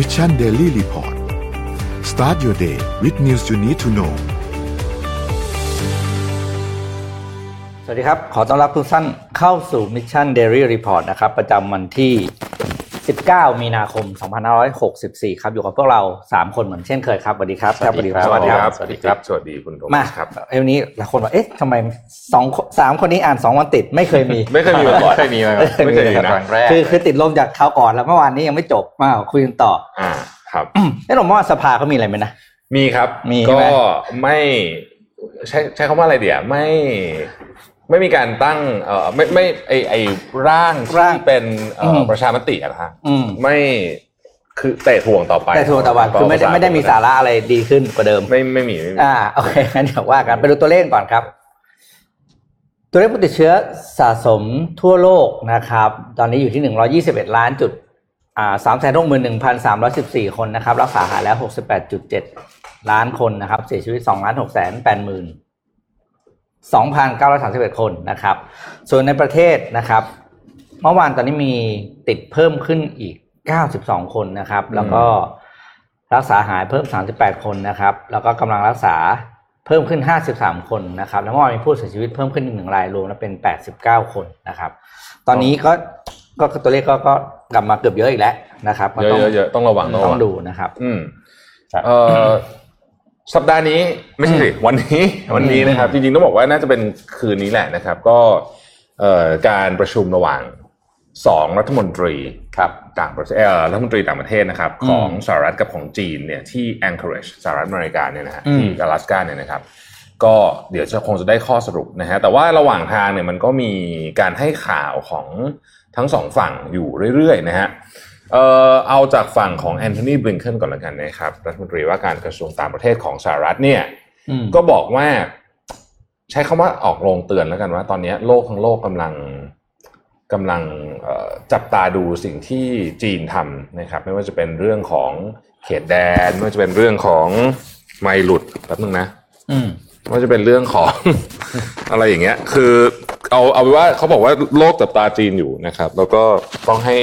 Mission Daily Report start your day with news you need to know สวัสดีครับ ขอต้อนรับทุกท่านเข้าสู่ Mission Daily Report นะครับ ประจำวันที่ 19 มีนาคม 2564 ครับ อยู่กับพวกเรา 3 คนเหมือนเช่นเคยครับสวัสดีครับสวัสดีครับ สวัสดีครับ สวัสดีครับ สวัสดีคุณโทมามัสครับเอ้วันนี้หลายคนบอกเอ๊ะทำไมสองสามคนนี้อ่าน 2 วันติดไม่เคยมี ไม่เคยมีมาก่อนไม่เคยมีมาก่อนไม่เคยมีนะนะครั้งแรกคือคือติดลมจากคราวก่อนแล้วเมื่อวานนี้ยังไม่จบมาคุยกันต่อ อ่า ครับเอ๊ะผมว่าสภาเขามีอะไรไหมนะ มีครับ มีใช่ก็ไหมไม่ใช้ใช้คำว่าอะไรเดี๋ยวไม่ ไม่มีการตั้งเอ่อไม่ไม่ไอไอร่างที่เป็นเอ่ออม ประชามติอะนะฮะอืมไม่คือเตะถ่วงต่อไปแต่ทวงตะวันคือไม่ได้ไม่ได้มีสาระอะไรดีขึ้นกว่าเดิม ไม่ไม่มีไม่มี อ่าโอเคงั้นเดี๋ยวว่ากันไปดูตัวเลขก่อนครับ ตัวเลขผู้ติดเชื้อสะสมทั่วโลกนะครับ ตอนนี้อยู่ที่หนึ่งร้อยี่สิบเอ็ดล้านจุดอ่าสามแสนหกหมื่นหนึ่งพันสามร้อยสิบสี่คนนะครับ รักษาหายแล้วหกสิบแปดจุดเจ็ดล้านคนนะครับ เสียชีวิตสองล้านหกแสนแปดหมื่น สองพันเก้าร้อยสามสิบเอ็ดคนนะครับ ส่วนในประเทศนะครับ เมื่อวานตอนนี้มีติดเพิ่มขึ้นอีก 92 คนนะครับ แล้วก็รักษาหายเพิ่ม 38 คนนะครับ แล้วก็กำลังรักษาเพิ่มขึ้น 53 คนนะครับ แล้วเมื่อวานมีผู้เสียชีวิตเพิ่มขึ้นอีกหนึ่งรายรวมแล้วเป็น 89 คนนะครับ ตอนนี้ก็ก็ตัวเลขก็ก็กลับมาเกือบเยอะอีกแล้วนะครับก็เยต้งอะเยอะเยอะต้องระวังต้องต้ระอวังงดูนะครับ อืมครับเอ่อ สัปดาห์นี้ไม่ใช่สิวันนี้ วันนี้นะครับ จริงๆต้องบอกว่าน่าจะเป็นคืนนี้แหละนะครับ ก็เอ่อการประชุมระหว่างสองรัฐมนตรี ครับ ต่างประเทศเอ่อรัฐมนตรีต่างประเทศนะครับ อืม ของสหรัฐกับของจีนเนี่ยที่ Anchorage สหรัฐอเมริกาเนี่ยนะฮะ อืม ที่阿拉斯าเนี่ยนะครับ ก็เดี๋ยวจะคงจะได้ข้อสรุปนะฮะแต่ว่าระหว่างทางเนี่ยมันก็มีการให้ข่าวของทั้งสองฝั่งอยู่เรื่อยๆนะฮะ เอ่อเอาจากฝั่งของแอนโทนีบลิงเคนก่อนละกันนะครับรัฐมนตรีว่าการกระทรวงต่างประเทศของสหรัฐเนี่ยอืมก็บอกว่า ใช้คำว่าออกโรงเตือนแล้วกันว่า ตอนนี้โลกทั้งโลกกำลังกำลังเอ่อจับตาดูสิ่งที่จีนทำนะครับ ไม่ว่าจะเป็นเรื่องของเขตแดน ไม่ว่าจะเป็นเรื่องของไมล์หลุดแป๊บนึงนะอืมไม่ว่าจะเป็นเรื่องของ อะไรอย่างเงี้ย คือ เอาเอาไปนว่าเขาบอกว่าโลกจับตาจีนอยู่นะครับ แล้วก็ต้องให้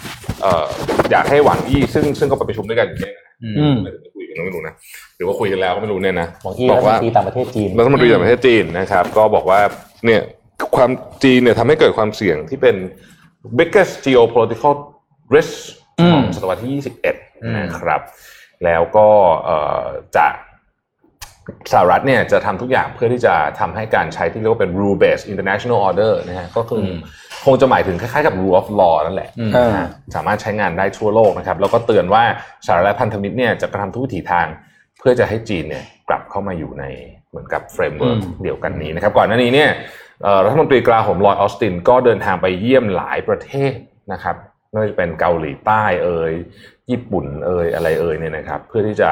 เอ่ออยากให้หวังอี้ซึ่งซึ่งก็ไปประชุมด้วยกันอยู่เนี่ยนะอืมไม่ได้คุยกันก็ไม่รู้นะหรือว่าคุยกันแล้วก็ไม่รู้เนี่ยนะของที่บรัอฐกมนว่าตรีต่างประเทศจีนรัฐมนตรีต่างประเทศจีนนะครับ ก็บอกว่าเนี่ยความจีนเนี่ยทำให้เกิดความเสี่ยงที่เป็น biggest geopolitical risk อืมของศตวรรษที่อืม21 นะครับ แล้วก็เอ่อจะ สหรัฐเนี่ยจะทำทุกอย่างเพื่อที่จะทำให้การใช้ที่เรียกว่าเป็น rule based international order นะฮะก็คืออคงจะหมายถึงคล้ายๆกับ rule of law นั่นแหละอืมนะฮะสามารถใช้งานได้ทั่วโลกนะครับ แล้วก็เตือนว่าสหรัฐและพันธมิตรเนี่ยจะกระทำทุกวิถีทางเพื่อจะให้จีนเนี่ยกลับเข้ามาอยู่ในเหมือนกับ framework อืมเดียวกันนี้นะครับ ก่อนหน้านี้เนี่ยเอ่อรัฐมนตรีกลาโหมลอยออสตินก็เดินทางไปเยี่ยมหลายประเทศนะครับ ไม่ว่าจะเป็นเกาหลีใต้เอ่ยญี่ปุ่นเอ่ยอะไรเอ่ยเนี่ยนะครับ เพื่อที่จะ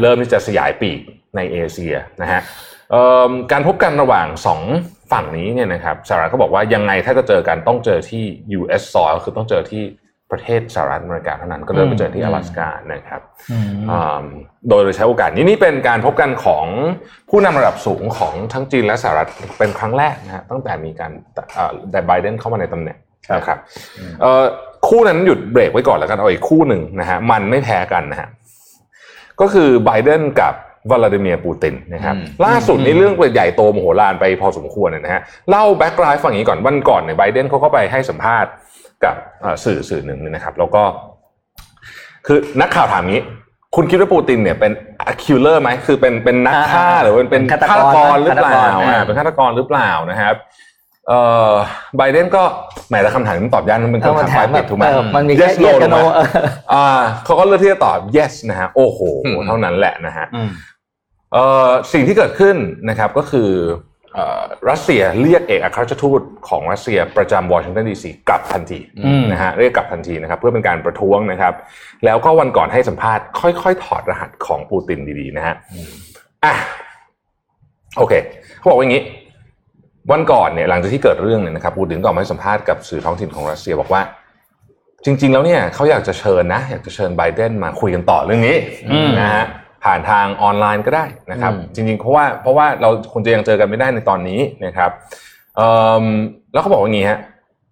เริ่มที่จะสยายปีกในเอเชียนะฮะเอิ่มการพบกันระหว่างสองฝั่งนี้เนี่ยนะครับสหรัฐก็บอกว่ายังไงถ้าจะเจอกันต้องเจอที่ US soil คือต้องเจอที่ประเทศสหรัฐอเมริกาเท่านั้นก็เริ่มไปเจอที่อลาสกานะครับอืมอ่าโดยใช้โอกาสนี้นี่เป็นการพบกันของผู้นำระดับสูงของทั้งจีนและสหรัฐเป็นครั้งแรกนะฮะตั้งแต่มีการเอ่อแต่ไบเดนเข้ามาในตำแหน่งนะครับเอ่อคู่นั้นหยุดเบรกไว้ก่อนแล้วกันเอาอีกคู่หนึ่งนะฮะมันไม่แพ้กันนะฮะก็คือไบเดนกับวลาดิเมียร์ปูตินนะครับอืมล่าสุดในเรื่องใหญ่โตมโหฬารไปพอสมควรเลยนะฮะเล่า background ฝั่งนี้ก่อนวันก่อนเนี่ยไบเดนเขาก็ไปให้สัมภาษณ์กับเอ่อสื่อสื่อหนึ่งเนี่ยนะครับ แล้วก็ คือนักข่าวถามงี้ คุณคิดว่าปูตินเนี่ยเป็น killer ไหมคือเป็นเป็นนักฆ่าอ่าหรือเป็นเป็นเป็นฆาฆาตตกกรรหรือเปล่าฆาตกรอ่าอ่าเป็นฆาตกรหรือเปล่านะครับ เอ่อไบเดนก็แหมแต่คำถามนี้มันตอบยากมันเป็นเอามาคำถามถามปแบบปลายถูกไหมเออมันมีแค่ Yes, เย no สถูกโนไหมอ่าเขาก็เลือกที่จะตอบ yes นะฮะโอ้โหอืมเท่านั้นแหละนะฮะอืมเอ่อสิ่งที่เกิดขึ้นนะครับก็คือเอ่อรัสเซียเรียกเอกอัครราชทูตของรัสเซียประจำวอชิงตันดีซีกลับทันทีอืมนะฮะเรียกกลับทันทีนะครับเพื่อเป็นการประท้วงนะครับ แล้วก็วันก่อนให้สัมภาษณ์ค่อยๆ ถอดรหัสของปูตินดีๆนะฮะอะโอเคเขาบอกว่าอย่างนี้ วันก่อนเนี่ยหลังจากที่เกิดเรื่องเนี่ยนะครับปูตินก็ออกมาให้สัมภาษณ์กับสื่อท้องถิ่นของรัสเซียบอกว่า จริง ๆ แล้วเนี่ยเขาอยากจะเชิญนะ อยากจะเชิญไบเดนมาคุยกันต่อเรื่องนี้อืมนะฮะผ่านทางออนไลน์ก็ได้นะครับอืมจริง ๆ เพราะว่าเพราะว่าเราคงจะยังเจอกันไม่ได้ในตอนนี้นะครับเอิ่มแล้วเขาบอกว่าอย่างนี้ฮะ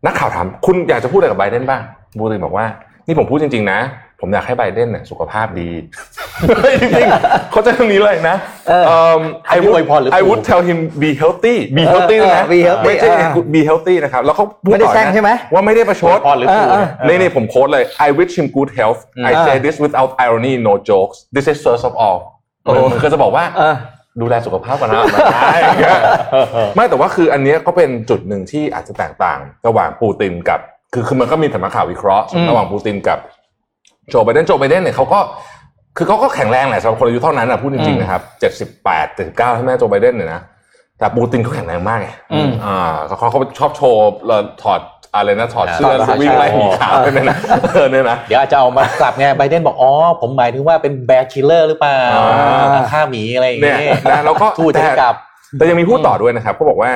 นักข่าวถามคุณอยากจะพูดอะไรกับไบเดนบ้างบูตินบอกว่า นี่ผมพูดจริง ๆ นะ ผมอยากให้ไบเดนเนี่ยสุขภาพดีจริงๆเขาจะตรงนี้เลยนะเออ um, I ให้อวย would พรหรือ I ปู่ would tell him be healthy be healthy เออนะ be healthy ไม่ใช่อ่า be healthy นะครับแล้วเขาพูดไม่ได้ต่อแช่งนะใช่ไหมว่าไม่ได้ประชดพรหรือปู่เออนี่นี่ผมโค้ดเลย I wish him good health I อ่า say this without irony no jokes this is first of all โอ้มันก็จะบอกว่าเออดูแลสุขภาพกันนะไม่ใช่อย่างเงี้ยไม่แต่ว่าคืออันเนี้ยก็เป็นจุดหนึ่งที่อาจจะแตกต่าง ระหว่างปูตินกับคือคือมันก็มีสำนักข่าววิเคราะห์อืมระหว่างปูตินกับ โจไบเดนโจไบเดนเนี่ยเขาก็คือเขาก็แข็งแรงแหละสำหรับคนอายุเท่านั้นนะพูดจริงๆนะครับเจ็ดสิบแปดเจ็ดสิบเก้าใช่ไหมโจไบเดนเนี่ยนะแต่ปูตินเขาแข็งแรงมากไงอืมอ่าเขาเขาเขาชอบโชว์เอ่อถอดอะไรนะถอดเสื้อถอดวิ่งไล่หมีขาวเออเนี่ยนะเออเนี่ยนะเดี๋ยวอาจจะเอามากลับไงไบเดนบอกอ๋อผมหมายถึงว่าเป็น bear killer หรือเปล่าอ่าฆ่าหมีอะไรอย่างเนี่ยเงี้ยนะแล้วก็ทูตแต่จะกลับแต่ยังมีพูดต่อด้วยนะครับเขาบอกว่า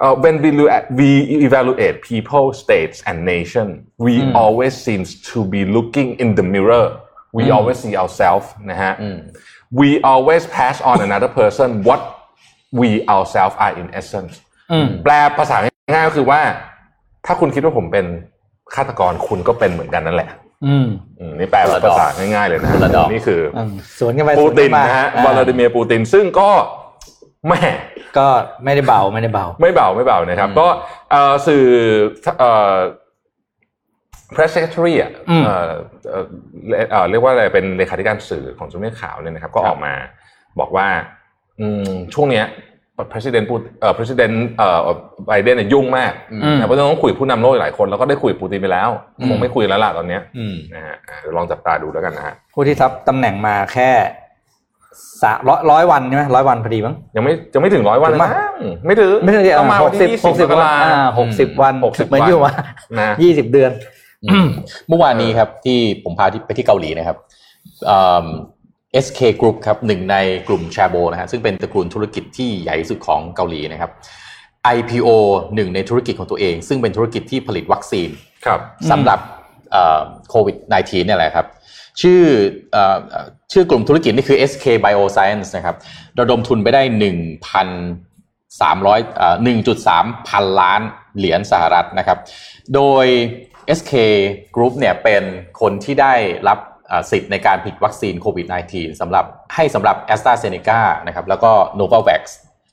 เอ่อ when we look at we evaluate people states and nation we always seems to be looking in the mirror we always see ourselves นะฮะอืม we always pass on another person what we ourselves are in essence อืมแปลภาษาง่ายๆก็คือว่า ถ้าคุณคิดว่าผมเป็นฆาตกรคุณก็เป็นเหมือนกันนั่นแหละอืมอืมนี่แปลคนละดอกภาษาง่ายๆเลยนะคนละดอกนี่คืออืมสวนกันไปปูสวนติกันนมานะฮะอ่าวลาดิเมียร์ปูตินซึ่งก็ แหม่ก็ไม่ได้เบาไม่ได้เบา ไม่เบาไม่เบานะครับ ก็เอ่อสื่อเอ่อ press secretary อะอืมเอ่อเอ่อเอ่อเรียกว่าอะไรเป็นเลขาธิการสื่อของสำนักข่าวเนี่ยนะครับ ก็ออกมาบอกว่าอืมช่วงเนี้ย president ปูเอ่อ president เอ่อไบเดนเนี่ยยุ่งมากอืมนะเพราะฉะนั้นต้องคุยกับผู้นำโลกหลายคน แล้วก็ได้คุยกับปูตินไปแล้วอืมคงไม่คุยแล้วล่ะตอนเนี้ยอืมนะฮะอะเดี๋ยวลองจับตาดูแล้วกันนะฮะผู้ที่ทับตำแหน่งมาแค่ สามร้อยร้อยวันใช่ไหมร้อยวันพอดีมั้งยังไม่ยังไม่ถึงร้อยวันถึงนะมั้ยไม่ถึงไม่ใช่ต้องมาหวันกสิบที่หกสิบ20มกวันราอ่าหกสิบวันหกสิบเหมือนวันอยู่มานะยี่สิบเดือนเมื่อวานนี้ครับที่ผมพาที่ไปที่เกาหลีนะครับอืม SK Group ครับหนึ่งในกลุ่มแชโบนะฮะซึ่งเป็นตระกูลธุรกิจที่ใหญ่ที่สุดของเกาหลีนะครับ IPO หนึ่งในธุรกิจของตัวเอง ซึ่งเป็นธุรกิจที่ผลิตวัคซีนครับสำหรับโควิด -19 เนี่ยแหละครับ ชื่ออชื่อกลุ่มธุรกิจนี่คือ SK Bioscience นะครับระดมทุนไปได้ 1,300เอ่อ1.3 พันล้านเหรียญสหรัฐนะครับ โดย SK Group เนี่ยเป็นคนที่ได้รับสิทธิ์ในการผลิตวัคซีนโควิด -19 สำหรับให้สำหรับ AstraZeneca นะครับแล้วก็ Novavax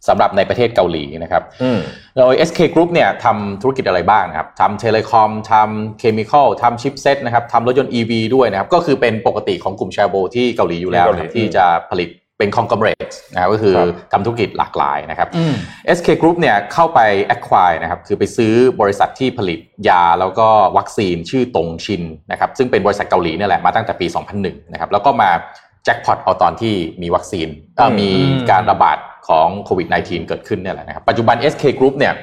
สำหรับในประเทศเกาหลีนะครับอืมโดย SK Group เนี่ยทำธุรกิจอะไรบ้างนะครับทำ telecom ทำ chemical ทำ chipset นะครับทำรถยนต์ EV ด้วยนะครับ ก็คือเป็นปกติของกลุ่มแชโบที่เกาหลีอยู่แล้วนะครับเกาหลีที่จะผลิตเป็นคองก l เ r a t e นะครับก็คือครับทำธุรกิจหลากหลายนะครับอืม SK Group เนี่ยเข้าไป acquire นะครับคือไปซื้อบริษัทที่ผลิตยาแล้วก็วัคซีนชื่อตงชินนะครับซึ่งเป็นบริษัทเกาหลีเนี่ยแหละมาตั้งแต่ปี 2001 นะครับแล้วก็มาแจ็คพอตเอาตอนที่มีวัคซีนเอ่ออืมมีการระบาดของโควิด -19 เกิดขึ้นเนี่ยแหละนะครับ ปัจจุบัน SK Group เนี่ย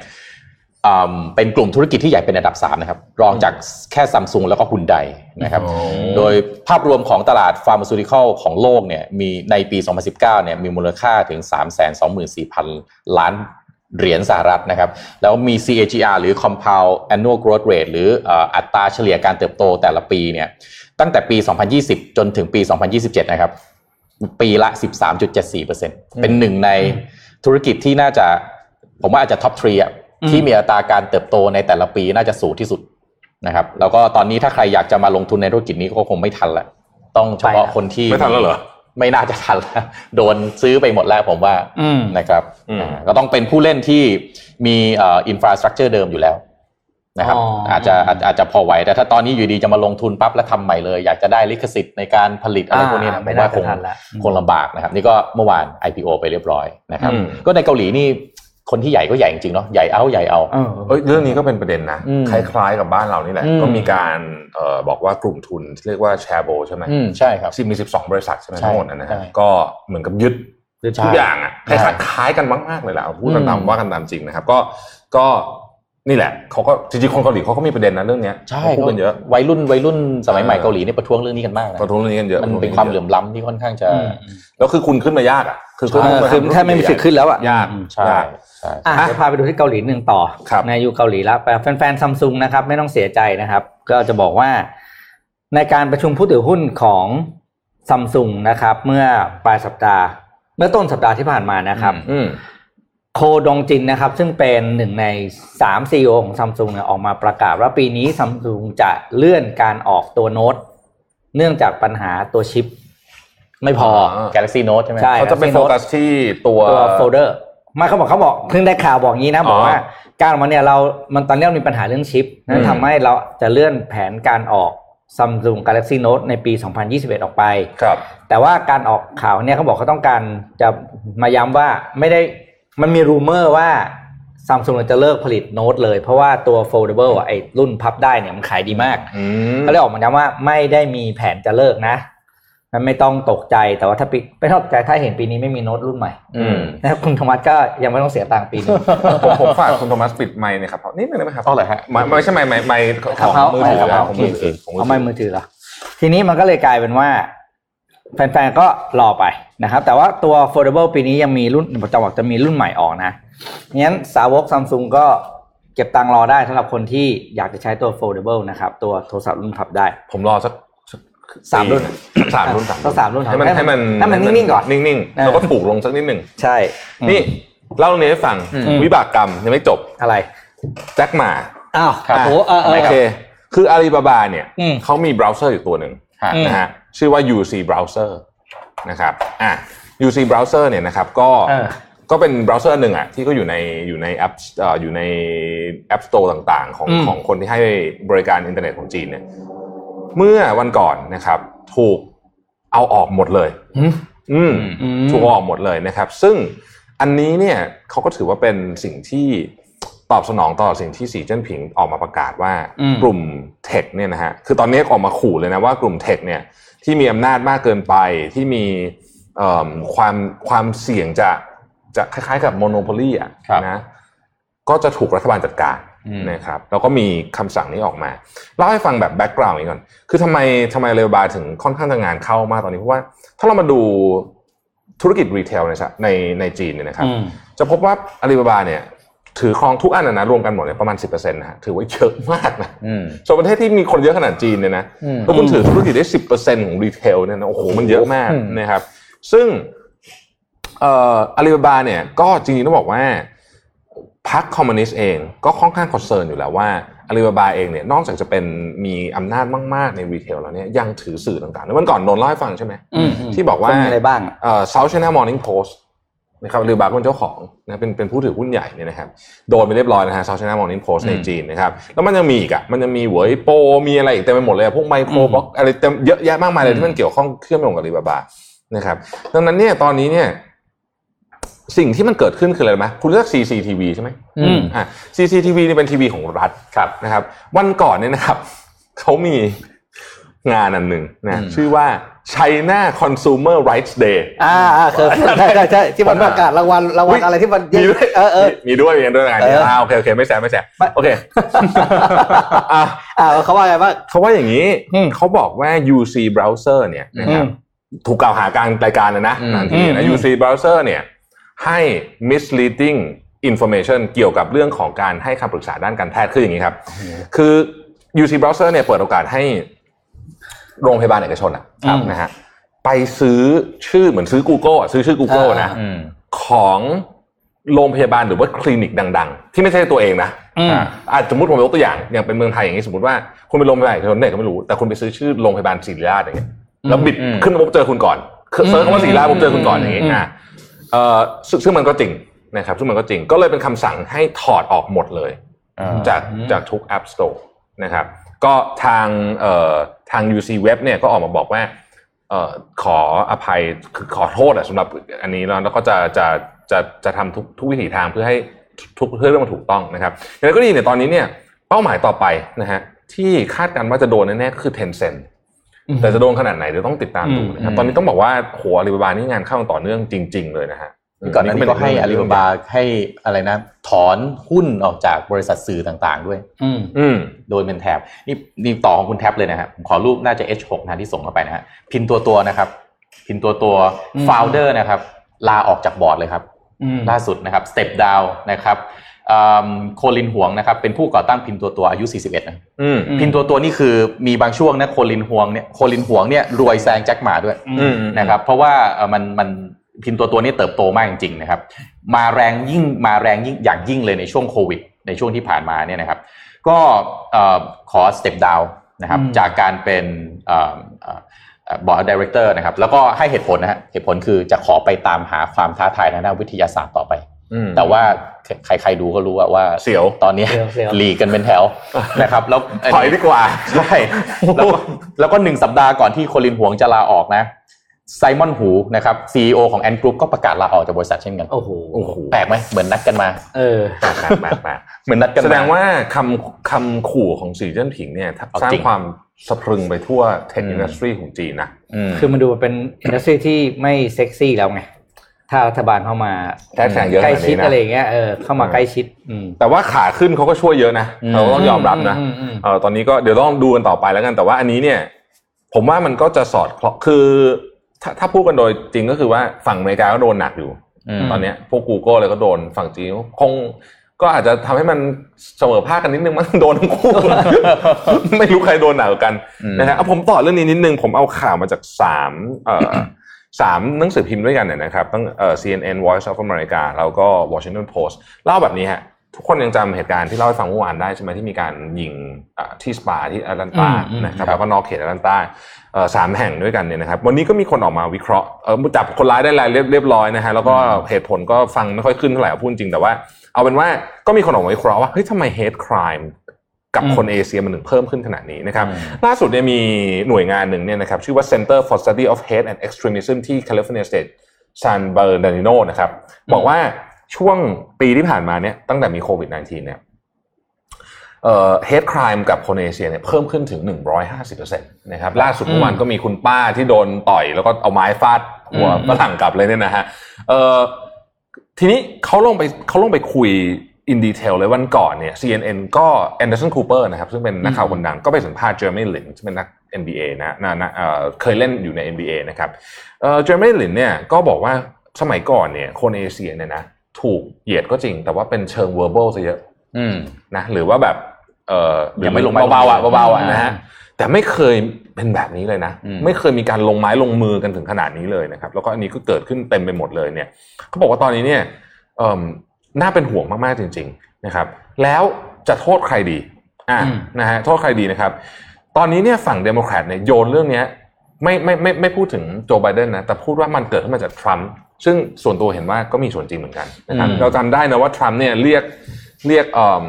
อืมเป็นกลุ่มธุรกิจที่ใหญ่เป็นอันดับ 3 นะครับ รองจากแค่ซัมซุงแล้วก็ฮุนไดนะครับอ๋อโดยภาพรวมของตลาดฟาร์มาซูติคอลของโลกเนี่ยมีในปี 2019เนี่ยมีมูลค่าถึง 324,000 ล้านเหรียญสหรัฐนะครับ แล้วมี CAGR หรือ Compound Annual Growth Rate หรือเอ่ออัตราเฉลี่ยการเติบโตแต่ละปีเนี่ยตั้งแต่ปี 2020 จนถึงปี 2027 นะครับ ปีละ 13.74%เป็นหนึ่งในธุรกิจที่น่าจะ ผมว่าอาจจะท็อปทรีอะอืมที่มีอัตราการเติบโตในแต่ละปีน่าจะสูงที่สุดนะครับ แล้วก็ตอนนี้ถ้าใครอยากจะมาลงทุนในธุรกิจนี้ก็คงไม่ทันละต้องเฉพาะคนที่ไม่ทันแล้วเหรอไม่น่าจะทันแล้วโดนซื้อไปหมดแล้วผมว่าอืมนะครับอืมอ่าก็ต้องเป็นผู้เล่นที่มี infrastructure เดิมอยู่แล้ว นะครับอ๋อออาจจะอาจอาจจะพอไหว แต่ถ้าตอนนี้อยู่ดีจะมาลงทุนปั๊บแล้วทำใหม่เลย อยากจะได้ลิขสิทธิ์ในการผลิตอะไรพวกนี้นะไม่ผมน่าว่าคงไม่น่าจะทันละคงลำบากนะครับนี่ก็เมื่อวาน IPO ไปเรียบร้อยนะครับอืมก็ในเกาหลีนี่คนที่ใหญ่ก็ใหญ่จริงๆเนาะใหญ่เอาใหญ่เอาเออเอ้ยเรื่องนี้ก็เป็นประเด็นนะอืมคล้ายๆกับบ้านเรานี่แหละอืมก็มีการเอ่อบอกว่ากลุ่มทุนที่เรียกว่าแชร์โบใช่ไหมอืมใช่ครับที่มี 12 บริษัทใช่ไหมใช่ทั้งหมดนะนะใช่ฮะก็เหมือนกับยึดยึดทุกอย่างอะคใช่ล้ายๆคล้ายกันมากๆเลยแหละเอาพูดกันตามอืมว่ากันตามจริงนะครับ ก็ก็ นี่แหละเขาก็จริงๆคนเกาหลีเขาก็มีประเด็นนะเรื่องเนี้ยใช่เขาพูดกันเยอะวัยรุ่นวัยรุ่นสมัยใหม่เออเกาหลีนี่ประท้วงเรื่องนี้กันมากนะประท้วงเรื่องนี้กันเยอะมันเป็นความเหลื่อมล้ำที่ค่อนข้างจะอืมแล้วคือคุณขึ้นมายากอะคือเออคือแทบไม่มีสิทธิ์ขึ้นแล้วอะยากใช่ยากใช่อะเดี๋ยวพาไปดูที่เกาหลีหนึ่งต่อครับในอยู่เกาหลีแล้วแต่แฟนๆซัมซุงนะครับ ไม่ต้องเสียใจนะครับ ก็จะบอกว่า ในการประชุมผู้ถือหุ้นของซัมซุงนะครับ เมื่อปลายสัปดาห์ เมื่อต้นสัปดาห์ที่ผ่านมานะครับอืม โคดงจินนะครับ ซึ่งเป็นหนึ่งในสามซีอของซัมซุงเนี่ยออกมาประกาศว่าปีนี้ซัมซุงจะเลื่อนการออกตัวโน้ต เนื่องจากปัญหาตัวชิป ไม่พอ Galaxy Note ใช่ไหมใช่เขาจะไปโฟกัสที่ตัวตัว foldableร์ไม่เขาบอกเขาบอกเพิ่งได้ข่าวบอกงี้นะอ๋อบอกว่า การออกมาเนี่ยเรา มันตอนนี้เรามีปัญหาเรื่องชิปนั่นอืมทำให้เราจะเลื่อนแผนการออก Samsung Galaxy Note ในปี 2021 ออกไป ครับ แต่ว่าการออกข่าวเนี่ยเขาบอกเขาต้องการจะมาย้ำว่าไม่ได้ มันมี rumor ว่าซัมซุงจะเลิกผลิตโน้ตเลย เพราะว่าตัว foldable อะไอ้รุ่นพับได้เนี่ยมันขายดีมากอืมเขาเลยออกมาย้ำว่าไม่ได้มีแผนจะเลิกนะมันไม่ต้องตกใจแต่ว่าถ้าปีไม่ต้องตกใจถ้าเห็นปีนี้ไม่มีโน้ตรุ่นใหม่อืมนะครับคุณธรรมัสก็ยังไม่ต้องเสียตังค์ปีนี้ผมผมฝากคุณโทมัสปิดไมค์หนะครับนิดนึงได้ไหมครับอ๋อเหรอฮะไม่ไม่ใช่ไมค์ไมค์ไมค์ของเขามือถือเขาของมือถือของมือเอาถืไม่อมือถือเหรอทีนี้มันก็เลยกลายเป็นว่า แฟนๆก็รอไป นะครับ แต่ว่าตัว foldable ปีนี้ยังมีรุ่นจะบอกจะมีรุ่นใหม่ออกนะงั้นสาวกซัมซุงก็เก็บตังค์รอได้สำหรับคนที่อยากจะใช้ตัว foldable นะครับ ตัวโทรศัพท์รุ่นพับได้ ผมรอสักสักสามรุ่นสามรุ่นสามต้องสามรุ่นให้มันให้มันให้มันนิ่งๆก่อนนิ่งเออๆแล้วก็ถูกลงสักนิดหนึ่งใช่ นี่เล่าเรื่องนี้ให้ฟังอืมวิบากกรรมยังไม่จบอะไรแจ็คหมาอ้าวครับโอ้เออเออโอเคคืออาลีบาบาเนี่ยอืมเขามีเบราว์เซอร์อยู่ตัวหนึ่งฮะอืมนะฮะชื่อว่า UC browser นะครับอะ UC browser เนี่ยนะครับก็เออก็เป็นเบราว์เซอร์หนึ่งอะที่ก็อยู่ในอยู่ในแอปเอ่ออยู่ใน App Store ต่างๆ ของอืมของคนที่ให้บริการอินเทอร์เน็ตของจีนเนี่ยเมื่อวันก่อนนะครับ ถูกเอาออกหมดเลยหืมอืมอืมถูกเอาออกหมดเลยนะครับ ซึ่งอันนี้เนี่ยเขาก็ถือว่าเป็นสิ่งที่ตอบสนองต่อสิ่งที่สีเจิ้นผิงออกมาประกาศว่าอืมกลุ่ม tech เนี่ยนะฮะคือตอนนี้ออกมาขู่เลยนะว่ากลุ่ม tech เนี่ย ที่มีอำนาจมากเกินไปที่มีเอ่อความความเสี่ยงจะจะคล้ายๆ กับ monopoly อะครับนะก็จะถูกรัฐบาลจัดการอืมนะครับแล้วก็มีคำสั่งนี้ออกมาเล่าให้ฟังแบบ background นี้ก่อน คือทำไมทำไมอาลีบาบาถึงค่อนข้างจะงานเข้ามากตอนนี้เพราะว่าถ้าเรามาดูธุรกิจ retail ในสะในในจีนเนี่ยนะครับอืมจะพบว่าอาลีบาบาเนี่ย ถือครองทุกอันนะนะรวมกันหมดเนี่ยประมาณ 10%นะฮะถือว่าเยอะมากนะอืมส่วนประเทศที่มีคนเยอะขนาดจีนเนี่ยนะอืมถ้าคุณถือธุรกิจได้ 10%ของ retail เนี่ยนะโอ้โหมันเยอะมากอืมนะครับซึ่งเอ่ออาลีบาบาเนี่ยก็จริงๆต้องบอกว่าพรรคคอมมิวนิสต์เองก็ค่อนข้าง concern อยู่แล้วว่าอาลีบาบาเองเนี่ยนอกจากจะเป็นมีอำนาจมากๆใน retail แล้วเนี่ยยังถือสื่อต่างๆแล้ววันก่อนโดนเล่าให้ฟังใช่ไหมอืมที่บอกว่ามีอะไรบ้างอะเอ่อ South China Morning Post นะครับอาลีบาบาเป็นเจ้าของนะเป็นเป็นผู้ถือหุ้นใหญ่เนี่ยนะครับโดนไปเรียบร้อยนะฮะ South China Morning Post ในจีนนะครับแล้วมันยังมีอีกอะมันยังมีเหวยโปรมีอะไรอีกเต็มไปหมดเลยอะพวกไมโครบล็อกอะไรเต็มเยอะแยะมากมายเลยที่มันเกี่ยวข้องเชื่อมโยงกับอาลีบาบานะครับดังนั้นเนี่ยตอนนี้เนี่ยสิ่งที่มันเกิดขึ้นคืออะไรรู้ไหมคุณเลือก CCTV ใช่ไหมอืมอะ CCTV นี่เป็นทีวีของรัฐครับนะครับ วันก่อนเนี่ยนะครับเขามีงานอันหนึ่งนะอืมชื่อว่า China Consumer Rights Day อ่าอ่าเคยใช่ใช่ใช่ที่มันประกาศรางวัลรางวัลอะไรที่มันมีด้วยเออเออมีด้วยมีด้วยงานนี้เอออ่อ่าโอเคโอเคไม่แซมไม่แซมไม่โอเคอะอ่าเขาว่าไงบ้างเขาว่าอย่างนี้อืมเขาบอกว่า UC browser เนี่ยนะครับอืมถูกกล่าวหากลารรายการเลยนะอืมนันทีนะอืม UC browser เนี่ยให้ misleading information เกี่ยวกับเรื่องของการให้คำปรึกษาด้านการแพทย์คืออย่างนี้ครับ คือ UC browser เนี่ยเปิดโอกาสให้ โรงพยาบาลเอกชนอะครับนะฮะไปซื้อชื่อเหมือนซื้อ Google อะซื้อชื่อ Google อ่านะอืมของโรงพยาบาลหรือว่าคลินิกดัง ๆ ที่ไม่ใช่ตัวเองนะอืมอ่าอาจสมมติผมยกตัวอย่างอย่างเป็นเมืองไทยอย่างนี้สมมติว่าคุณไปโรงพยาบาลเอกชนไหนก็ไม่รู้แต่คุณไปซื้อชื่อโรงพยาบาลศิริราชอย่างเงี้ยแล้วบิดอืมขึ้นมาปุ๊บเจอคุณก่อนคือเซิร์ชคำว่าศิริราชปุ๊บเจอคุณก่อนอย่างงี้อืมอ่าเอ่อซึ่งซึ่งมันก็จริงนะครับซึ่งมันก็จริงก็เลยเป็นคำสั่งให้ถอดออกหมดเลยอ่าจากจากทุก App Store นะครับ ก็ทางเอ่อทาง UC Web เนี่ยก็ออกมาบอกว่าเอ่อขออภัยคือขอโทษอะสำหรับอันนี้แล้วแล้วก็จะจะจะจะทำทุกทุกวิถีทางเพื่อให้ทุกเพื่อเรื่องมันถูกต้องนะครับอย่างไรก็ดีเนี่ยตอนนี้เนี่ยเป้าหมายต่อไปนะฮะที่คาดการณ์ว่าจะโดนแน่ๆก็คือ Tencent แต่จะโดนขนาดไหนเดี๋ยวต้องติดตามดูนะครับอืมตอนนี้ต้องบอกว่าโหอาลีบาบานี่งานเข้าต่อเนื่องจริง ๆ เลยนะฮะ ก่อนหน้านี้ก็ให้อาลีบาบาาให้อะไรนะ ถอนหุ้นออกจากบริษัทสื่อต่างๆด้วย อืมอืมโดยเป็นแท็บนี่นี่ต่อของคุณแท็บเลยนะครับผมขอรูปน่าจะ H6 นะที่ส่งเข้าไปนะฮะพินตัวตัวนะครับ พินตัวตัวอืม founder นะครับ ลาออกจากบอร์ดเลยครับอืมล่าสุดนะครับ step down นะครับโคลินหวงนะครับเป็นผู้ก่อตั้งพินตัวตัวอายุ 41 นะอืมอืมพินตัวตัวนี่คือมีบางช่วงนะโคลินหวงเนี่ยโคลินหวงเนี่ยรวยแซงแจ็คหมาด้วยอืมนะครับเพราะว่าเอ่อมันมัน พินตัวตัวนี้เติบโตมากจริงๆนะครับ มาแรงยิ่งมาแรงยิ่งอย่างยิ่งเลยในช่วงโควิด ในช่วงที่ผ่านมาเนี่ยนะครับ ก็เอ่อขอ step down นะครับอืมจากการเป็น board director นะครับ แล้วก็ให้เหตุผลนะฮะเหตุผลคือจะขอไปตามหาความท้าทายทางด้านวิทยาศาสตร์ต่อไปอืมแต่ว่าใครๆดูก็รู้อะว่าเสี่ยวตอนนี้เสี่ยวเสี่ยวหลีกกันเป็นแถวนะครับแล้วถอยดีกว่าใช่แล้วก็แล้วก็หนึ่งสัปดาห์ก่อนที่ Colin Huang จะลาออกนะ Simon Hu นะครับ CEO ของ Ant Group ก็ประกาศลาออกจากบริษัทเช่นกัน โอ้โหโอ้โหแปลกไหมเหมือนนัดกันมา เออแปลกแปลกแปลกแปลกเหมือนนัดกันมแสดงว่าคำคำขู่ของสีเจิ้นผิงเนี่ยเอาสร้างจริงความสะพรึงไปทั่วเทคอืมอินดัสทรีของจีนนะมคือมันดูเป็นอินดัสทรีที่ไม่เซ็กซี่แล้วไง ถ้ารัฐบาลเข้ามาแทรกแซงเยอะใกล้ขนาดชิดนี้นะอะไรอย่างเงี้ยเออเข้ามาใกล้ชิดอืมแต่ว่าขาขึ้นเขาก็ช่วยเยอะนะเราก็ต้องยอมรับนะอืมอืมเออตอนนี้ก็เดี๋ยวต้องดูกันต่อไปแล้วกันแต่ว่าอันนี้เนี่ย ผมว่ามันก็จะสอดคล้องคือ ถ้าถ้าพูดกันโดยจริงก็คือว่าฝั่งอเมริกาก็โดนหนักอยู่อืมตอนเนี้ยพวก Google เลยก็โดนฝั่งจีนคงก็อาจจะทำให้มันเสมอภาคกันนิดนึงมั้งโดนทั้งคู่ ไม่รู้ใครโดนหนักกว่ากันอืมนะฮะเอาผมต่อเรื่องนี้นิดนึง ผมเอาข่าวมาจากสามเอ่อสามหนังสือพิมพ์ด้วยกันเนี่ยนะครับตั้งเอ่อ CNN Voice of America แล้วก็ Washington Post เล่าแบบนี้ฮะ ทุกคนยังจำเหตุการณ์ที่เล่าให้ฟังเมื่อวานได้ใช่ไหมที่มีการยิงอ่าที่สปาที่แอตแลนตาอืมอืมนะครับแล้วก็นอกเขตแอตแลนตาเอ่อสามแห่งด้วยกันเนี่ยนะครับ วันนี้ก็มีคนออกมาวิเคราะห์เออจับคนร้ายได้แล้วเรียบเรียบร้อยนะฮะแล้วก็เหตุผลก็ฟังไม่ค่อยขึ้นเท่าไหร่พูดจริงแต่ว่า เอาเป็นว่าก็มีคนออกมาวิเคราะห์ว่าเฮ้ยทำไม hate crime กับคนเอเชียมันถึงเพิ่มขึ้นขนาดนี้นะครับอืมล่าสุดเนี่ยมีหน่วยงานหนึ่งเนี่ยนะครับชื่อว่า Center for Study of Hate and Extremism ที่ California State San Bernardino นะครับบอกว่า ช่วงปีที่ผ่านมาเนี่ยตั้งแต่มีโควิด -19 เนี่ยเอ่อ hate crime กับคนเอเชียเนี่ยเพิ่มขึ้นถึง 150%นะครับล่าสุดเมื่อวานก็มีคุณป้าที่โดนต่อย แล้วก็เอาไม้ฟาดหัวอืมฝรั่งกลับเลยเนี่ยนะฮะเอ่อทีนี้เขาลงไปเขาลงไปคุย in detail เลยวันก่อนเนี่ย CNN ก็ Anderson Cooper นะครับซึ่งเป็นนักข่าวคนดังก็ไปสัมภาษณ์เจอร์ y ลินซึ่งเป็นนัก NBA นะนะนะเอ่อเคยเล่นอยู่ใน NBA นะครับเอ่อเจอร์ y ลินเนี่ยก็บอกว่าสมัยก่อนเนี่ยคนเอเชียเนี่ยนะ ถูกเหยียดก็จริง แต่ว่าเป็นเชิง verbal ซะเยอะอืมนะหรือว่าแบบเออยังไม่ลงไม้เบาๆอะลงมือเบาๆอะอ่านะฮะแต่ไม่เคยเป็นแบบนี้เลยนะอืมไม่เคยมีการลงไม้ลงมือกันถึงขนาดนี้เลยนะครับ แล้วก็อันนี้ก็เกิดขึ้นเต็มไปหมดเลยเนี่ยเขาบอกว่าตอนนี้เนี่ยเอ่อน่าเป็นห่วงมากๆจริง ๆนะครับ แล้วจะโทษใครดีอ่าอืมนะฮะโทษใครดีนะครับ ตอนนี้เนี่ยฝั่งเดโมแครตเนี่ยโยนเรื่องเนี้ยไม่ไม่ไม่ไม่พูดถึงโจไบเดนนะแต่พูดว่ามันเกิดขึ้นมาจากทรัมป์ ซึ่งส่วนตัวเห็นว่าก็มีส่วนจริงเหมือนกันนะครับอืมเราจำได้นะว่าทรัมป์เนี่ยเรียกเรียกเอ่อ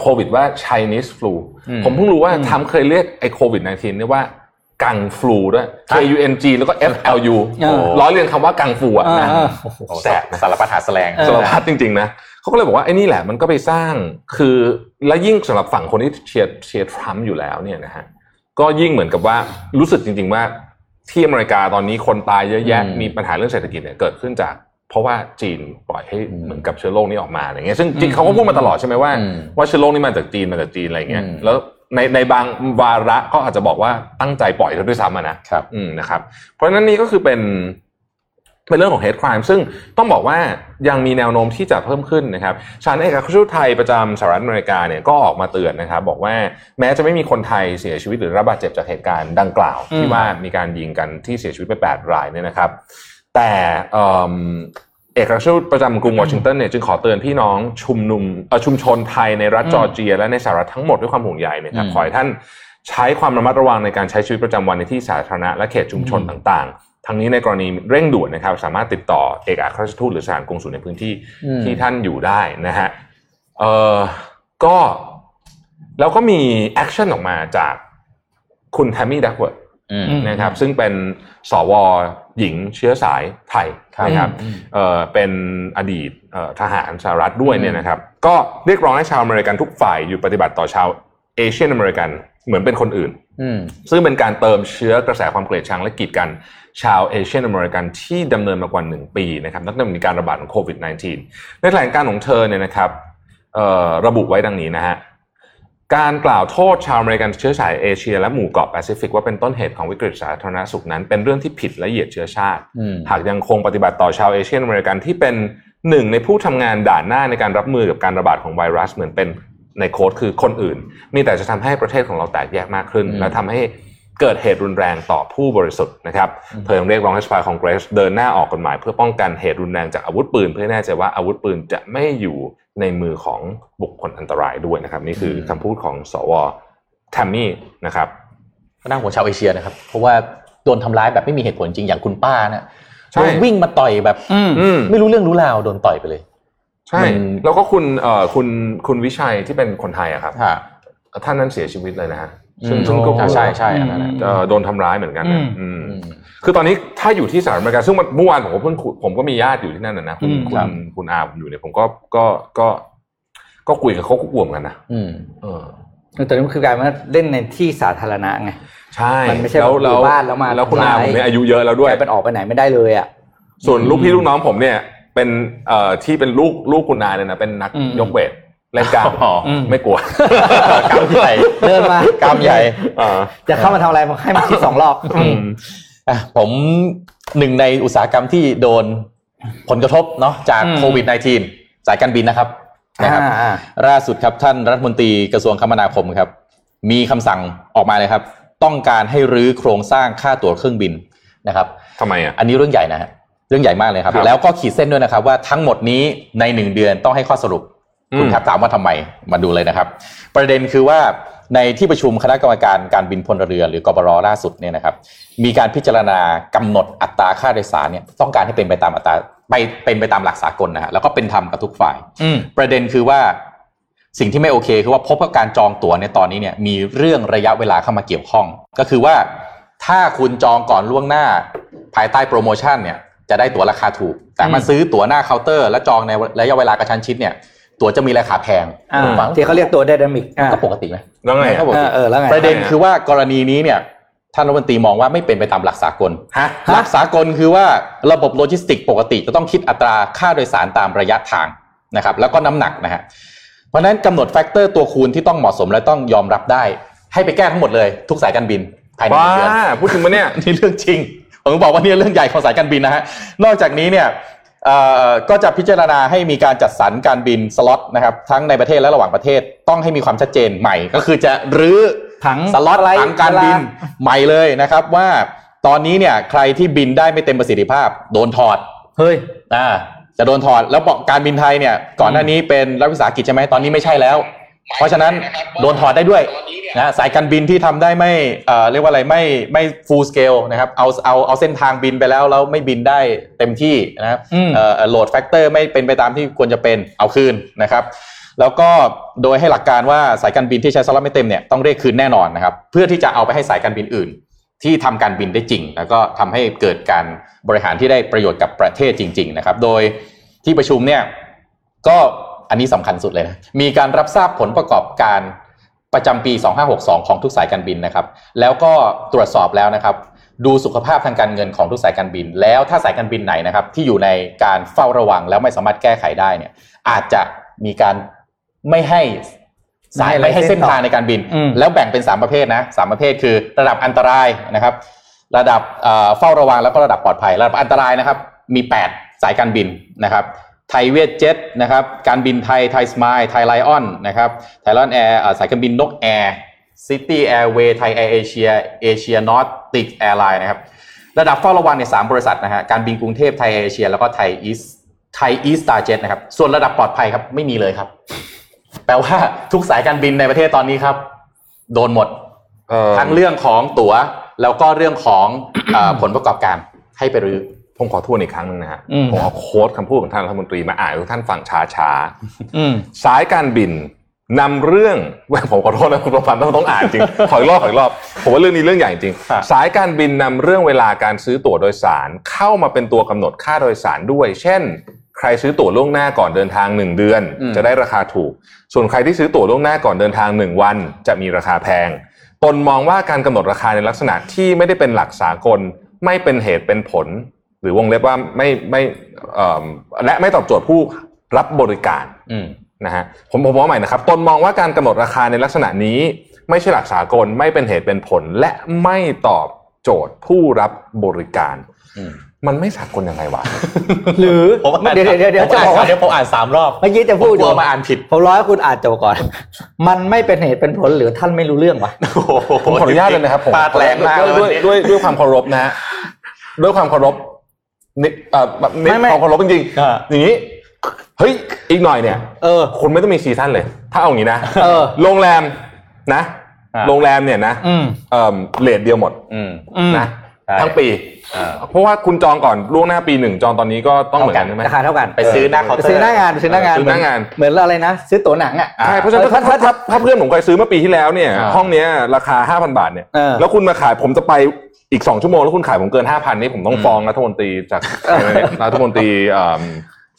โควิดว่า Chinese flu ผมเพิ่งรู้ว่าทรัมป์เคยเรียกไอ้โควิด -19 เนี่ยว่ากังฟลูด้วย K U N G แล้วก็ F L U เออล้อเลียนคำว่ากังฟูอะนะเออโอ้โหแสบนะสารพัดหาแสลงเออสารพัดจริงๆนะเขาก็เลยบอกว่าไอ้นี่แหละมันก็ไปสร้างคือและยิ่งสำหรับฝั่งคนที่เชียร์เชียร์ทรัมป์อยู่แล้วเนี่ยนะฮะก็ยิ่งเหมือนกับว่ารู้สึกจริง ๆ ว่า ที่อเมริกาตอนนี้คนตายเยอะแยะอืมมีปัญหาเรื่องเศรษฐกิจเนี่ยเกิดขึ้นจาก เพราะว่าจีนปล่อยให้อืมเหมือนกับเชื้อโรคนี้ออกมาอะไรเงี้ยซึ่งจริงเขาก็พูดมาตลอดใช่ไหมว่าอืมว่าเชื้อโรคนี้มาจากจีนมาจากจีนอะไรเงี้ยอืมแล้วในในบางวาระก็อาจจะบอกว่าตั้งใจปล่อยเขาด้วยซ้ำอะนะครับ อืมนะครับ เพราะฉะนั้นนี่ก็คือเป็น เป็นเรื่องของ hate crime ซึ่งต้องบอกว่ายังมีแนวโน้มที่จะเพิ่มขึ้นนะครับศาลเอกอัครราชทูตไทยประจำสหรัฐอเมริกาเนี่ยก็ออกมาเตือนนะครับ บอกว่าแม้จะไม่มีคนไทยเสียชีวิตหรือรับบาดเจ็บจากเหตุการณ์ดังกล่าวอืมที่ว่ามีการยิงกันที่เสียชีวิตไป 8 รายเนี่ยนะครับ แต่เอิ่มเอกอัครราชทูตประจำกรุงวอชิงตันเนี่ยจึงขอเตือนพี่น้องชุมนุมเอ่อชุมชนไทยในรัฐจอร์เจีย และในสหรัฐทั้งหมดด้วยความห่วงใยนะครับอืมขอให้ท่านใช้ความระมัดระวังในการใช้ชีวิตประจำวันในที่สาธารณะและเขตชุมชนต่างๆ ทั้งนี้ในกรณีเร่งด่วนนะครับ สามารถติดต่อเอกอัครราชทูตหรือสถานกงสุลในพื้นที่อืมที่ท่านอยู่ได้นะฮะเอ่อก็แล้วก็มี action ออกมาจากคุณแทมมี่ดักเวิร์ดอืมนะครับ ซึ่งเป็นสวหญิงเชื้อสายไทยครับนะครับอืมเอ่อเป็นอดีตเอ่อทหารสหรัฐด้วยอืมเนี่ยนะครับ ก็เรียกร้องให้ชาวอเมริกันทุกฝ่ายหยุดปฏิบัติต่อชาว Asian American เหมือนเป็นคนอื่นอืมซึ่งเป็นการเติมเชื้อกระแสความเกลียดชังและกีดกัน ชาว Asian American ที่ดำเนินมากว่าหนึ่งปีนะครับตั้งแต่มีการระบาดของโควิด -19 ในแถลงการณ์ของเธอเนี่ยนะครับเอ่อระบุไว้ดังนี้นะฮะการกล่าวโทษชาวอเมริกันเชื้อสายเอเชียและหมู่เกาะแปซิฟิกว่าเป็นต้นเหตุของวิกฤตสาธารณสุขนั้น เป็นเรื่องที่ผิดและเหยียดเชื้อชาติอืมหากยังคงปฏิบัติต่อชาว Asian American ที่เป็นหนึ่งในผู้ทำงานด่านหน้าในการรับมือกับการระบาดของไวรัสเหมือนเป็นใน quote คือคนอื่นมีแต่จะทำให้ประเทศของเราแตกแยกมากขึ้นอืมและทำให้ เกิดเหตุรุนแรงต่อผู้บริสุทธิ์นะครับอืมเธอยังเรียกร้องให้สภาคองเกรสเดินหน้าออกกฎหมายเพื่อป้องกันเหตุรุนแรงจากอาวุธปืน เพื่อให้แน่ใจว่าอาวุธปืนจะไม่อยู่ในมือของบุคคลอันตรายด้วยนะครับ นี่คือคำพูดของสวแทมมี่นะครับก็น่าห่วงชาวเอเชียนะครับ เพราะว่าโดนทำร้ายแบบไม่มีเหตุผลจริงอย่างคุณป้านะใช่โดนวิ่งมาต่อยแบบอืมอืมไม่รู้เรื่องรู้ราวโดนต่อยไปเลย ใช่มันแล้วก็คุณเอ่อคุณคุณวิชัยที่เป็นคนไทยอะครับฮะท่านนั้นเสียชีวิตเลยนะฮะอืม ซึ่งซึ่งก็อ่าใช่ใช่อันนั้นนะเอ่อโดนทำร้ายเหมือนกันนะอืมอืมอืมคือตอนนี้ถ้าอยู่ที่สหรัฐอเมริกาซึ่งเมื่อวานผมก็เพิ่งคุยผมก็มีญาติอยู่ที่นั่นนะนะคุณอืมคุครัณบคุณอาผมอยู่เนี่ยผมก็ก็ก็ก็คุยกับเขาก็กลัวเหมือนกันนะอืมเออแต่นี่มันคือกลายมาเล่นในที่สาธารณะไงใช่มันไม่ใช่แล้วแบบอยู่บ้านแล้วมาแล้วคุณอาทำร้ายผมเนี่ยอายุเยอะแล้วด้วยกลายเป็นออกไปไหนไม่ได้เลยอะส่วนลูกพี่ลูกน้องผมเนี่ย เป็นเอ่อที่เป็นลูกลูกคุณอาเนี่ยนะเป็นนักอืมยกเวท เล่นกล้ามอ๋ออืมไม่กลัวกล้ามใหญ่เดินมากล้ามใหญ่อ่าจะเข้ามาทำอะไรให้มันคิดสองรอบอืมอะผมหนึ่งในอุตสาหกรรมที่โดนผลกระทบเนาะจากอืมโควิด -19 สายการบินนะครับนะครับอ่าอ่าล่าสุดครับท่านรัฐมนตรีกระทรวงคมนาคมครับ มีคำสั่งออกมาเลยครับ ต้องการให้รื้อโครงสร้างค่าตั๋วเครื่องบินนะครับทำไมอะอันนี้เรื่องใหญ่นะฮะเรื่องใหญ่มากเลยครับครับแล้วก็ขีดเส้นด้วยนะครับว่าทั้งหมดนี้ในหนึ่งเดือนต้องให้ข้อสรุปอืม คุณครับถามว่าทำไมมาดูเลยนะครับ ประเด็นคือว่าในที่ประชุมคณะกรรมการการบินพลเรือนหรือกบรล่าสุดเนี่ยนะครับ มีการพิจารณากำหนดอัตราค่าโดยสารเนี่ยต้องการให้เป็นไปตามอัตราไปเป็นไปตามหลักสากลนะฮะแล้วก็เป็นธรรมกับทุกฝ่ายอืมประเด็นคือว่าสิ่งที่ไม่โอเคคือว่าพบว่าการจองตั๋วในตอนนี้เนี่ยมีเรื่องระยะเวลาเข้ามาเกี่ยวข้อง ก็คือว่าถ้าคุณจองก่อนล่วงหน้า ภายใต้โปรโมชั่นเนี่ยจะได้ตั๋วราคาถูก แต่มาอืมซื้อตั๋วหน้าเคาน์เตอร์ และจองในระยะเวลากระชั้นชิดเนี่ย ตั๋วจะมีราคาแพงอ่าผมว่าที่เขาเรียกตัวไดนามิกอ่าก็ปกติไหมแล้วไงก็ปกติอะเออแล้วไงประเด็นคือว่ากรณีนี้เนี่ยท่านรัฐมนตรีมองว่าไม่เป็นไปตามหลักสากลฮะหลักสากลคือว่าระบบโลจิสติกปกติจะต้องคิดอัตราค่าโดยสารตามระยะทางนะครับ แล้วก็น้ำหนักนะฮะ เพราะฉะนั้นกำหนด factor ตัวคูณที่ต้องเหมาะสมและต้องยอมรับได้ ให้ไปแก้ทั้งหมดเลยทุกสายการบินภายในหว้านึ่งเดือนพูดถึงมาเนี่ยนี่เรื่องจริงผมบอกว่านี่เรื่องใหญ่ของสายการบินนะฮะ นอกจากนี้เนี่ยเอ่อ ก็จะพิจารณาให้มีการจัดสรรการบินสล็อตนะครับทั้งในประเทศและระหว่างประเทศต้องให้มีความชัดเจนใหม่ ก็คือจะรื้อผังสล็อตอะไรผังการบินเวลใหม่เลยนะครับว่าตอนนี้เนี่ยใครที่บินได้ไม่เต็มประสิทธิภาพ โดนถอดเฮ้ยอ่าจะโดนถอดแล้วบอกการบินไทยเนี่ย ก่อนหน้านี้เป็นรัฐวิสาหกิจใช่ไหมตอนนี้ไม่ใช่แล้ว เพราะฉะนั้นโดนถอดได้ด้วยนะสายการบินที่ทำได้ไม่เอ่อเรียกว่าอะไรไม่ไม่ full scale นะครับเอาเอาเอาเส้นทางบินไปแล้วแล้วไม่บินได้เต็มที่นะครับอืมเอ่อ load factor ไม่เป็นไปตามที่ควรจะเป็นเอาคืนนะครับ แล้วก็โดยให้หลักการว่าสายการบินที่ใช้สล็อตไม่เต็มเนี่ยต้องเรียกคืนแน่นอนนะครับ เพื่อที่จะเอาไปให้สายการบินอื่น ที่ทำการบินได้จริง แล้วก็ทำให้เกิดการบริหารที่ได้ประโยชน์กับประเทศจริง ๆ นะครับ โดยที่ประชุมเนี่ยก็ อันนี้สำคัญสุดเลยนะมีการรับทราบผลประกอบการประจำปี 2562 ของทุกสายการบินนะครับ แล้วก็ตรวจสอบแล้วนะครับ ดูสุขภาพทางการเงินของทุกสายการบิน แล้วถ้าสายการบินไหนนะครับ ที่อยู่ในการเฝ้าระวังแล้วไม่สามารถแก้ไขได้เนี่ย อาจจะมีการไม่ให้สายไม่ให้ไม่ให้เส้นเส้นต่อทางในการบินอืมแล้วแบ่งเป็น 3 ประเภทนะสามประเภทคือระดับอันตรายนะครับ ระดับเอ่อเฝ้าระวังแล้วก็ระดับปลอดภัย ระดับอันตรายนะครับ มี 8 สายการบินนะครับ ไทยเวียดเจ็ตนะครับ การบินไทย ไทยสมายไทยไลอ้อนนะครับ ไทยไลอ้อนแอร์สายการบินนกแอร์ซิตี้แอร์เวย์ไทยแอร์เอเชียเอเชียแอตแลนติกแอร์ไลน์นะครับ ระดับเฝ้าระวังในยสามบริษัทนะฮะ การบินกรุงเทพไทยเอเชีย แล้วก็ไทยอีสไทยอีสตาร์เจ็ตนะครับ ส่วนระดับปลอดภัยครับ ไม่มีเลยครับ แปลว่าทุกสายการบินในประเทศตอนนี้ครับ โดนหมดเอ่อทั้งเรื่องของตั๋ว แล้วก็เรื่องของเออผลประกอบการให้ไปรื้อ ผมขอทวนอีกครั้งหนึ่งนะฮะอืมผมเอาโค้ดคำพูดของท่านรัฐมนตรีมาอ่านให้ทุกท่านฟังช้าอืมๆสายการบินนำเรื่องผมขอโทษนะคุณประพันธ์ต้องต้องอ่านจริงขออีกรอบขออีกรอบผมว่าเรื่องนี้เรื่องใหญ่จริงครับสายการบินนำเรื่องเวลาการซื้อตั๋วโดยสารเข้ามาเป็นตัวกำหนดค่าโดยสารด้วย เช่น ใครซื้อตั๋วล่วงหน้าก่อนเดินทางหนึ่งเดือน จะได้ราคาถูก ส่วนใครที่ซื้อตั๋วล่วงหน้าก่อนเดินทางหนึ่งวัน จะมีราคาแพงตนมองว่าการกำหนดราคาในลักษณะที่ไม่ได้เป็นหลักสากลไม่เป็นเหตุเป็นผลห รือวงเล็บว่าไม่ไม่เอ่อและไม่ตอบโจทย์ผู้รับบริการอืมนะฮะผมผมว่าใหม่นะครับตนมองว่าการกำหนดราคาในลักษณะนี้ ไม่ใช่หลักสากลไม่เป็นเหตุเป็นผล และไม่ตอบโจทย์ผู้รับบริการอืมมันไม่สากลยังไงวะหรือผมอ่านเดี๋ยวเดี๋ยวเดี๋ยวผมจะอ่านบอกว่าเดี๋ยวผมอ่านสามรอบเมื่อกี้จะพูดผมกลัวมาอ่านผิดผมร้อยคุณอ่านจบก่อน มันไม่เป็นเหตุเป็นผลหรือท่านไม่รู้เรื่องวะผมขออนุญาตเลยนะครับผมพูดแรงมากด้วยด้วยด้วยด้วยความเคารพนะฮะด้วยความเคารพนิดเอ่อ แบบนิดไม่ไม่ความเคารพจริงอ่าๆอย่างนี้เฮ้ยอีกหน่อยเนี่ยเออคุณไม่ต้องมี season เลย ถ้าเอาอย่างนี้นะเออโรงแรมนะฮะโรงแรมเนี่ยนะอืมเอ่อ rate เดียวหมดอืมอืมนะใช่ ทั้งปีอ่าเพราะว่าคุณจองก่อนล่วงหน้าปีหนึ่งจองตอนนี้ก็ต้องเหมือนกันใช่ไหมราคาเท่ากันไปซื้อหน้าเคาน์ไปเตอร์ไปซื้อหน้างานไปซื้อหน้างานซื้อหน้างานเหมือนอะไรนะ ซื้อตั๋วหนังอะใช่เพราะฉะนั้นเออถ้าถ้าถ้าถ้าเพื่อนผมเคยซื้อเมื่อปีที่แล้วเนี่ยอ่าห้องเนี้ยราคา5,000บาทเนี่ยเออแล้วคุณมาขายผมจะไปอีก2ชั่วโมงแล้วคุณขายผมเกิน5,000นี่ผมต้องฟ้องรัฐมนตรีจากรัฐมนตรีเอิ่ม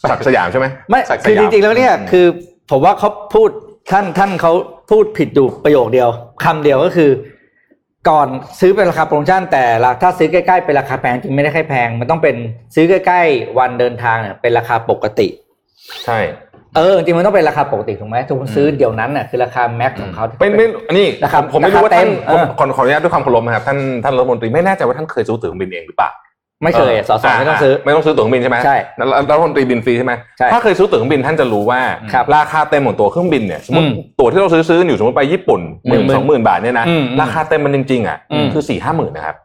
ศักดิ์สยามใช่ไหมไม่ศักดิ์สคือยามจริงๆแล้วเนี่ยอืมคือผมว่าเขาพูดท่านท่านเขาพูดผิดอยู่ประโยคเดียวคำเดียวก็คือ ก่อนซื้อเป็นราคาโปรโมชั่นแต่ละถ้าซื้อใกล้ๆเป็นราคาแพงจริงไม่ได้ค่อยแพง มันต้องเป็นซื้อใกล้ๆวันเดินทางเนี่ยเป็นราคาปกติ ใช่เออจริงๆมันต้องเป็นราคาปกติถูกไหมทุกคนซื้อเดี๋ยวนั้นน่ะคือราคาแม็กของเขาที่ไม่ไม่อันนี้นะครับผมไม่รู้ว่าท่านราคาเต็มผมเออขอขออนุญาตด้วยความเคารพนะครับท่านท่านรัฐมนตรีไม่แน่ใจว่าท่านเคยซื้อตั๋วเครื่องบินเองหรือเปล่า ไม่เคยสอสอไม่ต้องซื้อไม่ต้องซื้อตั๋วเครื่องบินใช่ไหมใช่แล้วรัฐมนตรีบินฟรีใช่ไหมใช่ถ้าเคยซื้อตั๋วเครื่องบินท่านจะรู้ว่าครับราคาเต็มของตั๋วเครื่องบินเนี่ยสมมติอืมตั๋วที่เราซื้อซื้ออยู่สมมติไปญี่ปุ่นหมื่นหมื่นสองหมื่นบาทเนี่ยนะอืมราคาเต็มมันจริงๆอะอืมคือสี่ห้าหมื่นนะครับ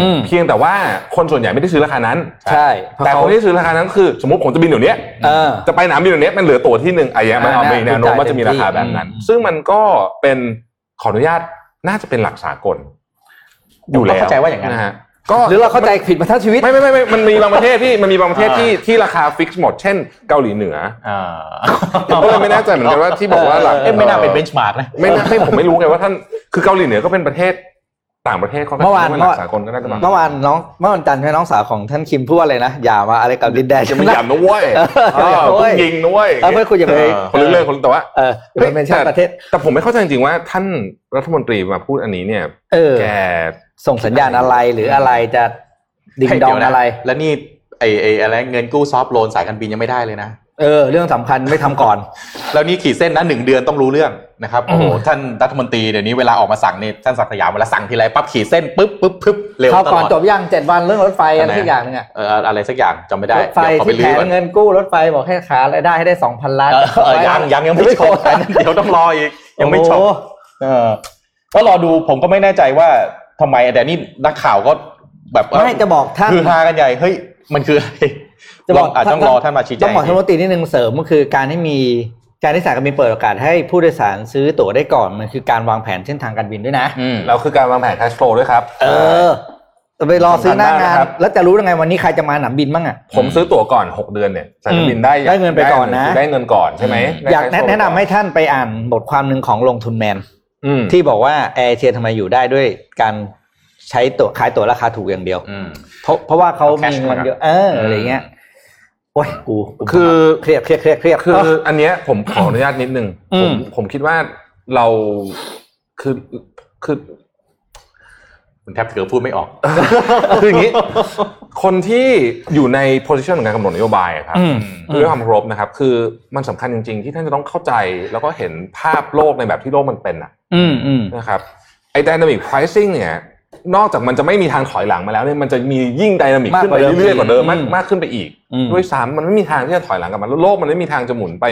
อืมเพียงแต่ว่าคนส่วนใหญ่ไม่ได้ซื้อราคานั้น ใช่เพราะแต่เขาคนที่ซื้อราคานั้นคือ สมมติผมจะบินเดี๋ยวนี้เออจะไปสนามบินเดี๋ยวนี้มันเหลือตั๋วที่หนึ่งอะไรอย่างเงี้ยมันเอาอ่ามีแนวโน้มจ่ายว่าจะมีราคาแบบนั้นเต็มที่ซึ่งมันก็เป็นขออนุญาตน่าจะเป็นหลักสากล อยู่แล้วผมก็เข้าใจว่าอย่างนั้นนะฮะ ก็หรือเราเข้าใจผิดมาทั้งชีวิต ไม่ไม่ไม่ไม่มันมีบางประเทศที่มันมีบางประเทศอ่าที่ที่ราคา fix หมด เช่นเกาหลีเหนืออ่าผมก็เลยไม่แน่ใจเหมือนกันว่าที่บอกว่าหลักเอ๊ะไม่น่าเป็น benchmark นะไม่น่าไม่ผมไม่รู้ไงว่าท่านคือเกาหลีเหนือก็เป็นประเทศต่างประเทศเขาเมื่อวานหลักสากลก็น่าจะมาเมื่อวานน้องเมื่อวันจันทร์ใช่ไหมน้องสาวของท่านคิมพูดว่าอะไรนะอย่ามาอะไรกับดินแดนจะไม่หยำนะเว้ยเออเออโอ้ยเพิ่งยิงนะเว้ยเออเพื่อคุณอย่าไปเออคนละเรื่องคนละแต่ว่าเอออย่าไปเป็นชาติประเทศแต่ผมไม่เข้าใจจริงๆว่าท่านรัฐมนตรีมาพูดอันนี้เนี่ยเออแก ส่งสัญญาณอะไรหรืออะไรจะดิ่งดองเยวนะอะไร แล้วนี่ไอไออะไรเงินกู้ซอฟต์โลนสายการบินยังไม่ได้เลยนะเออเรื่องสำคัญไม่ทำก่อน แล้วนี่ขีดเส้นนะหนึ่งเดือนต้องรู้เรื่องนะครับโอ้โหอืมท่านรัฐมนตรีเดี๋ยวนี้เวลาออกมาสั่งเนี่ยท่านศักดิ์สยามเวลาสั่งทีไรปั๊บขีดเส้นปุ๊บปุ๊บปุ๊บเร็วเขาตก่ลอนอดจบยังเจ็ดวันเรื่องรถไฟอะไรอันไหนสักอย่างหนึงอะเอออะไรสักอย่างจำไม่ได้รถไฟเดี๋ยวเขาไปที่ลื้แผอนก่อนเงินกู้รถไฟบอกให้ขารายได้ให้ได้สองพันล้านเออเออยังยังยังไม่จบอันนั้นเดี๋ยวต้องรออีกยังไม่จบโอ้เออก็รอดูผมก็ไม่แน่ใจว่า ทำไมแต่นี่นักข่าวก็แบบว่าไม่จะบอกท่านคือฮากันใหญ่เฮ้ยมันคืออะไรจะบอกลงอาจต้องรอท่านมาชี้แจต้องงบอกท่านรัฐมนตรีนิดนึงเสริมก็คือการให้มีการที่สายการบินเปิดโอกาสให้ผู้โดยสารซื้อตั๋วได้ก่อนมันคือการวางแผนเส้นทางการบินด้วยนะอืมเราคือการวางแผน cash flow ด้วยครับ เออจะไปรอซื้อหน้างานสำคัญมากนะครับแล้วจะรู้ยังไงวันนี้ใครจะมาหนามบินบ้างอะผมซื้อตั๋วก่อน 6 เดือนเนี่ยสายการบินได้ได้เงินไปก่อนนะ ได้เงินก่อนใช่ไหมอืมได้อยาก cash แนะ flow แนะนำให้ท่านไปอ่านบทความหนึ่งของลงทุนแมนอืม ที่บอกว่าแอร์เทียทำไมอยู่ได้ด้วยการใช้ตั๋วขายตั๋วราคาถูกอย่างเดียวอืมเพราะเพราะว่าเขาเอา cash มีเงินเยอะเอออะไรเงี้ยโอ้ยกูกูคือเครียดเครียดเครียดเครียดคือเอ้าอันเนี้ยผมขออนุญาตนิดนึงอืผมมผมคิดว่าเราคือคือคุณแทบเกือบพูดไม่ออก คืออย่างนี้ คนที่อยู่ใน position ของการกำหนดนโยบายอะครับอืมด้วยความเคารพนะครับ คือมันสำคัญจริง ๆ ที่ท่านจะต้องเข้าใจ แล้วก็เห็นภาพโลกในแบบที่โลกมันเป็นอะอืมอืมนะครับไอ้ dynamic pricing เนี่ยนอกจากมันจะไม่มีทางถอยหลังมาแล้วเนี่ยมันจะมียิ่ง dynamic มากขึ้นกไปว่าเดิมเรื่อยๆกว่าเดิมมากอืมมากขึ้นไปอีกอืมด้วยซ้ำมันไม่มีทางที่จะถอยหลังกลับมาแล้วโลกมันไม่มีทางจะหมุนไป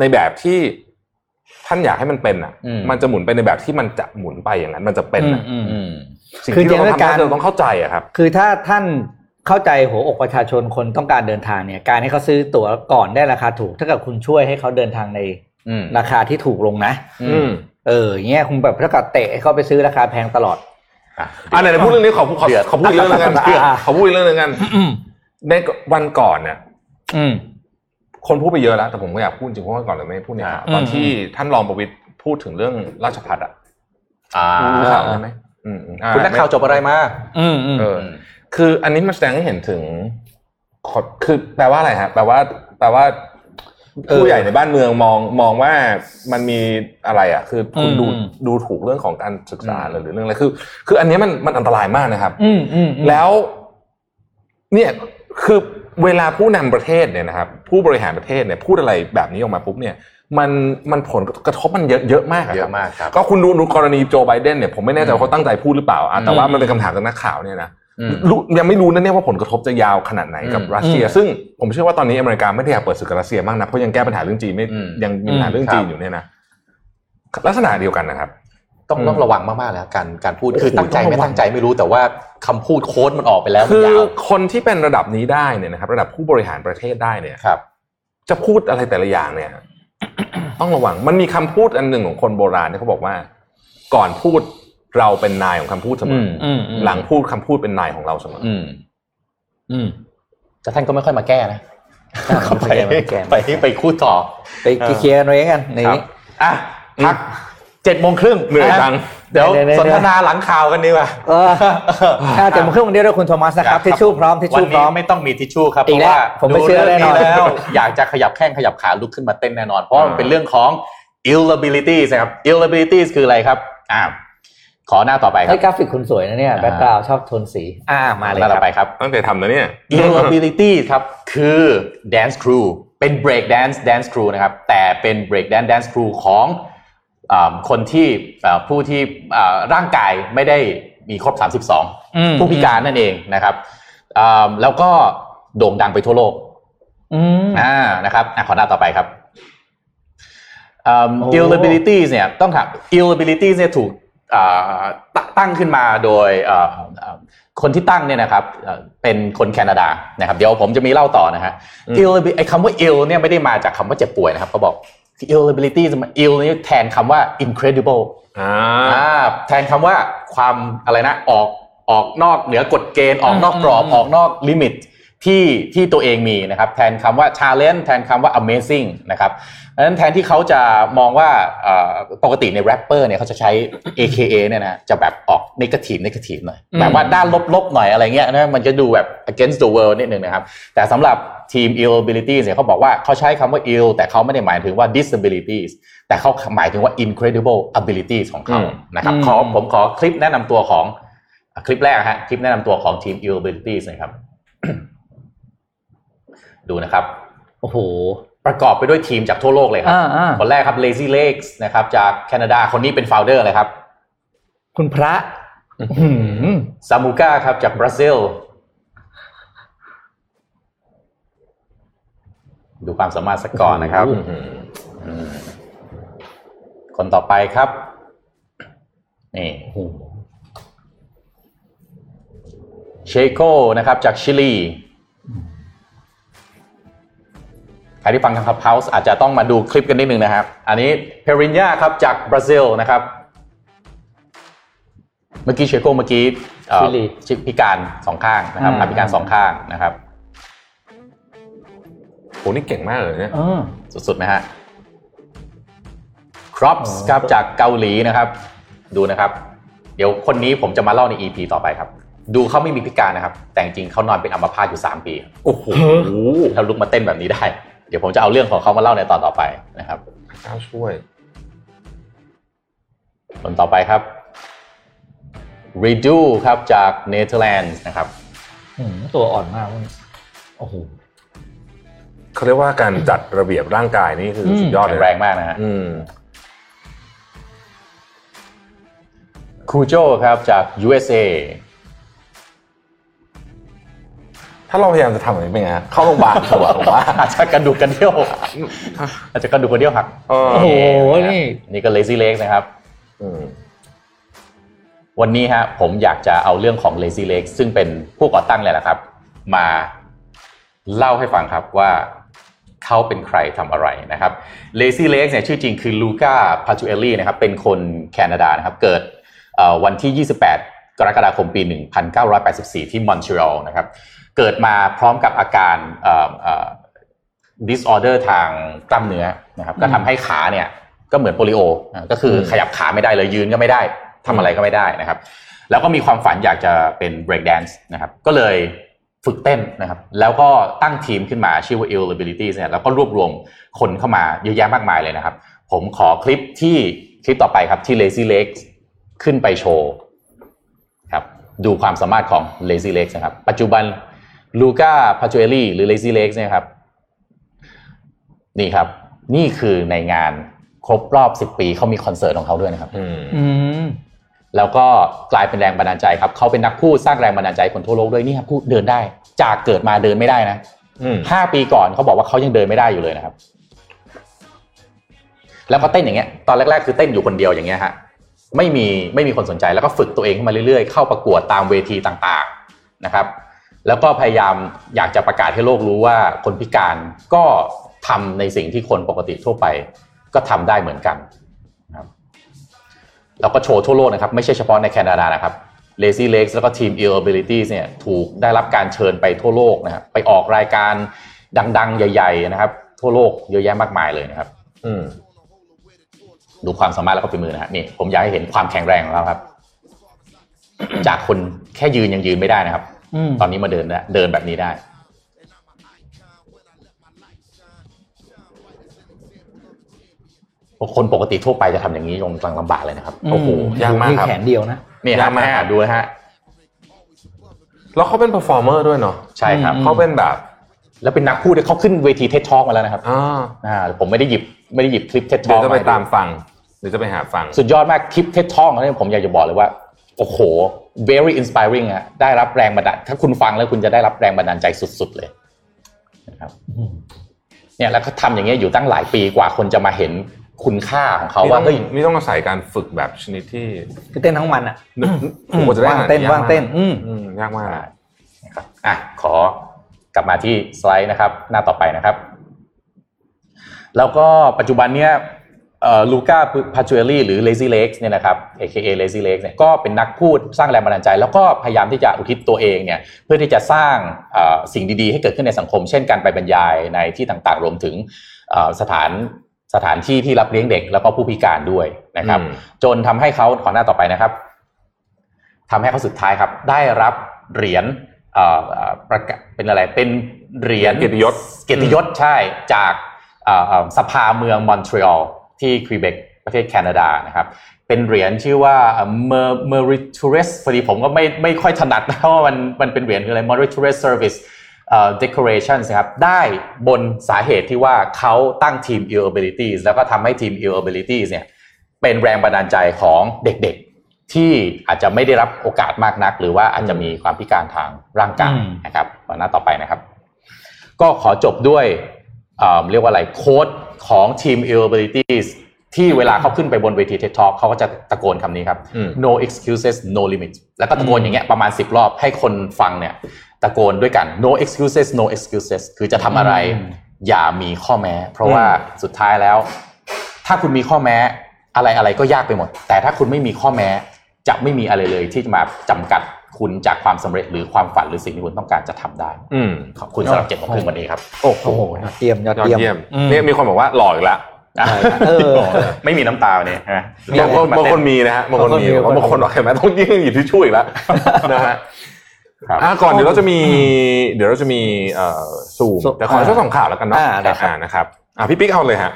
ในแบบที่ท่านอยากให้มันเป็นอะอืมมันจะหมุนไปในแบบที่มันจะหมุนไปอย่างนั้น มันจะเป็นอืมอะอืมอืมสิ่งคือที่เราจริต้องงๆทำการได้เราต้องเข้าใจอะครับ คือถ้าท่าน เข้าใจหัวอกประชาชนคนต้องการเดินทางเนี่ย การให้เขาซื้อตั๋วก่อนได้ราคาถูก ถ้าเกิดคุณช่วยให้เขาเดินทางในอืมราคาที่ถูกลงนะอืมเอออย่างเงี้ยคุณแบบถ้าเกิดเตะให้เขาไปซื้อราคาแพงตลอดอะอ่าไหนๆพูดเรื่องนี้ขอขอเดือดขอพูดอีกเรื่องหนึงกันอ่าขอพูดอีกเรื่องหนึงกันอืมในวันก่อนเนี่ยอืมคนพูดไปเยอะแล้วแต่ผมก็อยากพูดจริงเพราะว่าก่อนเลยไม่ได้พูดเนี่ยอ่าตอนอืมที่ท่านรองประวิตรพูดถึงเรื่องราชพัฒอะอ่ารู้ข่าวใช่ไหมอืมอืมอ่าคุณนักข่าวจบอะไรมาอืมอืมเออ คืออันนี้มันแสดงให้เห็นถึงขอคือแปลว่าอะไรฮะแปลว่า แปลว่าผู้ใหญ่ในบ้านเมืองมองมองว่ามันมีอะไรอะ คือคุณดูดูถูกเรื่องของการศึกษาอืมหรือเรื่องอะไรคือ คืออันเนี้ยมันมันอันตรายมากนะครับ อืมอืมอืมแล้ว เนี่ยคือเวลาผู้นำประเทศเนี่ยนะครับ ผู้บริหารประเทศเนี่ยพูดอะไรแบบนี้ออกมาปุ๊บเนี่ยมันมันผลกระทบมันเยอะเยอะมากเยอะมากครับก็คุณดูดูกรณีโจไบเดนเนี่ยผมไม่แน่ใจว่าเขาตั้งใจพูดหรือเปล่าอะแต่ว่ามันเป็นคำถามจากนักข่าวเนี่ยนะอืมรู้ ยังไม่รู้นะเนี่ยว่าผลกระทบจะยาวขนาดไหนกับอืมรัสเซีย ซึ่งผมเชื่อว่าตอนนี้อเมริกาไม่ได้อยากเปิดศึกกับรัสเซียมากนะเพราะยังแก้ปัญหาเรื่องจีนไม่อืมยังมีปัญหาเรื่องครับจีนอยู่เนี่ยนะลักษณะเดียวกันนะครับ ต้องอืมต้องระวังมากๆแล้วการการพูดโอ้โหคือตั้งใจต้องระวังไม่ตั้งใจไม่รู้แต่ว่าคำพูดโค้ดมันออกไปแล้วมันคือยาวคนที่เป็นระดับนี้ได้เนี่ยนะครับ ระดับผู้บริหารประเทศได้เนี่ยครับ จะพูดอะไรแต่ละอย่างเนี่ย ต้องระวังมันมีคำพูดอันหนึ่งของคนโบราณที่เขาบอกว่า ก่อนพูด เราเป็นนายของคำพูดเสมอือมออืมอืมหลังพูดคำพูดเป็นนายของเราเสมออืมอืมแต่ท่านก็ไม่ค่อยมาแก้นะอ่าก็ไปไม่แก้ไม่ไปแก้ไปพูดต่อ ไปเคลียร์กันไว้กันในครับนี้อะพักเจ็ดโมงครึ่งเหนื่อยจังเดี๋ยวเดี๋ยวเดี๋ยวสนทนาหลังข่าวกันดีกว่าเออถ้าจะมาเครื่องวันนี้ด้วยคุณโทมัสนะครับทิชชู่พร้อมทิชวันชู่พร้นี้อมไม่ต้องมีทิชชู่ครับอีเพกราะแล้วว่าผมไม่เชื่อดูรื่งแน่นอนแล้ว อยากจะขยับแข้งขยับขาลุกขึ้นมาเต้นแน่นอน เพราะว่ามันเป็นเรื่องของ illabilities นะครับ illabilities คืออะไรครับอ่า ขอหน้าต่อไปครัให้บกราฟิกคุณสวยนะเนี่ยอ่าแบ็กกราวชอบโทนสี อ่ามาเลยหน้าคต่รัอบไปครับ ตั้งแต่ทำนะเนี่ย illability ครับคือ dance crew เป็น break dance dance crew นะครับแต่เป็น break dance dance crew ของอาคนที่อ่าผู้ที่อ่าร่างกายไม่ได้มีครบอืม32 ผู้พิการนั่นเองนะครับอ่าแล้วก็โด่งดังไปทั่วโลกอืมอ่านะครับอะขอหน้าต่อไปครับอืมโอ้ illabilities เนี่ยต้องถาม illabilities เนี่ยถูกอ่า ตตั้งขึ้นมาโดยอ่าอ่าคนที่ตั้งเนี่ยนะครับเอ่อเป็นคนแคนาดานะครับเดี๋ยวผมจะมีเล่าต่อนะฮะอืม illabi- ไอ้คำว่า ill เนี่ยไม่ได้มาจากคำว่าเจ็บป่วยนะครับเขาบอก illability มัน ill นี่แทนคำว่า incredible อ่าอ่าแทนคำว่าความอะไรนะออกออกนอกเหนือกฎเกณฑ์ออกนอกกรอบอืมออกนอกลิมิตที่ที่ตัวเองมีนะครับแทนคำว่า challenge แทนคำว่า amazing นะครับ ดังนั้นแทนที่เขาจะมองว่าเอ่อปกติในแรปเปอร์เนี่ยเขาจะใช้ AKA เนี่ยนะจะแบบออก negative negative หน่อยอืมแบบว่าด้านลบๆหน่อยอะไรเงี้ยนะมันจะดูแบบ against the world นิดนึงนะครับ แต่สำหรับทีม illability เนี่ยเขาบอกว่าเขาใช้คำว่า ill แต่เขาไม่ได้หมายถึงว่า disabilities แต่เขาหมายถึงว่า incredible abilities ของเขาอืมนะครับอืมขอผมขอคลิปแนะนำตัวของอะคลิปแรกฮะคลิปแนะนำตัวของทีม illabilities นะครับ ดูนะครับ โอ้โห ประกอบไปด้วยทีมจากทั่วโลกเลยครัอ่าอ่าคนแรกครับ lazy legs นะครับ จากแคนาดาคนนี้เป็น founder เลยครับ คุณพระอื้อหือซามูก้าครับจากบราซิล ดูความสามารถสักก่อนนะครับอืมคนต่อไปครับ นี่โอ้โหเชโกนะครับ จากชิลี ใครที่ฟังทาง Clubhouse อาจจะต้องมาดูคลิปกันนิดนึงนะครับ อันนี้เพรินยาครับจากบราซิลนะครับ เมื่อกี้เชโกเมื่อกี้เอ่อชิลีชิพิการสองข้างนะครับอืมขาพิการสองข้างนะครับโหนี่เก่งมากเลยเนี่ยเออสุดๆไหมฮะ Crops อ๋อครับจากเกาหลีนะครับ ดูนะครับ เดี๋ยวคนนี้ผมจะมาเล่าใน EP ต่อไปครับ ดูเขาไม่มีพิการนะครับ แต่จริงๆเขานอนเป็นอัมพาตอยู่ 3 ปี โอ้โหแล้วลุกมาเต้นแบบนี้ได้เดี๋ยวผมจะเอาเรื่องของเขามาเล่าในตอนต่อไปนะครับเจ้าช่วย คนต่อไปครับ Redo ครับจากเนเธอร์แลนด์นะครับหืมตัวอ่อนมากเว้ยโอ้โหเขาเรียกว่าการจัดระเบียบร่างกายนี่คืออมสุดยอดเลแข็ยงแรงมากนะฮะอืมคูโจครับจาก USA ถ้าเราพยายามจะทำแบบนี้เป็นไงฮะเข้าโรงพยาบาลดีกว่าผมว่า อาจจะกระดูกกระเดี่ยวอาจจะกระดูกกระเดี่ยวหักเออโอ้โหนี่นี่ก็ lazy legs นะครับอืมวันนี้ฮะผมอยากจะเอาเรื่องของ lazy legs ซึ่งเป็นผู้ก่อตั้งเลยแหละครับ มาเล่าให้ฟังครับว่าเขาเป็นใครทำอะไรนะครับ lazy legs เนี่ยชื่อจริงคือลูก้าพาจูเอลลี่นะครับเป็นคนแคนาดานะครับ เกิดเอ่อวันที่ 28 กรกฎาคมปี 1984 ที่มอนทรีออลนะครับ เกิดมาพร้อมกับอาการเอ่อเอ่อ disorder ทางกล้ามเนื้อนะครับ ก็ทำให้ขาเนี่ยก็เหมือนโปลิโออ่าก็คือขยับขาไม่ได้เลยยืนก็ไม่ได้ทำอะไรก็ไม่ได้นะครับ แล้วก็มีความฝันอยากจะเป็น break dance นะครับ ก็เลยฝึกเต้นนะครับ แล้วก็ตั้งทีมขึ้นมาชื่อว่า illabilities เนี่ยแล้วก็รวบรวมคนเข้ามาเยอะแยะมากมายเลยนะครับ ผมขอคลิปที่คลิปต่อไปครับที่ lazy legs ขึ้นไปโชว์ครับ ดูความสามารถของ lazy legs นะครับ ปัจจุบัน ลูก้าพาจูเอลี่หรือ lazy legs เนี่ยครับ นี่ครับ นี่คือในงานครบรอบ 10 ปีเขามีคอนเสิร์ตของเขาด้วยนะครับอืมอืมแล้วก็กลายเป็นแรงบันดาลใจครับเขาเป็นนักพูดสร้างแรงบันดาลใจคนทั่วโลกด้วยนี่ครับพูดเดินได้ จากเกิดมาเดินไม่ได้นะอืมห้าปีก่อนเขาบอกว่าเขายังเดินไม่ได้อยู่เลยนะครับ แล้วก็เต้นอย่างเงี้ย ตอนแรกๆคือเต้นอยู่คนเดียวอย่างเงี้ยฮะไม่มีไม่มีคนสนใจแล้วก็ฝึกตัวเองขึ้นมาเรื่อยๆเข้าประกวดตามเวทีต่างๆนะครับ แล้วก็พยายามอยากจะประกาศให้โลกรู้ว่าคนพิการก็ทำในสิ่งที่คนปกติทั่วไป ก็ทำได้เหมือนกันนะครับแล้วก็โชว์ทั่วโลกนะครับ ไม่ใช่เฉพาะในแคนาดานะครับ Lazy Legs แล้วก็ทีม e a b i l i t i e s เนี่ยถูกได้รับการเชิญไปทั่วโลกนะครับไปออกรายการดังๆ ใหญ่ ๆ นะครับ ทั่วโลกเยอะแยะมากมายเลยนะครับ อืดูความสามารถแล้วก็ฝีมือนะฮะนี่ผมอยากให้เห็นความแข็งแรงของเราครับ จากคนแค่ยืนยังยืนไม่ได้นะครับ ตอนนี้มาเดินได้เดินแบบนี้ได้ คนปกติทั่วไปจะทำอย่างนี้ลงกลางลำบากเลยนะครับโอ้โหยากมากครับแขนเดียวนะนี่ยาฮะกมากอ่ดูนะฮะแล้วเขาเป็น performer ด้วยเนาะใช่ครับอืมเขาเป็นแบบ แล้วเป็นนักพูดที่เขาขึ้นเวทีเท็ดทอกมาแล้วนะครับอ่าอ่าผมไม่ได้หยิบไม่ได้หยิบคลิปเท็ดทเดี๋อยกวจะไปตามฟังเดี๋ยวจะไปหาฟัง สุดยอดมากคลิปเท็ดทอกเนี่ยผมอยากจะบอกเลยว่า โอ้โห very inspiring อะได้รับแรงบันดาลถ้าคุณฟังแล้วคุณจะได้รับแรงบันดาลใจสุด ๆ เลยนะครับเนี่ยแล้วเขาทำอย่างเงี้ยอยู่ตั้งหลายปีกว่าคนจะมาเห็นคุณค่าของเขาว่าเฮ้ยนี่ต้องอาศัยการฝึกแบบชนิดที่คือเต้นทั้งวันอะนึกผมว่าจะได้ว่างขนาดเต้นยกว่างเต้นมกอืมอืมยากมากนะครับอะขอกลับมาที่สไลด์นะครับ หน้าต่อไปนะครับ แล้วก็ปัจจุบันเนี้ย ลูก้าพาจูเอลี่หรือ Lazy Legs เนี่ยนะครับ AKA Lazy Legs เนี่ยก็เป็นนักพูดสร้างแรงบันดาลใจ แล้วก็พยายามที่จะอุทิศตัวเองเนี่ยเพื่อที่จะสร้างเอ่อสิ่งดีๆ ให้เกิดขึ้นในสังคม เช่นการไปบรรยายในที่ต่างๆ รวมถึงเอ่อสถานสถานที่ที่รับเลี้ยงเด็กแล้วก็ผู้พิการด้วยนะครับอืมจนทำให้เขาขอหน้าต่อไปนะครับทำให้เขาสุดท้ายครับ ได้รับเหรียญเอ่อเอ่อประกาศเป็นอะไรเป็นเหรียญเกียรติยศเกียรติยศใช่จากเอ่อเอ่อสภาเมืองมอนทรีออล ที่ควิเบกประเทศแคนาดานะครับเป็นเหรียญชื่อว่าเมอร์ Meritorious พอดีผมก็ไม่ไม่ค่อยถนัดนะว่ามันมันเป็นเหรียญคืออะไร m e r i t o r i s service เอ่อ decorations นะครับได้บนสาเหตุที่ว่าเขาตั้งทีม Ill Abilities แล้วก็ทำให้ทีม Ill Abilities เนี่ยเป็นแรงบันดาลใจของเด็กๆ ที่อาจจะไม่ได้รับโอกาสมากนัก หรือว่าอาจจะมีความพิการทางร่างกายอืมนะครับมาหน้าต่อไปนะครับ ก็ขอจบด้วยเอ่อเรียกว่าอะไรโค้ด ของทีม Ill Abilities ที่เวลาเขาขึ้นไปบนเวที TED Talk เขาก็จะตะโกนคำนี้ครับอืม no excuses no limit แล้วก็ตะโกนอย่างเงี้ยประมาณ 10 รอบให้คนฟังเนี่ยตะโกนด้วยกัน no excuses no excuses คือจะทำอะไรอืมอย่ามีข้อแม้ เพราะว่าสุดท้ายแล้ว ถ้าคุณมีข้อแม้อะไรอะไรก็ยากไปหมด แต่ถ้าคุณไม่มีข้อแม้จะไม่มีอะไรเลยที่จะมาจำกัด คุณจากความสำเร็จหรือความฝันหรือสิ่งที่คุณต้องการจะทำได้ อืมขอบคุณสำหรับเจ็ดโมงครึ่งวันนี้ครับโอ้โหโอ้โหยอดเยี่ยมยอดยอดเยี่ยมเยี่ยมอืมนี่มีคนบอกว่าหล่ออีกแล้วเออไม่มีน้ำตาเนี่ยฮะมีบางคนบางคนมีนะฮะบางคนมีบางคนมีบางคนบอกเห็นไหมต้องยิ่งหยิบที่ช่วยอีกแล้วนะฮะครับอะก่อนเดี๋ยวเราจะมี เดี๋ยวเราจะมีเอ่อซูมซูมแต่ขอช่วยสองข่าวแล้วกันเนาะอ่าได้ครับอ่านะครับอะพี่ปิ๊กเอาเลยฮะ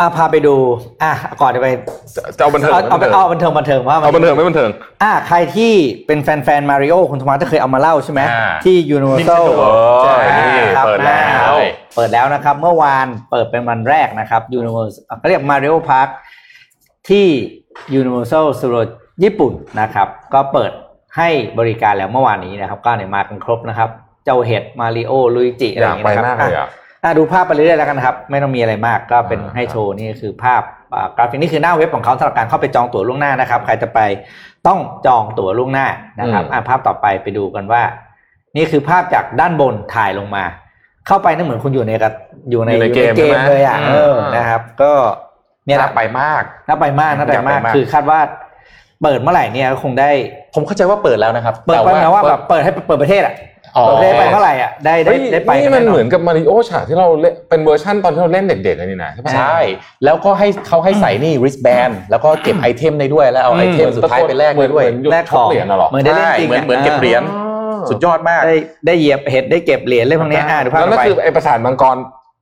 อะพาไปดูอะก่อนจะไปจะจะเอาบันเทิงเอาเอาไปเอาบันเทิงบันเทิงว่ามัเอาบันเทิงไม่บันเทิงอะใครที่เป็นแฟนแฟนมาริโอคุณธรรมะจะเคยเอามาเล่าใช่ไหมอ่าที่ Universal Nintendo ใช่อ่านี่ครับเปิดแล้วอ่าเปิดแล้วนะครับ เมื่อวานเปิดเป็นวันแรกนะครับ Universal เขาเรียก Mario Park ที่ Universal Studios ญี่ปุ่นนะครับ ก็เปิดให้บริการแล้วเมื่อวานนี้นะครับ ก็เนี่ยมากันครบนะครับ เจ้าเห็ดมาริโอลุยจิอะไรอย่างไปเงี้ยนะครับอยากไปมาก เลยอะอะอะดูภาพไปเรื่อยๆแล้วกันนะครับ ไม่ต้องมีอะไรมากก็เป็นอ่าให้โชว์นี่คือภาพอ่ากราฟิกนี่คือหน้าเว็บของเขาสำหรับการเข้าไปจองตั๋วล่วงหน้านะครับ ใครจะไปต้องจองตั๋วล่วงหน้านะครับอะภาพต่อไปไปดูกันว่า นี่คือภาพจากด้านบนถ่ายลงมา เข้าไปนั่นเหมือนคุณอยู่ในกับอยู่ในอยู่ในเกมเกมใช่ไหมเลยอะอืมเออนะครับ ก็เนี่ยแหน่าละไปมากน่าไปมากน่าไปอยากไปมากมากคือคาดว่าเปิดเมื่อไหร่เนี่ยก็คงได้ ผมเข้าใจว่าเปิดแล้วนะครับ เปิดไปนะว่าแบบเปิดให้เปิดประเทศอะ อ๋อเปิดประเทศไปเมื่อไหร่อะได้ได้เฮ้ยได้ไปนี่มันแอเหมือนกับมาริโอฉากที่เราเล่นเป็นเวอร์ชั่นตอนที่เราเล่นเด็กๆเลยนี่นะใช่ปะใช่แล้วก็ให้เขาให้ใส่นี่ wristband แล้วก็เก็บ item ได้ด้วยแล้วเอา item สุดท้ายไปแลกเหมืได้อนด้วยเหมือนแลกของเหรียญน่ะหรอเหมือนได้เล่นจริงใช่เหมือนเหมือนเก็บเหรียญสุดยอดมากได้ได้เหยียบเห็ดได้เก็บเหรียญเรื่องพวกเนี้ยอ่าดูภาพแล้วต่นั่อนไปคือไอ้ปราสาทมังกร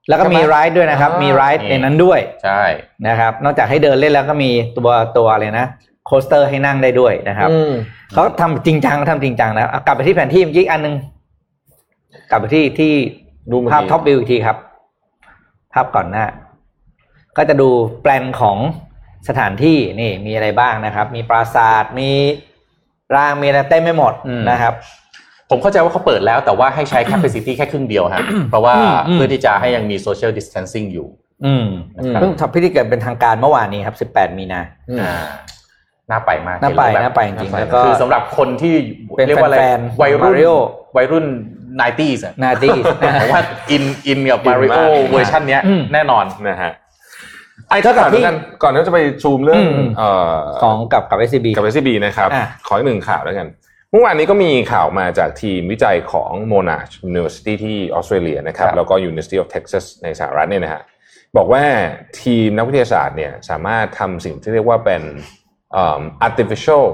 แล้วก็มีใช่ไหม ride ด้วยนะครับอ่ามีมีไรด์นี่ในนั้นด้วย ใช่นะครับ นอกจากให้เดินเล่นแล้วก็มีตัวตัวอะไรนะ coaster ให้นั่งได้ด้วยนะครับอืมเขาทำจริงจังเขาทำจริงจังนะอะกลับไปที่แผนที่เมื่อกี้อีกอันหนึง กลับไปที่ที่ดูเมื่อภาพกี้ท็อปวิวอีกทีครับ ภาพก่อนหน้า ก็จะดูแปลนของสถานที่นี่มีอะไรบ้างนะครับ มีปราสาทมีรางมีอะไรเต็มไม่หมดอืมนะครับ ผมเข้าใจว่าเขาเปิดแล้วแต่ว่าให้ใช้ capacity แค่ครึ่งเดียวฮะเพราะว่าอืมอืมเพื่อที่จะให้ยังมี social distancing อยู่อืมอืมเพิ่งทำพิธีเกิดเป็นทางการเมื่อวานนี้ครับ 18 มีนาอ่าน่าไปมากน่าไปเห็แล้วแบบน่าไปจริงๆน่าแล้วก็คือสำหรับคนที่เป็นเรียกว่าอะไรแฟนๆวัยรุ่น Mario วัยรุ่น 90s อะนาตี้ผมว่าอินอินกับอิน Mario มากเวอร์ชันเนี้ยอืมแน่นอนนะฮะไอ้เท่ากับก่อนที่กันก่อนที่จะไปซูมเรื่องอืมเอ่อของกับกับ SCB กับ SCB นะครับอะขออีกหนึ่งข่าวแล้วกันเมื่อวานนี้ก็มีข่าวมาจากทีมวิจัยของ Monash University ที่ออสเตรเลียนะครับครับแล้วก็ University of Texas ในสหรัฐเนี่ยนะฮะบอกว่าทีมนักวิทยาศาสตร์เนี่ยสามารถทำสิ่งที่เรียกว่าเป็นเอิ่ม artificial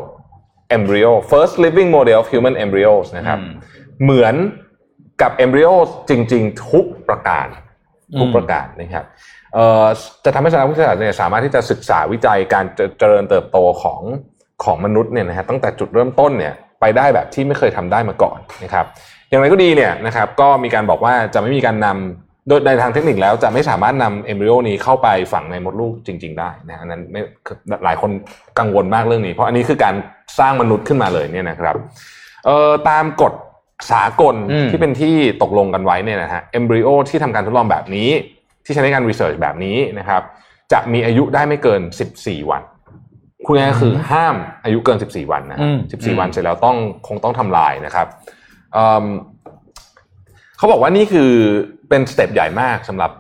embryo first living model of human embryos นะครับอืมเหมือน กับ embryo จริง ๆ ทุกประการทุกประการนะครับเอ่อจะทำให้นักวิทยาศาสตร์เนี่ยสามารถที่จะศึกษาวิจัยการเจเจริญเติบโตของของมนุษย์เนี่ยนะฮะตั้งแต่จุดเริ่มต้นเนี่ยไปได้แบบที่ไม่เคยทำได้มาก่อนนะครับ อย่างไรก็ดีเนี่ยนะครับก็มีการบอกว่าจะไม่มีการนำโดยในทางเทคนิคแล้วจะไม่สามารถนำเอมบริโอนี้เข้าไปฝังในมดลูกจริง ๆ ได้นะอันนั้นไม่หลายคนกังวลมากเรื่องนี้ เพราะอันนี้คือการสร้างมนุษย์ขึ้นมาเลยเนี่ยนะครับเอ่อตามกฎ สากลอืมที่เป็นที่ตกลงกันไว้เนี่ยนะฮะเอมบริโอที่ทำการทดลองแบบนี้ ที่ใช้ในการรีเสิร์ชแบบนี้นะครับ จะมีอายุได้ไม่เกิน 14 วันคุณง่ายๆก็คือห้ามอายุเกิน 14 วันนะฮะอืม14วันเสร็จแล้วต้องคงต้องทำลายนะครับอืมเขาบอกว่านี่คือเป็นสเต็ปใหญ่มากสำหรับ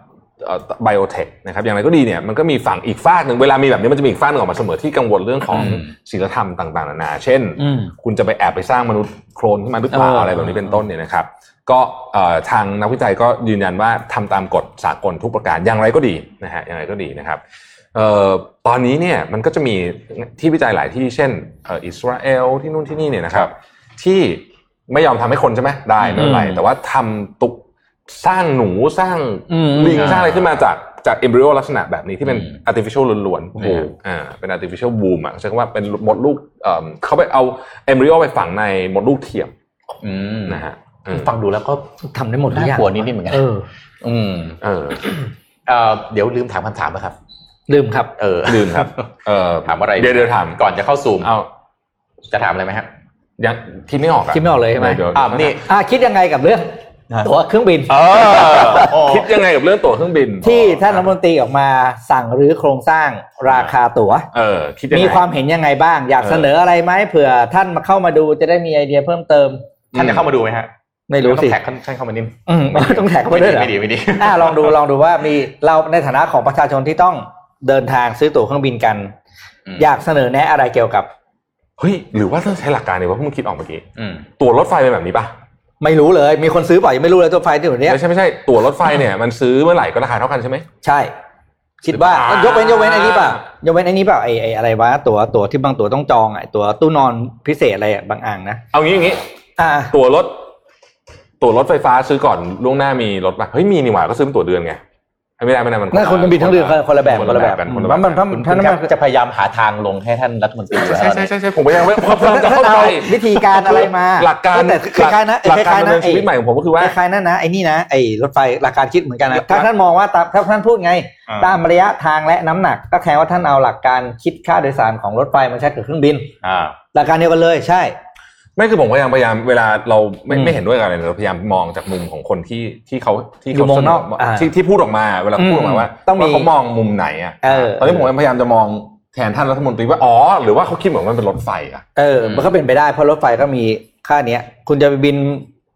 ไบโอเทคนะครับอย่างไรก็ดีเนี่ยมันก็มีฝั่งอีกฝากหนึ่งเวลามีแบบนี้มันจะมีอีกฝากหนึ่งออกมาเสมอที่กังวลเรื่องของอืมศีลธรรมต่างๆนานาเช่นอืมคุณจะไปแอบไปสร้างมนุษย์โคลนขึ้นมาหรือเปล่าเออออะไรแบบนี้เป็นต้นเนี่ยนะครับ ก็เอ่อทางนักวิจัยก็ยืนยันว่าทำตามกฎสากลทุกประการอย่างไรก็ดีนะฮะอย่างไรก็ดีนะครับเอ่อตอนนี้เนี่ยมันก็จะมีที่วิจัยหลายที่เช่นเอ่ออิสราเอลที่นู่นที่นี่เนี่ยนะครับ ที่ไม่ยอมทำให้คนใช่ไหมได้ไม่เป็นไรอืมแต่ว่าทำตุก สร้างหนูสร้างอืมลิงอ่าสร้างอะไรขึ้นมาจากจากเอมบริโอลักษณะแบบนี้ที่เป็นอืม artificial ล้วนๆโอ้โหนะฮะอ่าเป็น artificial womb อะใช้คำว่าเป็นมดลูกเอ่อเขาไปเอาเอมบริโอไปฝังในมดลูกเทียมอืมนะฮะอืมฟังดูแล้วก็ทำได้หมดทุกอน่าย่างกลัวนิดๆเหมือนกันเออ อืม เออเอ่อเดี๋ยวลืมถามคำถามนะครับ ลืมครับ เออ ลืมครับ เออถามอะไรเดี๋ยวเดี๋ยวถามก่อนจะเข้าซูมเอาจะถามอะไรไหมครับยังคิดไม่ออกอะคิดไม่ออกเลยใช่ไหมดี๋วอ่านี่อะคิดยังไงกับเรื่องฮะ ตั๋วเครื่องบินเออคิดยังไงกับเรื่องตั๋วเครื่องบิน ที่ท่านรัฐมนตรีออกมาสั่งรื้อโครงสร้างราคาตั๋วเออคิดยังไงมีความเห็นยังไงบ้าง อยากเออเสนออะไรไหมเผื่อท่านมาเข้ามาดูจะได้มีไอเดียเพิ่มเติม ท่านจะเข้ามาดูไหมฮะไม่รู้สิต้องแท็กท่านท่านเข้ามานิ่มอืมต้องแท็กเข้าไปด้วยเหรอไม่ดีไม่ดีอะลองดูลองดูว่ามีเราในฐานะของประชาชนที่ต้องเดินทางซื้อตั๋วเครื่องบินกันอืมอยากเสนอแนะอะไรเกี่ยวกับเฮ้ยหรือว่าต้องใช้หลักการเนี่ยว่าเพิ่งคิดออกเมื่อกี้อืมตั๋วรถไฟเป็นแบบนี้ปะ ไม่รู้เลย มีคนซื้อเปล่ายังไม่รู้เลยตัวไฟที่อยู่เนี้ยไม่ใช่ไม่ใช่ตั๋วรถไฟเนี่ยมันซื้อเมื่อไหร่ก็ราคาเท่ากันใช่ไหมใช่ คิดว่าอ่ายกเว้นยกเว้นไอ้นี่เปล่ายกเว้นไอ้นี่เปล่าไอ้ไอ้อะไรวะตั๋วตั๋วที่บางตั๋วต้องจองไอ้ตั๋วตู้นอนพิเศษอะไรอะบางอ่างนะเอางี้อย่างงี้ อ่า ตั๋วรถตั๋วรถไฟฟ้าซื้อก่อนล่วงหน้ามีรถปะเฮ้ยมีนี่หว่าก็ซื้อเป็นตั๋วเดือนไง ไม่ได้ไม่ได้มันนั่นคนบินทั้งเดือนคนละแบบคนคนละละแบแบบบกันคนละมันแบมันบกันมันคุณท่านครับมันจะพยายามหาทางลงให้ท่านรัฐมนตรีใช่ใช่ใช่ใช่ผมพยายามพยายามจะท่าเข้านใจเอาวิธีการอะไรมาหลักการแต่คล้ายๆนะหลักคการล้ายๆดำนะเนินชีวิตใหม่ของผมก็คือว่าคล้ายๆนั่นนะไอ้นี่นะไอ้รถไฟหลักการคิดเหมือนกันหลันะกถ้าท่านมองว่าตามถ้าท่านพูดไงอ่าตามระยะทางและน้ำหนัก ก็แทนว่าท่านเอาหลักการคิดค่าโดยสารของรถไฟมาใช้กับเครื่องบินอ่าหลักการเดียวกันเลยใช่ ไม่คือผมพยายามพยายามเวลาเราไม่อืมไม่เห็นด้วยกับอะไรเราพยายามมองจากมุมของคนที่ที่เขาที่อยู่เขามุมนอกเสอ่าที่ที่พูดออกมาเวลาเขาพูดออกมาว่าต้องมีว่าเขามองมุมไหนอะเออตอนนี้ผมพยายามจะมองแทนท่านรัฐมนตรีว่าอ๋อหรือว่าเขาคิดเหมือนมันเป็นรถไฟอะเออมันก็เป็นไปได้เพราะรถไฟก็มีค่าเนี้ย คุณจะไปบิน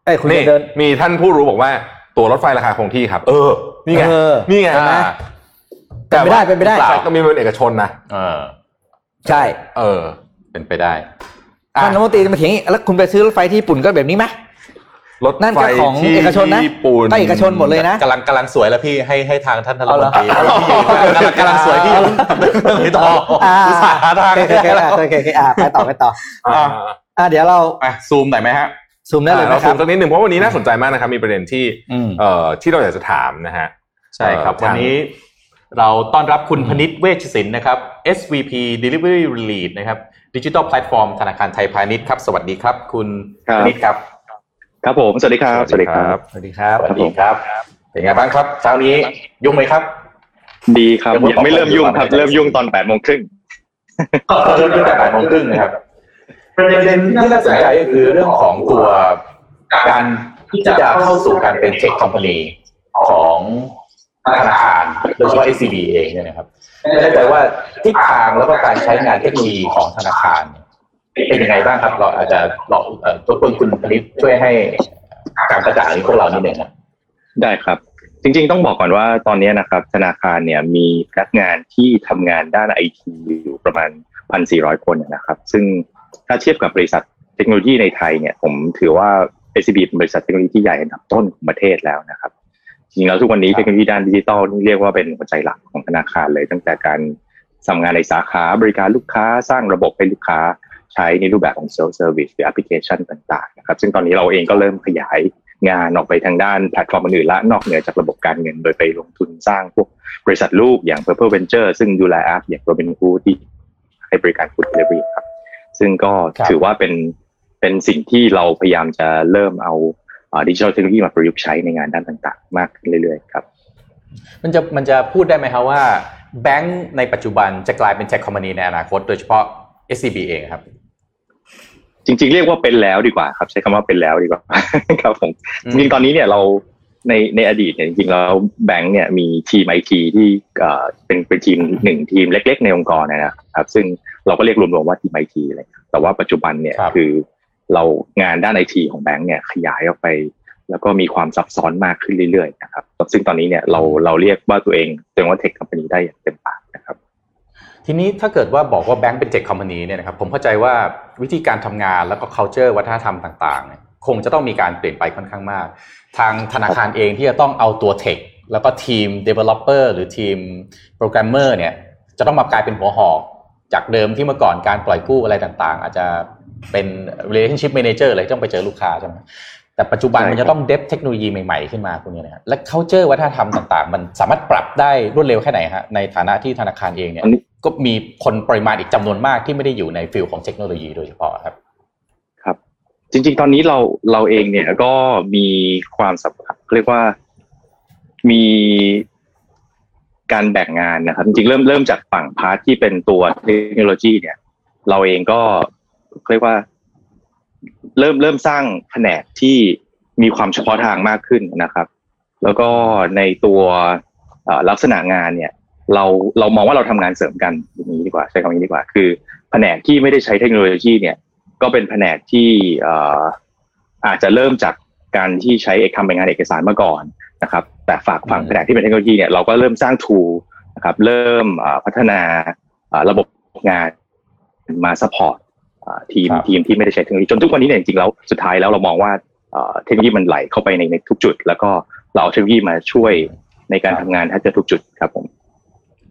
เอ้ยคุณนี่จะเดินมีท่านผู้รู้บอกว่าตั๋วรถไฟราคาคงที่ครับ เออ นี่ไงเออนี่ไงเห็นไหมอ่าเป็นไปได้เป็นไปได้แต่ว่าก็มีเป็นเอกชนนะเออ ใช่ เออ เป็นไปได้อะ ท่านรัฐมนตรีจะมาเถียงอีกแล้วคุณไปซื้อรถไฟที่ญี่ปุ่นก็แบบนี้ไหมรถนั่นไฟก็ของที่เอกชนนะญี่ปุ่นก็เอกชนหมดเลยนะกำลังกำลังสวยแล้วพี่ให้ให้ทางท่านรัฐเอามเหรนอตรีที่ยืนกำลังกำลังสวยที่ยืนไม่ต่ออ่าอุตส่าห์หาทางโอเคโอเคโอเคโอเคอ่าไปต่อไปต่ออ่าอ่าเดี๋ยวเราอะซูมหน่อยไหมฮะซูมได้เลยเรานะคซูรับมสักนิดหนึ่งเพราะวันนี้น่าสนใจมากนะครับมีประเด็นที่อืมเอ่อที่เราอยากจะถามนะฮะใช่ครับเอ่อวันทางนี้เราต้อนรับคุณพนิษฐ์เวชศิลป์นะครับ SVP Delivery Lead นะครับ Digital Platform ธนาคารไทยพาณิชย์ครับ สวัสดีครับ คุณครับพนิษฐ์ครับ ครับผม สวัสดีครับ สวัสดีครับ สวัสดีครับ สวัสดีครับ เป็นไงบ้างครับเช้านี้ยุ่งไหมครับ ดีครับเดี๋ยวผมยังไม่เริ่มยุ่งครับขอเริ่มยุ่งตอนแปดโมงครึ่งก็เริ่มตั้งแต่แปดโมงครึ่งนะครับ ประเด็นที่น่าสนใจก็คือเรื่องของตัวการที่จะเข้าสู่การเป็นเทคคอมพานีของ ธนาคารโดยเฉพาะ SCB เองเนี่ยนะครับไม่แน่ใจว่าทิศทางแล้วก็การใช้งานเทคโนโลยีของธนาคารเนี่ยเป็นยังไงบ้างครับ เราอาจจะลองเอ่อตัวคุณคุณพนิษฐ์ช่วยให้การกระจ่างนี้พวกเรานิดหนึ่งครับได้ครับจจริงๆต้องบอกก่อนว่าตอนนี้นะครับ ธนาคารเนี่ยมีพนักงานที่ทำงานด้านไอทีอยู่ประมาณพันสี่ร้อยคนนะครับ ซึ่งถ้าเทียบกับบริษัทเทคโนโลยีในไทยเนี่ย ผมถือว่า SCB เป็นบริษัทเทคโนโลยีที่ใหญ่อันดับต้นของประเทศแล้วนะครับ จริงๆแล้วทุกวันนี้เทคโนโลยีด้านดิจิทัลนี่เรียกว่าเป็นหัวใจหลักของธนาคารเลย ตั้งแต่การทำงานในสาขาบริการลูกค้าสร้างระบบให้ลูกค้าใช้ในรูปแบบของ self-service หรือแอปพลิเคชันต่างๆนะครับซึ่งตอนนี้เราเองก็เริ่มขยายงานออกไปทางด้านแพลตฟอร์มอื่นๆและนอกเหนือจากระบบการเงิน โดยไปลงทุนสร้างพวกบริษัทลูกอย่าง Purple Venture ซึ่งดูแลแอปอย่าง Robinhood ที่ให้บริการ Food Delivery ครับ ซึ่งก็ถือว่าเป็นเป็นสิ่งที่เราพยายามจะเริ่มเอา ดิจิทัลเทคโนโลยีมาประยุกต์ใช้ในงานด้านต่างๆ มากขึ้นเรื่อยๆครับมันจะมันจะพูดได้ไหมครับว่าแบงก์ในปัจจุบันจะกลายเป็นเทคคอมพานีในอนาคตโดยเฉพาะ SCB เองครับ จริงๆ เรียกว่าเป็นแล้วดีกว่าครับใช้คำว่าเป็นแล้วดีกว่าครับผมอืมจริงๆตอนนี้เนี่ยเราในในอดีตเนี่ยจริงๆแล้วแบงก์เนี่ยมีทีมไอทีที่เอ่อเป็นเป็นทีมหนึ่งทีมเล็ก ๆ ในองค์กรนะครับ ซึ่งเราก็เรียกรวมๆว่าทีมไอทีเลยแต่ว่าปัจจุบันเนี่ยครับคือ เรางานด้านไอทีของแบงก์เนี่ยขยายออกไป แล้วก็มีความซับซ้อนมากขึ้นเรื่อยๆนะครับ ซึ่งตอนนี้เนี่ยเราเราเรียกว่าตัวเองตัวเองว่าเทคคอมพานีได้อย่างเต็มปากนะครับทีนี้ถ้าเกิดว่าบอกว่าแบงก์เป็นเทคคอมพานีเนี่ยนะครับผมเข้าใจว่าวิธีการทำงานแล้วก็ culture วัฒนธรรมต่างๆเนี่ยคงจะต้องมีการเปลี่ยนไปค่อนข้างมาก ทางธนาคารเองที่จะต้องเอาตัว tech แล้วก็ทีม developer หรือทีมโปรแกรมเมอร์เนี่ยจะต้องมากลายเป็นหัวหอก จากเดิมที่เมื่อก่อนการปล่อยกู้อะไรต่างๆ อาจจะเป็น relationship manager เลยต้องไปเจอลูกค้าใช่ไหมแต่ปัจจุบันใช่มันจะต้อง dev เทคโนโลยีใหม่ๆขึ้นมาพวกนี้นะครับและ culture วัฒนธรรมต่างๆ มันสามารถปรับได้รวดเร็วแค่ไหนฮะในฐานะที่ธนาคารเองเนี่ยอันนี้ก็มีคนปริมาณอีกจำนวนมากที่ไม่ได้อยู่ใน field ของเทคโนโลยีโดยเฉพาะครับ ครับ จริง ๆ ตอนนี้เราเราเองเนี่ยก็มีความสัมพันธ์เรียกว่ามี การแบ่งงานนะครับ จริงๆเริ่มเริ่มจากฝั่งพาร์ทที่เป็นตัวเทคโนโลยีเนี่ย เราเองก็เรียกว่า เริ่มเริ่มสร้างแผนกที่มีความเฉพาะทางมากขึ้นนะครับ แล้วก็ในตัวลักษณะงานเนี่ย เราเรามองว่าเราทำงานเสริมกันอย่างนี้ดีกว่าใช้คำนี้ดีกว่า คือ แผนกที่ไม่ได้ใช้เทคโนโลยีเนี่ย ก็เป็นแผนกที่เอ่ออาจจะเริ่มจากการที่ใช้เอกทำเป็นงานเอกสารมาก่อน นะครับ แต่ฝากฝั่งอืมแผนกที่เป็นเทคโนโลยีเนี่ยเราก็เริ่มสร้าง tool นะครับ เริ่มเอ่อพัฒนาเอ่อระบบงานมา support เอ่อทีมครับทีมที่ไม่ได้ใช้เทคโนโลยีจนทุกวันนี้เนี่ยจริงๆแล้วสุดท้ายแล้วเรามองว่าเอ่อเทคโนโลยีมันไหลเข้าไปในในทุกจุด แล้วก็เราเอาเทคโนโลยีมาช่วยในการทำงานแทบจะทุกจุดครับผม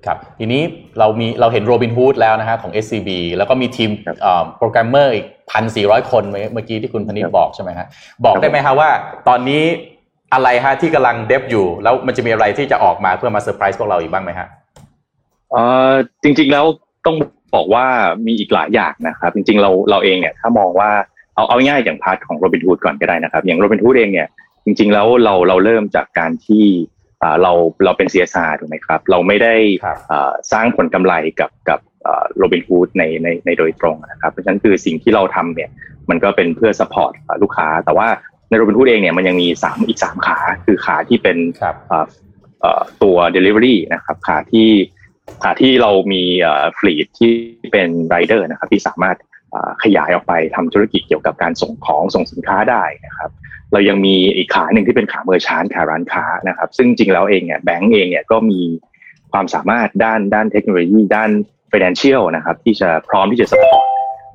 ครับทีนี้เรามีเราเห็นโรบินฮูดแล้วนะฮะของ SCB แล้วก็มีทีมครับโปรแกรมเมอร์อีกพันสี่ร้อยคนเมื่อเมื่อกี้ที่คุณพนิษครับบอกใช่ไหมฮะบอกครับได้ไหมฮะว่า ตอนนี้ อะไรฮะที่กำลัง dev อยู่ แล้วมันจะมีอะไรที่จะออกมาเพื่อมาเซอร์ไพรส์พวกเราอีกบ้างไหมฮะเอ่อจริง ๆแล้วต้องบอกว่ามีอีกหลายอย่างนะครับ จริง ๆ เราเราเองเนี่ยถ้ามองว่าเอาเอาง่ายอย่างพาร์ทของโรบิน h ูดก่อนก็ได้นะครับ อย่างโรบิน h ูดเองเนี่ยจริง ๆ แล้วเราเราเริ่มจากการที่อ่าเราเราเป็น CSR ถูกไหมครับ เราไม่ได้ครับอ่าสร้างผลกำไรกับกับโรบิน h ูดในในในโดยตรงนะครับ เพราะฉะนั้นคือสิ่งที่เราทำเนี่ยมันก็เป็นเพื่อ support ลูกค้า แต่ว่า ในโรบิน h ูดเองเนี่ยมันยังมีสามอีกสามขา คือขาที่เป็นครับเอ่อเอ่อตัว delivery นะครับขาที่ขาที่เรามีฟลีดที่เป็นไรเดอร์นะครับที่สามารถเอ่อขยายออกไปทำธุรกิจเกี่ยวกับการส่งของส่งสินค้าได้นะครับ เรายังมีอีกขาหนึ่งที่เป็นขาเมอร์ชานขาร้านค้านะครับ ซึ่งจริงแล้วเองเนี่ยแบงก์เองเนี่ยก็มีความสามารถด้านด้านเทคโนโลยีด้าน financial นะครับที่จะพร้อมที่จะ support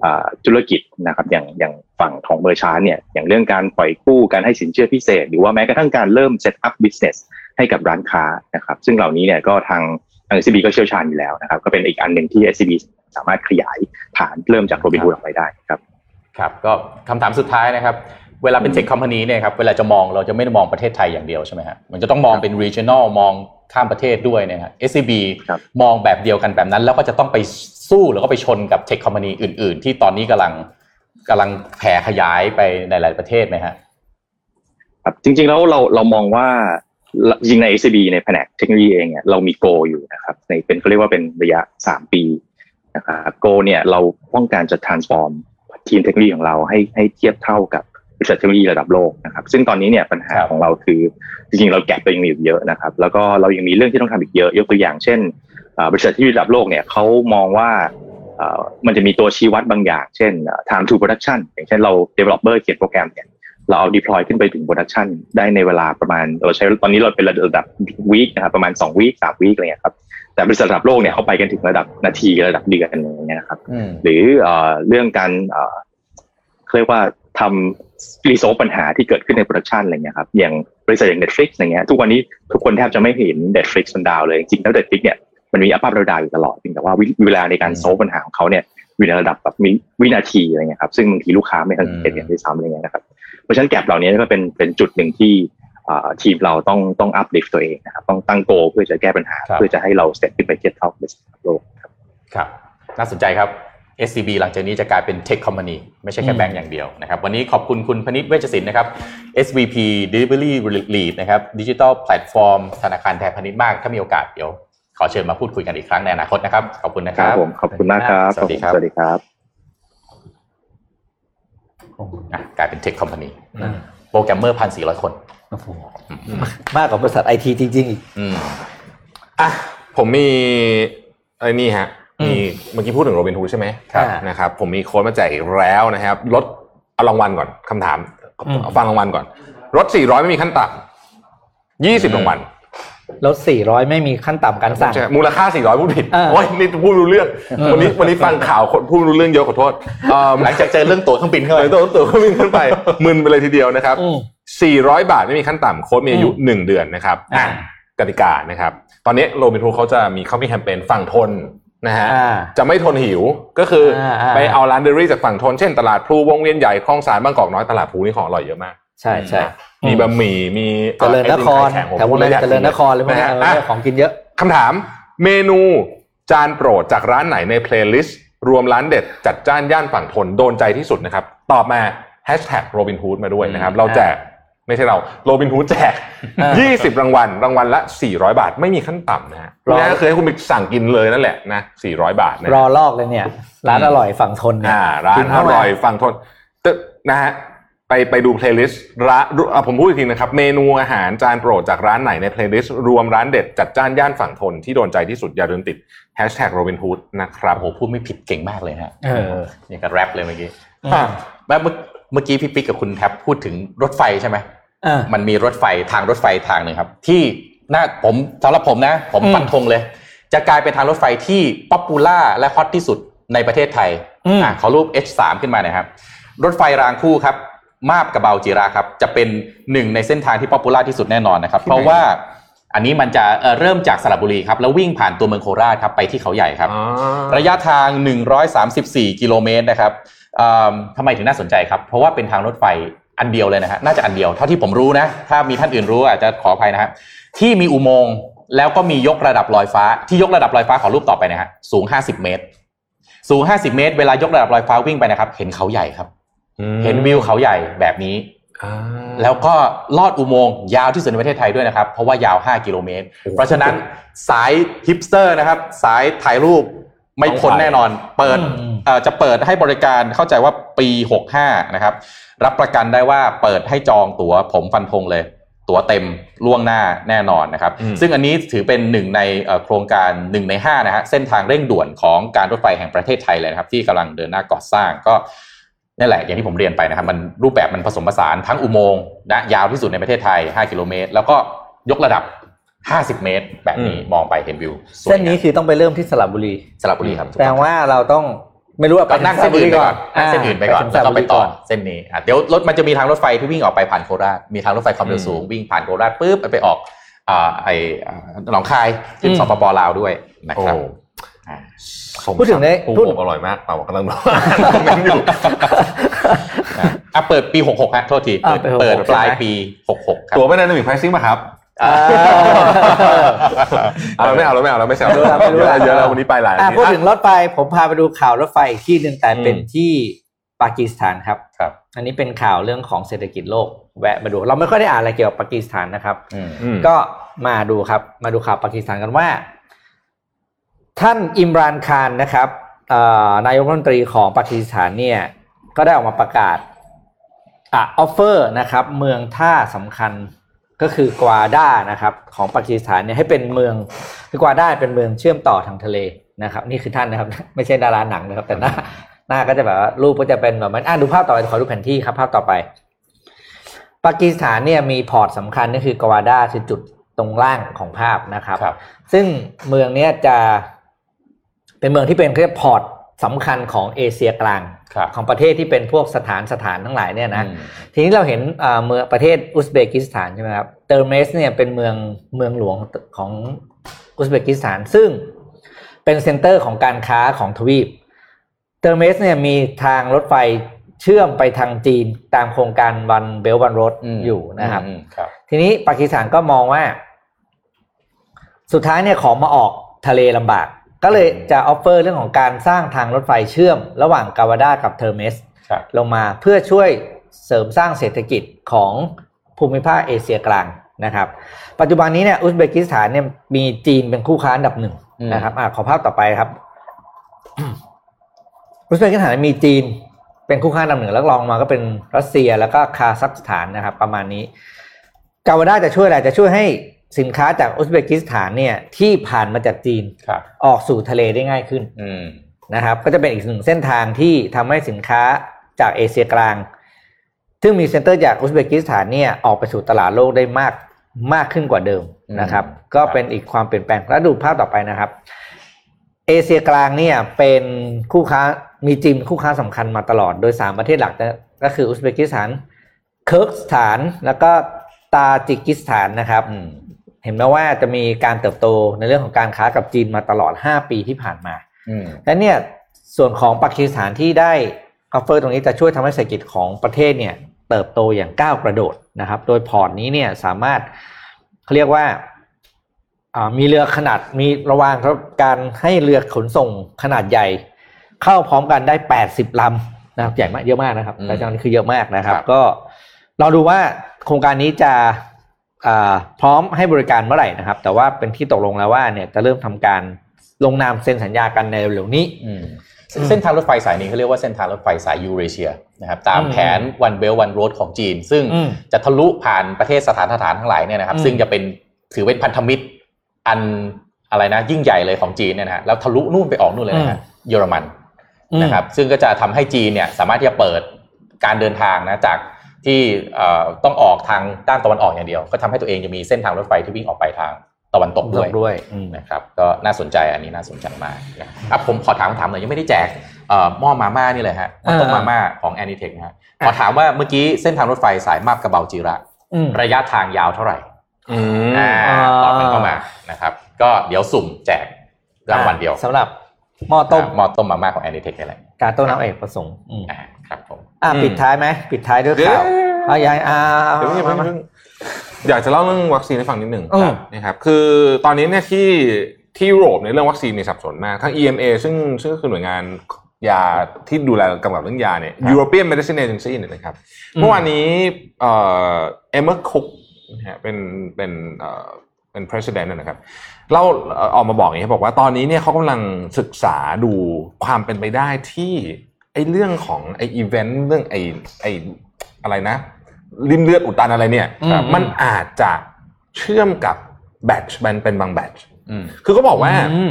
อ่าธุรกิจนะครับอย่างอย่าง ฝั่งของเมอร์ชานเนี่ยอย่างเรื่องการปล่อยกู้การให้สินเชื่อพิเศษ หรือว่าแม้กระทั่งการเริ่ม set up business ให้กับร้านค้านะครับซึ่งเหล่านี้เนี่ยก็ทางทาง SCB ก็เชี่ยวชาญอยู่แล้วนะครับ ก็เป็นอีกอันหนึ่งที่ SCB สามารถขยายฐานเริ่มจากโรบิน h ูดออกไปได้ครับครับก็คำถามสุดท้ายนะครับ เวลาเป็นเทคคอมพานีเนี่ยครับเวลาจะมองเราจะไม่ได้มองประเทศไทยอย่างเดียวใช่ไหมฮะมันจะต้องมองเป็น regional มองข้ามประเทศด้วยนะฮะ SCB ครับมองแบบเดียวกันแบบนั้น แล้วก็จะต้องไปสู้แล้วก็ไปชนกับเทคคอมพานีอื่น ๆ ที่ตอนนี้กำลัง กำลังแผ่ขยายไปในหลายประเทศไหมฮะครับจริงๆแล้วเราเรามองว่าจริงๆใน SCB ในแผนกเทคโนโลยีเองเนี่ยเรามีโกอยู่นะครับในเป็นเขาเรียกว่าเป็นระยะ 3 ปีนะครับโกเนี่ยเราต้องการจะ transform ทีมเทคโนโลยีของเราให้ให้เทียบเท่ากับบริษัทเทคโนโลยีระดับโลกนะครับ ซึ่งตอนนี้เนี่ยปัญหาครับของเราคือจริงๆ เราแกะตัวเองมีอยู่เยอะนะครับ แล้วก็เรายังมีเรื่องที่ต้องทำอีกเยอะ ยกตัวอย่างเช่นอ่าบริษัทที่ระดับโลกเนี่ยเขามองว่าอ่า มันจะมีตัวชี้วัดบางอย่าง เช่นอ่า time to production อย่างเช่นเรา developer เขียนโปรแกรมเนี่ยเราเอา deploy ขึ้นไปถึง production ได้ในเวลาประมาณเราใช้ตอนนี้เราเป็นระดับweek นะครับประมาณ2 week สาม week อะไรเงี้ยครับแต่บริษัทระดับโลกเนี่ยเขาไปกันถึงระดับนาทีระดับเดือนอย่างเงี้ยนะครับอืมหรือเอ่อเรื่องการเอ่อเรียกว่าทำ resolve ปัญหาที่เกิดขึ้นใน production อะไรเงี้ยครับอย่างบริษัทอย่าง Netflix อะไรเงี้ยทุกวันนี้ทุกคนแทบจะไม่เห็น Netflix มัน down เลยจริงๆแล้ว Netflix เนี่ย มันมี up up down อยู่ตลอดเพียงแต่ว่าเวลาในการ solve ปัญหาของเขาเนี่ยอยู่ในระดับแบบวินาทีอะไรเงี้ยครับซึ่งบางทีลูกค้าไม่ทันสังเกตกันด้วยซ้ำอะไรเงี้ยนะครับเพราะฉะนั้น gap เหล่านี้ก็เป็นเป็นจุดหนึ่งที่ทีมเราต้องต้อง uplift ตัวเองนะครับต้องตั้ง goal เพื่อจะแก้ปัญหา เพื่อจะให้เราเสร็จขึ้นไปเทียบเท่าบริษัทโลกครับครับ น่าสนใจครับ SCB หลังจากนี้จะกลายเป็น Tech Company ไม่ใช่แค่แบงก์อย่างเดียวนะครับ วันนี้ขอบคุณคุณพนิษฐ์เวชศิลป์นะครับ SVP Delivery Lead นะครับ Digital Platform ธนาคารไทยพาณิชย์มาก ถ้ามีโอกาสเดี๋ยว ขอเชิญมาพูดคุยกันอีกครั้งในอนาคตนะครับ ขอบคุณนะครับครับผมขอบคุณมากครับ สวัสดีครับ สวัสดีครับอะกลายเป็น Tech Company อืมโปรแกรมเมอร์พันสี่ร้อยคนโอ้โหมากกว่าบริษัทไอทีจริง ๆ อีกอืมอะผมมีไอ้นี่ฮะอืมมีเมื่อกี้พูดถึงโรบินฮูดใช่ไหมครับนะครับผมมีโค้ดมาแจกอีกแล้วนะครับลดเอารางวัลก่อนคำถามอืมฟังรางวัลก่อนลด400 ไม่มีขั้นต่ำ20รางวัล แล้ว400 ไม่มีขั้นต่ำการสั่งใช่มูลค่า 400 พูดผิดอ่าโอ้ยนี่พูดไม่รู้เรื่อง วันนี้วันนี้ฟังข่าวคนพูดไม่รู้เรื่องเยอะขอโทษเอิ่มหลังจากเจอเรื่องตั๋วเครื่องบินเข้าไปเลยตัวตัวก็วิ่งขึ้นไปมึนไปเลยทีเดียวนะครับอืม400 บาทไม่มีขั้นต่ำโค้ดมีอายุ 1 เดือนนะครับอ่าอะกติกานะครับ ตอนนี้โรบินฮูดเขาจะมีเขามีแคมเปญฝั่งธนนะฮะอ่าจะไม่ทนหิวก็คืออาอ่าไปเอาร้านเดลิเวอรี่จากฝั่งธนเช่นตลาดพลูวงเวียนใหญ่คลองสารบางกอกน้อยตลาดพลูนี่ของอร่อยเยอะมาก ใช่ใช่นะ มีบะหมี่มีเจริญนครไอติมไข่แข็งผมแถววงพูดนั้แล้วอยากนเจริญนครเลยพวกนะนี้ฮะเอออะเรื่องของกินเยอะคำถามเมนูจานโปรดจากร้านไหนใน playlist รวมร้านเด็ดจัดจ้านย่านฝั่งธนโดนใจที่สุดนะครับ ตอบมาแฮชแท็กโรบินฮูดมาด้วยนะครับ เราแจกไม่ใช่เราโรบินฮูดแจกอ่า20 รางวัล รางวัลละ 400 บาท ไม่มีขั้นต่ำนะฮะรอนี่ก็คือให้คุณไปสั่งกินเลยนั่นแหละนะ 400 บาทนะรอลอกเลยเนี่ย ร้านอร่อยฝั่งธนเนี่ยอ่าร้านกิอเข้มร่อยฝั่งธนตึ๊ดนะฮะ ไปไปดู playlist ร้านอะผมพูดอีกทีนะครับ เมนูอาหารจานโปรดจากร้านไหนใน playlist รวมร้านเด็ดจัดจ้านย่านฝั่งธนที่โดนใจที่สุดอย่าลืมติดแฮชแท็กโรบินฮูดนะครับโอ้โหพูดไม่ผิดเก่งมากเลยฮะเอออย่างกับแรปเลยเมื่อกี้อ่าแม่เมื่อเมื่อกี้พี่ปิ๊กกับคุณแท็บพูดถึงรถไฟใช่ไหมอ่ามันมีรถไฟทางรถไฟทางหนึ่งครับ ที่น่าผมสำหรับผมนะผมอืมฟันธงเลย จะกลายเป็นทางรถไฟที่ popular และ hot ที่สุดในประเทศไทยอืมอะขอรูป H3 ขึ้นมาหน่อยครับ รถไฟรางคู่ครับ มาบกระเบาจิระครับจะเป็นหนึ่งในเส้นทางที่ popular ที่สุดแน่นอนนะครับ เพราะว่าอันนี้มันจะเอ่อเริ่มจากสระบุรีครับแล้ววิ่งผ่านตัวเมืองโคราชครับไปที่เขาใหญ่ครับอ๋อระยะทาง 134 กิโลเมตรนะครับเอิ่มทำไมถึงน่าสนใจครับ เพราะว่าเป็นทางรถไฟอันเดียวเลยนะฮะน่าจะอันเดียวเท่าที่ผมรู้นะ ถ้ามีท่านอื่นรู้อาจจะขออภัยนะฮะที่มีอุโมงค์แล้วก็มียกระดับลอยฟ้า ที่ยกระดับลอยฟ้าขอรูปต่อไปนะฮะสูง 50 เมตร สูง 50 เมตร เวลายกระดับลอยฟ้าวิ่งไปนะครับ เห็นเขาใหญ่ครับ เห็นวิวเขาใหญ่แบบนี้อ่าแล้วก็ลอดอุโมงค์ยาวที่สุดในประเทศไทยด้วยนะครับ เพราะว่ายาว 5 กิโลเมตร เพราะฉะนั้นสายฮิปสเตอร์นะครับ สายถ่ายรูปไม่พ้นแน่นอน เปิดอืมเอ่อจะเปิดให้บริการเข้าใจว่าปี 65 นะครับ รับประกันได้ว่าเปิดให้จองตั๋วผมฟันธงเลย ตั๋วเต็มล่วงหน้าแน่นอนนะครับอืมซึ่งอันนี้ถือเป็นหนึ่งในเอ่อโครงการหนึ่งในห้านะฮะเส้นทางเร่งด่วนของการรถไฟแห่งประเทศไทยเลยนะครับ ที่กำลังเดินหน้าก่อสร้างก็ นั่นแหละอย่างที่ผมเรียนไปนะครับมันรูปแบบมันผสมผสานทั้งอุโมงค์นะยาวที่สุดในประเทศไทย 5 กิโลเมตร แล้วก็ยกระดับ 50 เมตร แบบนี้มองไปเห็นวิวสวยเส้นนี้คือต้องไปเริ่มที่สระบุรีสระบุรีครับแปลว่าเราต้องไม่รู้ว่าก็นั่งเส้นอื่นไปก่อนนั่งเส้นอื่นไปก่อนถึงสแล้วระก็บุไปรีต่อก่อนเส้นนี้อะเดี๋ยวรถมันจะมีทางรถไฟที่วิ่งออกไปผ่านโคราชมีทางรถไฟความเร็วสูงวิ่งผ่านโคราชปุ๊บไปออกอ่าไออ่าหนองคายขึ้นอืมสปปลาวด้วยนะโอ้ครับอ่าสม พูดถึงได้ปูพูดอบอร่อยมากเปล่ากำลังบอกคอมเมนต์อยู่อะอะเปิดปี 66ฮะโทษทีอะเปิดเปิเปิดด66ปลายใช่ไหมปี 66ครับตัวไม่ได้หนึ่งไพรซิ่งป่ะครับอ่าเอาไม่เอาแล้วไม่เอาแล้วไม่ใช่ไม่รู้ละไม่รู้ละเยอะแล้ววันนี้ไปหลายอะที่พูดถึงรถไฟผมพาไปดูข่าวรถไฟอีกที่หนึ่งแต่อืมเป็นที่ปากีสถานครับครับ อันนี้เป็นข่าวเรื่องของเศรษฐกิจโลก แวะมาดู เราไม่ค่อยได้อ่านอะไรเกี่ยวกับปากีสถานนะครับอืมอืมก็มาดูครับ มาดูข่าวปากีสถานกันว่า ท่านอิมรานคารนะครับเอ่อนายกรัฐมนตรีของปากีสถานเนี่ยก็ได้ออกมาประกาศอะออฟเฟอร์นะครับ เมืองท่าสำคัญก็คือกวาดานะครับ ของปากีสถานเนี่ยให้เป็นเมืองคือกวาดาเป็นเมืองเชื่อมต่อทางทะเลนะครับ นี่คือท่านนะครับ ไม่ใช่ดาราหนังนะครับ แต่หน้าหน้าก็จะแบบว่ารูปก็จะเป็นแบบมันอะดูภาพต่อไปขอดูแผนที่ครับ ภาพต่อไป ปากีสถานเนี่ยมี port สำคัญก็คือกวาดาร์คือจุดตรงล่างของภาพนะครับครับซึ่งเมืองเนี้ยจะ เป็นเมืองที่เป็นเรียก port สำคัญของเอเชียกลางครับของประเทศที่เป็นพวกสถานสถานทั้งหลายเนี่ยนะอืมทีนี้เราเห็นอ่าเมืองประเทศอุซเบกิสถานใช่ไหมครับเตอร์เมสเนี่ยเป็นเมืองเมืองหลวงของอุซเบกิสถานซึ่งเป็น center ของการค้าของทวีปเตอร์เมสเนี่ยมีทางรถไฟเชื่อมไปทางจีนตามโครงการ One Belt One Road อยู่นะครับอืมครับ ทีนี้ปากีสถานก็มองว่า สุดท้ายเนี่ยของมาออกทะเลลำบาก ก็เลยจะ offer เรื่องของการสร้างทางรถไฟเชื่อม ระหว่างกาวาดากับเทอร์เมสครับลงมาเพื่อช่วยเสริมสร้างเศรษฐกิจของภูมิภาคเอเชียกลางนะครับ ปัจจุบันนี้เนี่ยอุซเบกิสถานเนี่ยมีจีนเป็นคู่ค้าอันดับหนึ่งอืมนะครับอะขอภาพต่อไปครับอุซเบกิสถานมีจีนเป็นคู่ค้าอันดับหนึ่งแล้วรองมาก็เป็นรัสเซียแล้วก็คาซัคสถานนะครับ ประมาณนี้กาวาดาจะช่วยอะไรจะช่วยให้ สินค้าจากอุซเบกิสถานเนี่ยที่ผ่านมาจากจีนครับออกสู่ทะเลได้ง่ายขึ้นอืมนะครับ ก็จะเป็นอีกหนึ่งเส้นทางที่ทำให้สินค้าจากเอเชียกลาง ซึ่งมี center จากอุซเบกิสถานเนี่ยออกไปสู่ตลาดโลกได้มากมากขึ้นกว่าเดิมนะครับอืมก็เป็นอีกความเปลี่ยนแปลงแล้วดูภาพต่อไปนะครับ เอเชียกลางเนี่ยเป็นคู่ค้ามีจีนเป็นคู่ค้าสำคัญมาตลอดโดยสามประเทศหลักนะก็คืออุซเบกิสถานเคิร์กสถานแล้วก็ตาจิกิสถานนะครับอืม เห็นไหมว่าจะมีการเติบโตในเรื่องของการค้ากับจีนมาตลอด 5 ปีที่ผ่านมาอืมและเนี่ยส่วนของปากีสถานที่ได้ offer ตรงนี้จะช่วยทำให้เศรษฐกิจของประเทศเนี่ยเติบโตอย่างก้าวกระโดดนะครับ โดยพอร์ตนี้เนี่ยสามารถเขาเรียกว่าอ่ามีเรือขนาดมีระวางครับการให้เรือขนส่งขนาดใหญ่ เข้าพร้อมกันได้ 80ลำนะครับใหญ่มากเยอะมากนะครับอืมแต่จังนี้คือเยอะมากนะครับครับ ก็เราดูว่าโครงการนี้จะอ่า พร้อมให้บริการเมื่อไหร่นะครับ แต่ว่าเป็นที่ตกลงแล้วว่าเนี่ยจะเริ่มทำการลงนามเซ็นสัญญากันในเร็วๆนี้อืมเส้นทางรถไฟสายนี้เขาเรียกว่าเส้นทางรถไฟสายยูเรเชียนะครับตามอืมแผน One Belt One Road ของจีน ซึ่งอืมจะทะลุผ่านประเทศสถานสถานทั้งหลายเนี่ยนะครับอืมซึ่งจะเป็นถือเป็นพันธมิตรอันอะไรนะ ยิ่งใหญ่เลยของจีนเนี่ยนะฮะแล้วทะลุนู่นไปออกนู่นเลยนะฮะเยอรมันนะครับ ซึ่งก็จะทำให้จีนเนี่ยสามารถที่จะเปิดการเดินทางนะจาก ที่เอ่อต้องออกทางด้านตะวันออกอย่างเดียว ก็ทำให้ตัวเองจะมีเส้นทางรถไฟที่วิ่งออกไปทางตะวันตกด้วยด้วยอืมนะครับก็น่าสนใจอันนี้น่าสนใจมากนะครับผมขอถามคำถามหน่อยยังไม่ได้แจกเอ่อหม้อมาม่านี่เลยฮะหม้อต้มอ่ามาม่าของแอนิเทคนะฮะอะขอถามว่าเมื่อกี้เส้นทางรถไฟสายมาบกระเบาจีระอืมระยะทางยาวเท่าไหร่อืมอ่าอ่าตอบกันเข้ามานะครับก็เดี๋ยวสุ่มแจกรางวัลเดียวสำหรับหม้อต้มอ่าหม้อต้มมาม่าของแอนิเทคนี่แหละการต้มน้ำเอกประสงค์อืมอ่าครับผม อะอืมปิดท้ายไหมปิดท้ายด้วยข่าวเอายายอ่าเดี๋ยวเพิ่งอย่าเพิ่งอย่าเพิ่งอยากจะเล่าเรื่องวัคซีนให้ฟังนิดหนึ่งอืมนะครับคือตอนนี้เนี่ยที่ที่ยุโรปในยเรื่องวัคซีนมีสับสนมากทั้ง EMA ซึ่งซึ่งก็คือหน่วยงานยาที่ดูแลกำกับเรื่องยาเนี่ย European Medicine Agency เนี่ยนะครับเมื่อวานนี้เอ่อเอมเมอร์คุกนะฮะเป็นเป็นเอ่อเป็น president นะนะครับเล่าเอ่อออกมาบอกอย่างนี้บอกว่าตอนนี้เนี่ยเขากำลังศึกษาดูความเป็นไปได้ที่ ไอ้เรื่องของไอ้อีเวนต์เรื่องไอ้ไอ้อะไรนะริมเลือดอุดตันอะไรเนี่ยอืมมันอาจจะเชื่อมกับแบตช์มันเป็นบางแบตช์อืมคือเขาบอกว่าอืม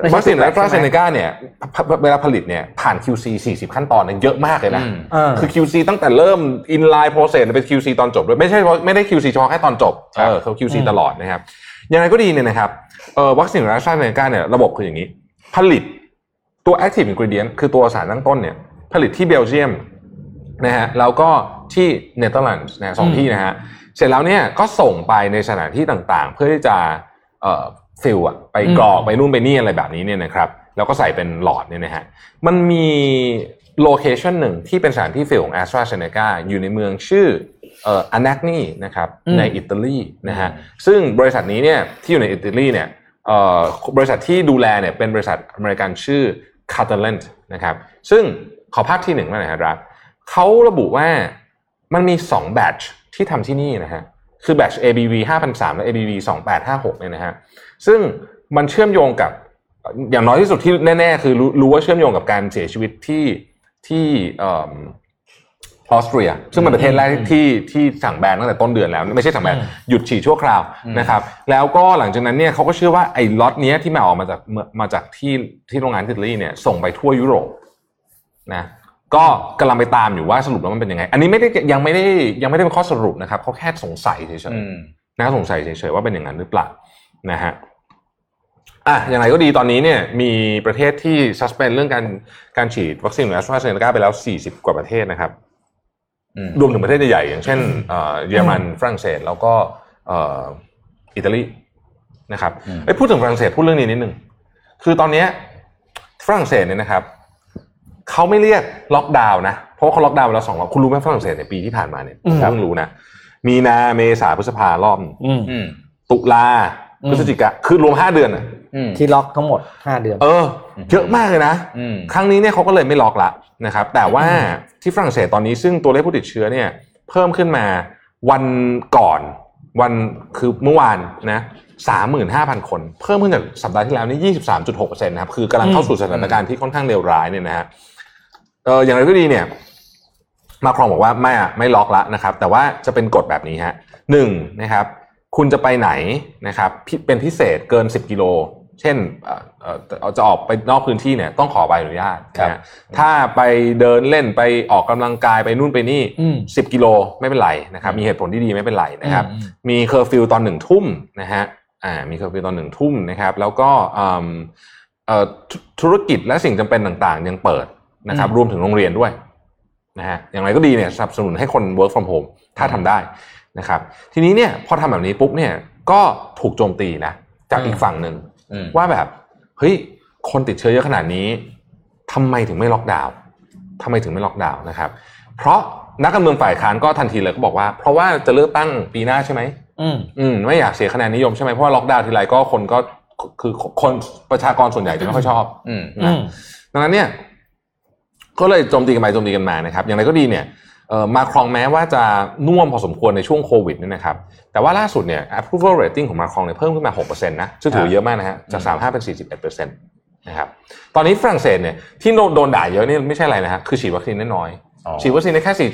ไม่ใช่วัคซีนทุกแอแบบสตราใช่เซไหมเนกาเนี่ยเวลาผลิตเนี่ยผ่าน QC 40 ขั้นตอนเนี่ยเยอะมากเลยนะอืมเออคือ QC ตั้งแต่เริ่ม inline process เป็น QC ตอนจบด้วยไม่ใช่ว่าไม่ได้ QC เฉพาะแค่ตอนจบครับเออเขา QC อืมตลอดนะครับยังไงก็ดีเนี่ยนะครับเออวัคซีนแอสตราเซเนกาเนี่ยระบบคืออย่างนี้ ผลิต ตัว active ingredient คือตัวสารตั้งต้นเนี่ยผลิตที่เบลเยียมนะฮะแล้วก็ที่เนเธอร์แลนด์นะสองที่นะฮะเสร็จแล้วเนี่ยก็ส่งไปในสถานที่ต่างๆ เพื่อที่จะเอ่อ fill อะไปกรอกอืมไปนู่นไปนี่อะไรแบบนี้เนี่ยนะครับแล้วก็ใส่เป็นหลอดเนี่ยนะฮะมันมี location หนึ่งที่เป็นสถานที่ fill ของ AstraZeneca อยู่ในเมืองชื่อเอ่ออนาคนีนะครับอืมในอิตาลีนะฮะซึ่งบริษัทนี้เนี่ยที่อยู่ในอิตาลีเนี่ยเอ่อบริษัทที่ดูแลเนี่ยเป็นบริษัทอเมริกันชื่อ c a t a l a n t นะครับซึ่งขอภาพที่หนึ่งมาหน่อยครับเขาระบุว่ามันมี2 batch ที่ทำที่นี่นะฮะคือ batch ABV 5,003และ ABV 2856เนี่ยนะฮะซึ่งมันเชื่อมโยงกับอย่างน้อยที่สุดที่แน่ ๆ คือรู้รู้ว่าเชื่อมโยงกับการเสียชีวิตที่ที่เออออสเตรีย ซึ่งเป็นประเทศแรกที่ที่สั่งแบนตั้งแต่ต้นเดือนแล้ว ไม่ใช่สั่งแบนอืมหยุดฉีดชั่วคราวอืมนะครับแล้วก็หลังจากนั้นเนี่ยเขาก็เชื่อว่าไอ้ล็อตเนี้ยที่มาออกมาจากเมืองมาจากที่ที่โรงงานที่อิตาลีเนี่ยส่งไปทั่วยุโรปนะก็กำลังไปตามอยู่ว่าสรุปแล้วมันเป็นยังไง อันนี้ไม่ได้ยังไม่ได้ยังไม่ได้เป็นข้อสรุปนะครับเขาแค่สงสัยเฉยอืมๆน่าสงสัยเฉยๆว่าเป็นอย่างนั้นหรือเปล่านะฮะอะอย่างไรก็ดีตอนนี้เนี่ยมีประเทศที่ suspend เรื่องการการฉีดวัคซีนของแอสตราเซเนกาไปแล้ว 40 กว่าประเทศนะครับอืม รวมถึงประเทศใหญ่ๆอย่างเช่นเอ่อเยอรมันฝรั่งเศสแล้วก็เอ่ออิตาลีนะครับอืมไอ้ยพูดถึงฝรั่งเศสพูดเรื่องนี้นิดนึงคือตอนเนี้ยฝรั่งเศสเนี่ยนะครับเขาไม่เรียกล็อกดาวน์นะเพราะว่าเขาล็อกดาวน์ไปแล้วสองรอบคุณรู้ไหมฝรั่งเศสในปีที่ผ่านมาเนี่ยอืมผมเพิ่งรู้นะมีนาเมษาพฤษภารอบหนึ่งอืมอืมตุลาอืมพฤศจิกาคือรวมห้าเดือนอะอืมที่ล็อกทั้งหมดห้าเดือน เออ เยอะมากเลยนะอืมครั้งนี้เนี่ยเขาก็เลยไม่ล็อกละนะครับ แต่ว่าที่ฝรั่งเศสตอนนี้ซึ่งตัวเลขผู้ติดเชื้อเนี่ย เพิ่มขึ้นมาวันก่อนวันคือเมื่อวานนะสามหมื่นห้าพันคน เพิ่มขึ้นจากสัปดาห์ที่แล้วนี่ยี่สิบสามจุดหกเปอร์เซ็นต์นะครับ คือกำลังเข้าสู่สถานการณ์ที่ค่อนข้างเลวร้ายเนี่ยนะฮะเอออย่างไรก็ดีเนี่ย มาครองบอกว่าไม่อะไม่ล็อกละนะครับ แต่ว่าจะเป็นกฎแบบนี้ฮะหนึ่งนะครับ คุณจะไปไหนนะครับพิเป็นพิเศษเกิน10กิโล เช่นเอ่อเอ่อจะออกไปนอกพื้นที่เนี่ยต้องขอใบอนุญาตครับนะฮะถ้าไปเดินเล่นไปออกกำลังกายไปนู่นไปนี่อืม10 กิโลไม่เป็นไรนะครับ มีเหตุผลที่ดีไม่เป็นไรนะครับอืมมีเคอร์ฟิวตอนหนึ่งทุ่มนะฮะอ่ามีเคอร์ฟิวตอนหนึ่งทุ่มนะครับ แล้วก็อืมเอ่อธุธุรกิจและสิ่งจำเป็นต่างๆ ยังเปิดนะครับ รวมถึงโรงเรียนด้วยนะฮะอย่างไรก็ดีเนี่ยสนับสนุนให้คน work from home ถ้าทำได้นะครับ ทีนี้เนี่ยพอทำแบบนี้ปุ๊บเนี่ยก็ถูกโจมตีนะจากอีกฝั่งหนึ่งอืม ว่าแบบเฮ้ยคนติดเชื้อเยอะขนาดนี้ทำไมถึงไม่ล็อกดาวน์ทำไมถึงไม่ล็อกดาวน์นะครับ เพราะนักการเมืองฝ่ายค้านก็ทันทีเลยก็บอกว่า เพราะว่าจะเลือกตั้งปีหน้าใช่ไหมอืมอืมไม่อยากเสียคะแนนนิยมใช่ไหมเพราะว่าล็อกดาวน์ทีไรก็คนก็คือคนประชากรส่วนใหญ่จะไม่ค่อยชอบ อืมอืนะมดังนั้นเนี่ย ก็เลยโจมตีกันไปโจมตีกันมานะครับ อย่างไรก็ดีเนี่ยเอ่อ มาครองแม้ว่าจะน่วมพอสมควรในช่วงโควิดเนี่ยนะครับ แต่ว่าล่าสุดเนี่ย approval rating ของมาครองเนี่ยเพิ่มขึ้นมา 6%นะซึ่งถือว่าเยอะมากนะฮะ จาก 35 เป็น 41%นะครับ ตอนนี้ฝรั่งเศสเนี่ยที่โดนโดนด่าเยอะนี่ไม่ใช่อะไรนะฮะ คือฉีดวัคซีนได้น้อยอ๋อ ฉีดวัคซีนได้แค่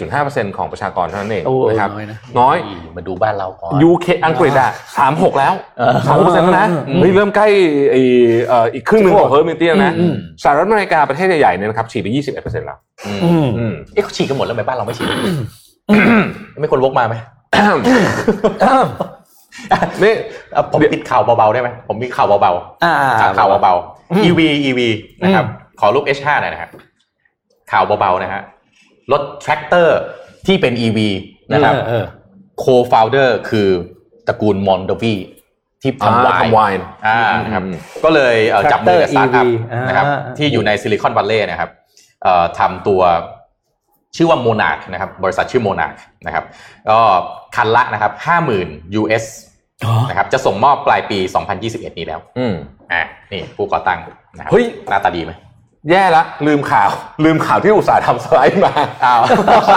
4.5%ของประชากรเท่านั้นเองโอ้นะครับน้อยนะน้อยมาดูบ้านเราก่อน UK อังกฤษอะสามหกแล้วเออสามเปอร์เซ็นต์แล้วนะอืมเฮ้ยเริ่มใกล้ไอ้เอ่ออีกครึ่งหนึ่งของ herd immunity แล้วนะอืมสหรัฐอเมริกาประเทศใหญ่ๆเนี่ยนะครับฉีดไปยี่สิบเอ็ดเปอร์เซ็นต์แล้วอืมอืมอืมเอ๊ะเขาฉีดกันหมดแล้วทำไมบ้านเราไม่ฉีดไม่คนวกมาไหมนี่อะผมปิดข่าวเบาๆได้ไหมผมมีข่าวเบาอ่าๆข่าวข่าวเบาๆ EV EV นะครับขอรูป H5 หน่อยนะครับข่าวเบาๆนะฮะ รถแทรกเตอร์ที่เป็น EV นะครับเออเออ co-founder คือตระกูลมอนดาวีที่อ่าทำไวน์ทำไวน์อ่านะครับอืมก็เลยเอ่อจับมือกับส Tractor ตาร์ทอัพ EV อ่านนะครับที่อยู่ในซิลิคอนวัลเลย์นะครับเอ่อทำตัวชื่อว่าโมนา c นะครับบริษัทชื่อโมนา c นะครับก็คันละนะครับห้าหมื่น US อ๋อนะครับจะส่งมอบปลายปี 2021 นี้แล้ว อืมอ่านี่ผู้ก่อตั้งนะครับเฮ้ยหน้าตาดีไหม แย่ละลืมข่าว ลืมข่าวที่อุตสาห์ทำสไลด์มาอ้าว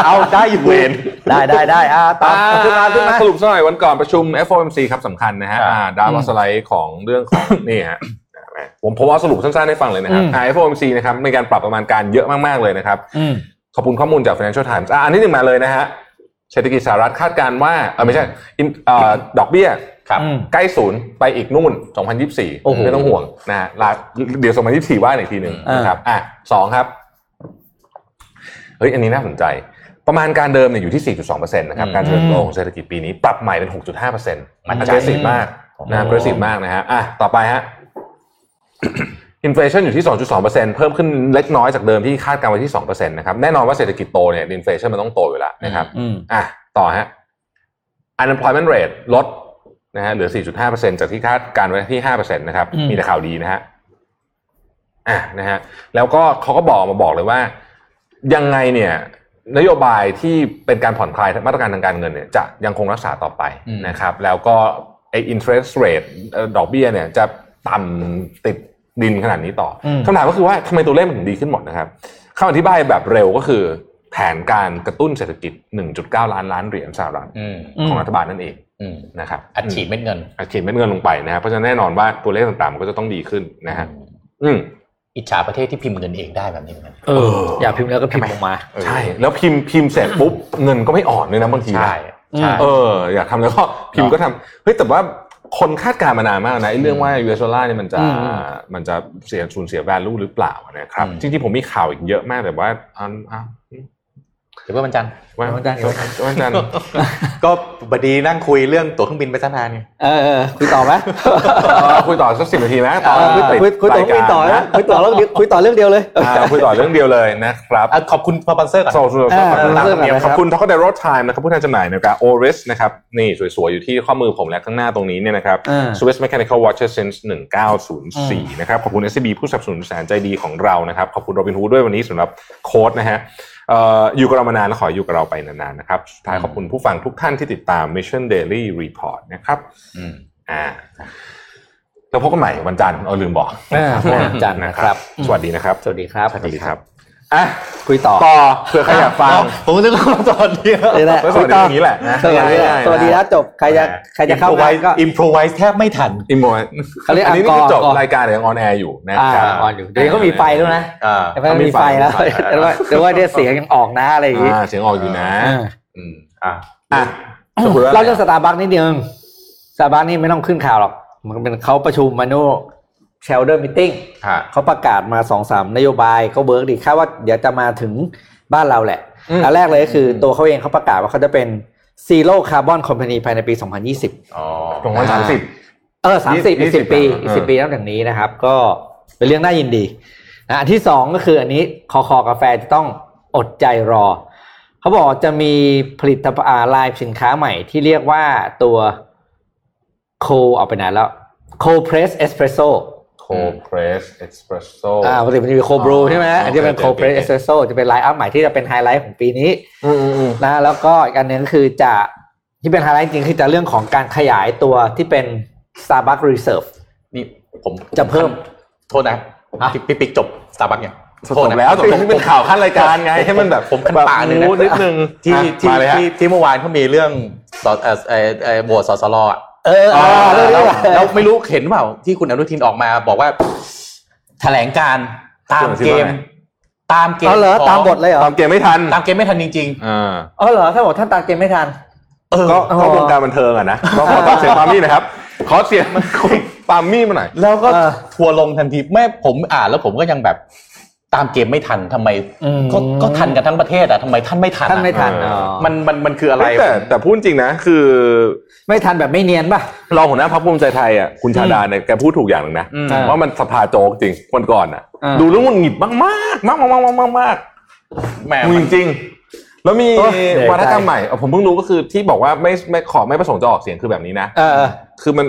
เอาได้อยู่เวนได้ได้ได้อ่าตามขึ้นมาขึ้นมาสรุปสักหน่อยวันก่อนประชุม FOMC ครับสำคัญนะฮะครับอ่าดาวสไลด์ของเรื่องของนี่ฮะผมผมเอาสรุปสั้นๆให้ฟังเลยนะครับอืมอ่า FOMC นะครับมีการปรับประมาณการเยอะมากๆเลยนะครับอืมขอบคุณข้อมูลจาก Financial Times อะอันที่หนึ่งมาเลยนะฮะเศรษฐกิจสหรัฐคาดการณ์ว่าเออไม่ใช่อินเอ่อดอกเบี้ย ครับอืมใกล้ศูนย์ไปอีกนู่นโอ้โห2024 ไม่ต้องห่วงนะฮะลาเดี๋ยว 2024 ว่าอีกทีหนึ่งอ่านนะครับอะสองครับเฮ้ยอันนี้น่าสนใจ ประมาณการเดิมเนี่ยอยู่ที่ 4.2%นะครับอืมการเติบโตของเศรษฐกิจปีนี้ปรับใหม่เป็น 6.5%มั่นใจ aggressive มากนะ aggressive มากนะฮะอะต่อไปฮะอินฟลชันอยู่ที่ 2.2%เพิ่มขึ้นเล็กน้อยจากเดิมที่คาดการไว้ที่ 2%นะครับแน่นอนว่าเศรษฐกิจโตเนี่ยอินฟลชันมันต้องโตอยู่แล้วนะครับอืมอะต่อฮะ unemployment rate ลด นะฮะเหลือ 4.5%จากที่คาดการไว้ที่ 5%นะครับอืมมีแต่ข่าวดีนะฮะอะนะฮะแล้วก็เขาก็บอกมาบอกเลยว่า ยังไงเนี่ย นโยบายที่เป็นการผ่อนคลายมาตรการทางการเงินเนี่ยจะยังคงรักษาต่อไปอืมนะครับ แล้วก็ไอ้ interest rate เอ่อดอกเบี้ยเนี่ยจะต่ำติดดินขนาดนี้ต่ออมคำถามก็คือว่าทำไมตัวเลขมันถึงดีขึ้นหมดนะครับคำอธิบายแบบเร็วก็คือ แผนการกระตุ้นเศรษฐกิจ 1.9 ล้านล้านเหรียญสหรัฐอืมอืมของรัฐบาลนั่นเองอืม นะครับอัดฉีดเม็ดเงินอัดฉีดเม็ดเงินลงไปนะครับเพราะฉะนั้นแน่นอนว่าตัวเลขต่างๆมันก็จะต้องดีขึ้นนะฮะอืมอิจฉาประเทศที่พิมพ์เงินเองได้แบบนี้เหมือนกันเอออยากพิมพ์แล้วก็พิมพ์ลงมาใช่แล้วพิมพ์พิมพ์เสร็จปุ๊บเงินก็ไม่อ่อนเลยนะบางทีนะใช่ใช่เอออยากทำแล้วก็พิมพ์ก็ทำเฮ้ยแต่ว่าคนคาดการณ์มานานมากนะไอ้เรื่องว่า US ดอลลาร์เนี่ยมันจะอืมอืมมันจะเสียสูญเสีย value หรือเปล่านะครับอืมจริงๆผมมีข่าวอีกเยอะมากแต่ว่าอันอะเดี๋ยวเพื่อนวันจันทร์วันวันจันทร์วันจันทร์ก็บดีนั่งคุยเรื่องตั๋วเครื่องบินไปซะนานไงเออเออคุยต่อไหมเออคุยต่อสักสิบนาทีไหมต่อเออคุยติดคุยคุยต่อรายคุยการต่อนะนะคุยต่อเรื่องเดียวคุยต่อเรื่องเดียวเลยอ่าคุยต่อเรื่องเดียวเลยนะครับอะขอบคุณสปอนเซอร์ก่อนโซเชียลอ่าขอบคุณเรื่องอะไรครับขอบคุณ Trocadero Time นะครับผู้แทนจำหน่ายนาฬิกาโอริสนะครับนี่สวยๆอยู่ที่ข้อมือผมและข้างหน้าตรงนี้เนี่ยนะครับอ่า Swiss Mechanical Watches since 1904นะครับขอบคุณ SCB ผู้สนับสนุนแสนใจดีของเรานะครับขอบคุณโรบินฮูดด้วยวันนี้สำหรับโค้ดนะฮะเอ่ออยู่กับเรามานานและขออยู่กับเราไปนานๆนะครับสุดท้ายขอบคุณผู้ฟังทุกท่านที่ติดตาม Mission Daily Report นะครับอืมอ่าแล้วพบกันใหม่วันจันทร์เอาลืมบอกอ่าวันจันทร์นะครับ สวัสดีนะครับ สวัสดีครับ สวัสดีครับ อะคุยต่อต่อเผื่อใครอยากฟังผมนึกว่าตอนนี้เลยแหละก็สวัสดีอย่างนี้แหละนะสวัสดีง่ายๆนะสวัสดีแล้วจบใครจะใครจะเข้ามาก็อิมพรไวส์แทบไม่ทันอิมโมเขาเรียกอันนี้อังกอร์นี่คือจบอังกอร์รายการแต่ยังออนแอร์อยู่นะอ่าครับออนอยู่เดี๋ยวนี้ก็มีไฟแล้วนะอ่าแต่ไม่มีไฟแล้วมีไฟแต่ว่าแต่ว่าเนี่ยเสียงยังออกนะอะไรอย่างงี้อ่าเสียงออกอยู่นะอ่าอืมอ่าอะเราเรื่องสตาร์บัคนิดนึงสตาร์บัคนี่ไม่ต้องขึ้นข่าวหรอกมันเป็นเขาประชุม annual shareholder meeting ฮะเขาประกาศมาสองสามนโยบายเขา work ดีคาดว่าเดี๋ยวจะมาถึงบ้านเราแหละอืมอันแรกเลยก็คือตัวเขาเองเขาประกาศว่าเขาจะเป็น zero carbon company ภายในปี 2020อ๋อสองร้อยสามสิบเออสามสิบอีกสิบ20ปีอะอีกสิบเออปีตั้งแต่นี้นะครับ ก็เป็นเรื่องน่ายินดีนะอันที่สองก็คืออันนี้คอคอกาแฟจะต้องอดใจรอ เขาบอกจะมีผลิตภัณฑ์ลายสินค้าใหม่ที่เรียกว่าตัวโคเอาไปไหนแล้วโคเพรสเอสเพรสโซ โคเพรสเอ็กซ์เพรสโซอ่าปกติมันจะมีโคบรูใช่ไหมอันนี้เป็นโอโคเคเพรสโอเอเคสเพรสโซจะเป็นไลน์อัพใหม่ที่จะเป็นไฮไลท์ของปีนี้อืมอืมอืมนะแล้วก็อีกอันหนึงก็คือจะที่เป็นไฮไลท์จริงๆคือจะเรื่องของการขยายตัวที่เป็น Starbucks Reserve นี่ผมจะเพิ่มโทษนะพี่พี่ปิ๊กจบสตาร์บัคเนี่ยจบแล้วแต่นี่เป็นข่าวขั้นรายการไงให้มันแบบผมคันปากหนึ่งแบบนิดนึงที่อะที่มาเลยฮะที่ที่เมื่อวานเขามีเรื่องสอเอ่อเอ่อเอ่อโหวตสสลอะ เอออ๋อเรื่องแล้นี้วแหละแล้วไม่รู้เห็นเปล่าที่คุณอนุทินออกมาบอกว่าแถลงการตามเกมตามเกมอ๋อเหรอของตามบทเลยเหรอตามเกมไม่ทัน ตามเกมไม่ทันจริงอ่าอ๋อเหรอถ้าบอกท่านตามเกมไม่ทันๆเออก็อ๋อก็วงการบันเทิงอะนะก็ขอต้องเสียงปามี่นะครับ ขอเสียงคุณปามี่มาหน่อยแล้วก็เออทัวร์ลงทันทีแม่ผมอ่านแล้วผมก็ยังแบบ ตามเกมไม่ทันทำไมอืมก็ก็ทันกันทั้งประเทศอะทำไมท่านไม่ทันอะท่านไม่ทันเอออ๋อ๋อมันมันมันคืออะไรเฮ้ยแต่แต่พูดจริงนะคือ ไม่ทันแบบไม่เนียนป่ะรองหัวหน้าพรรคภูมิใจไทยอะคุณชาดาเนี่ยแกพูดถูกอย่างหนึ่งนะอืมว่ามันสภาโจกจริงวันก่อนอะอ่าดูแล้วหงุดหงิดมากมากมากมากมากมากมากแหม่มึงมันจริงๆแล้วมีโอ้เหนื่อยวัฒกรรมใหม่เออผมเพิ่งรู้ก็คือที่บอกว่าไม่ไม่ขอไม่ประสงค์จะออกเสียงคือแบบนี้นะเออเออคือมัน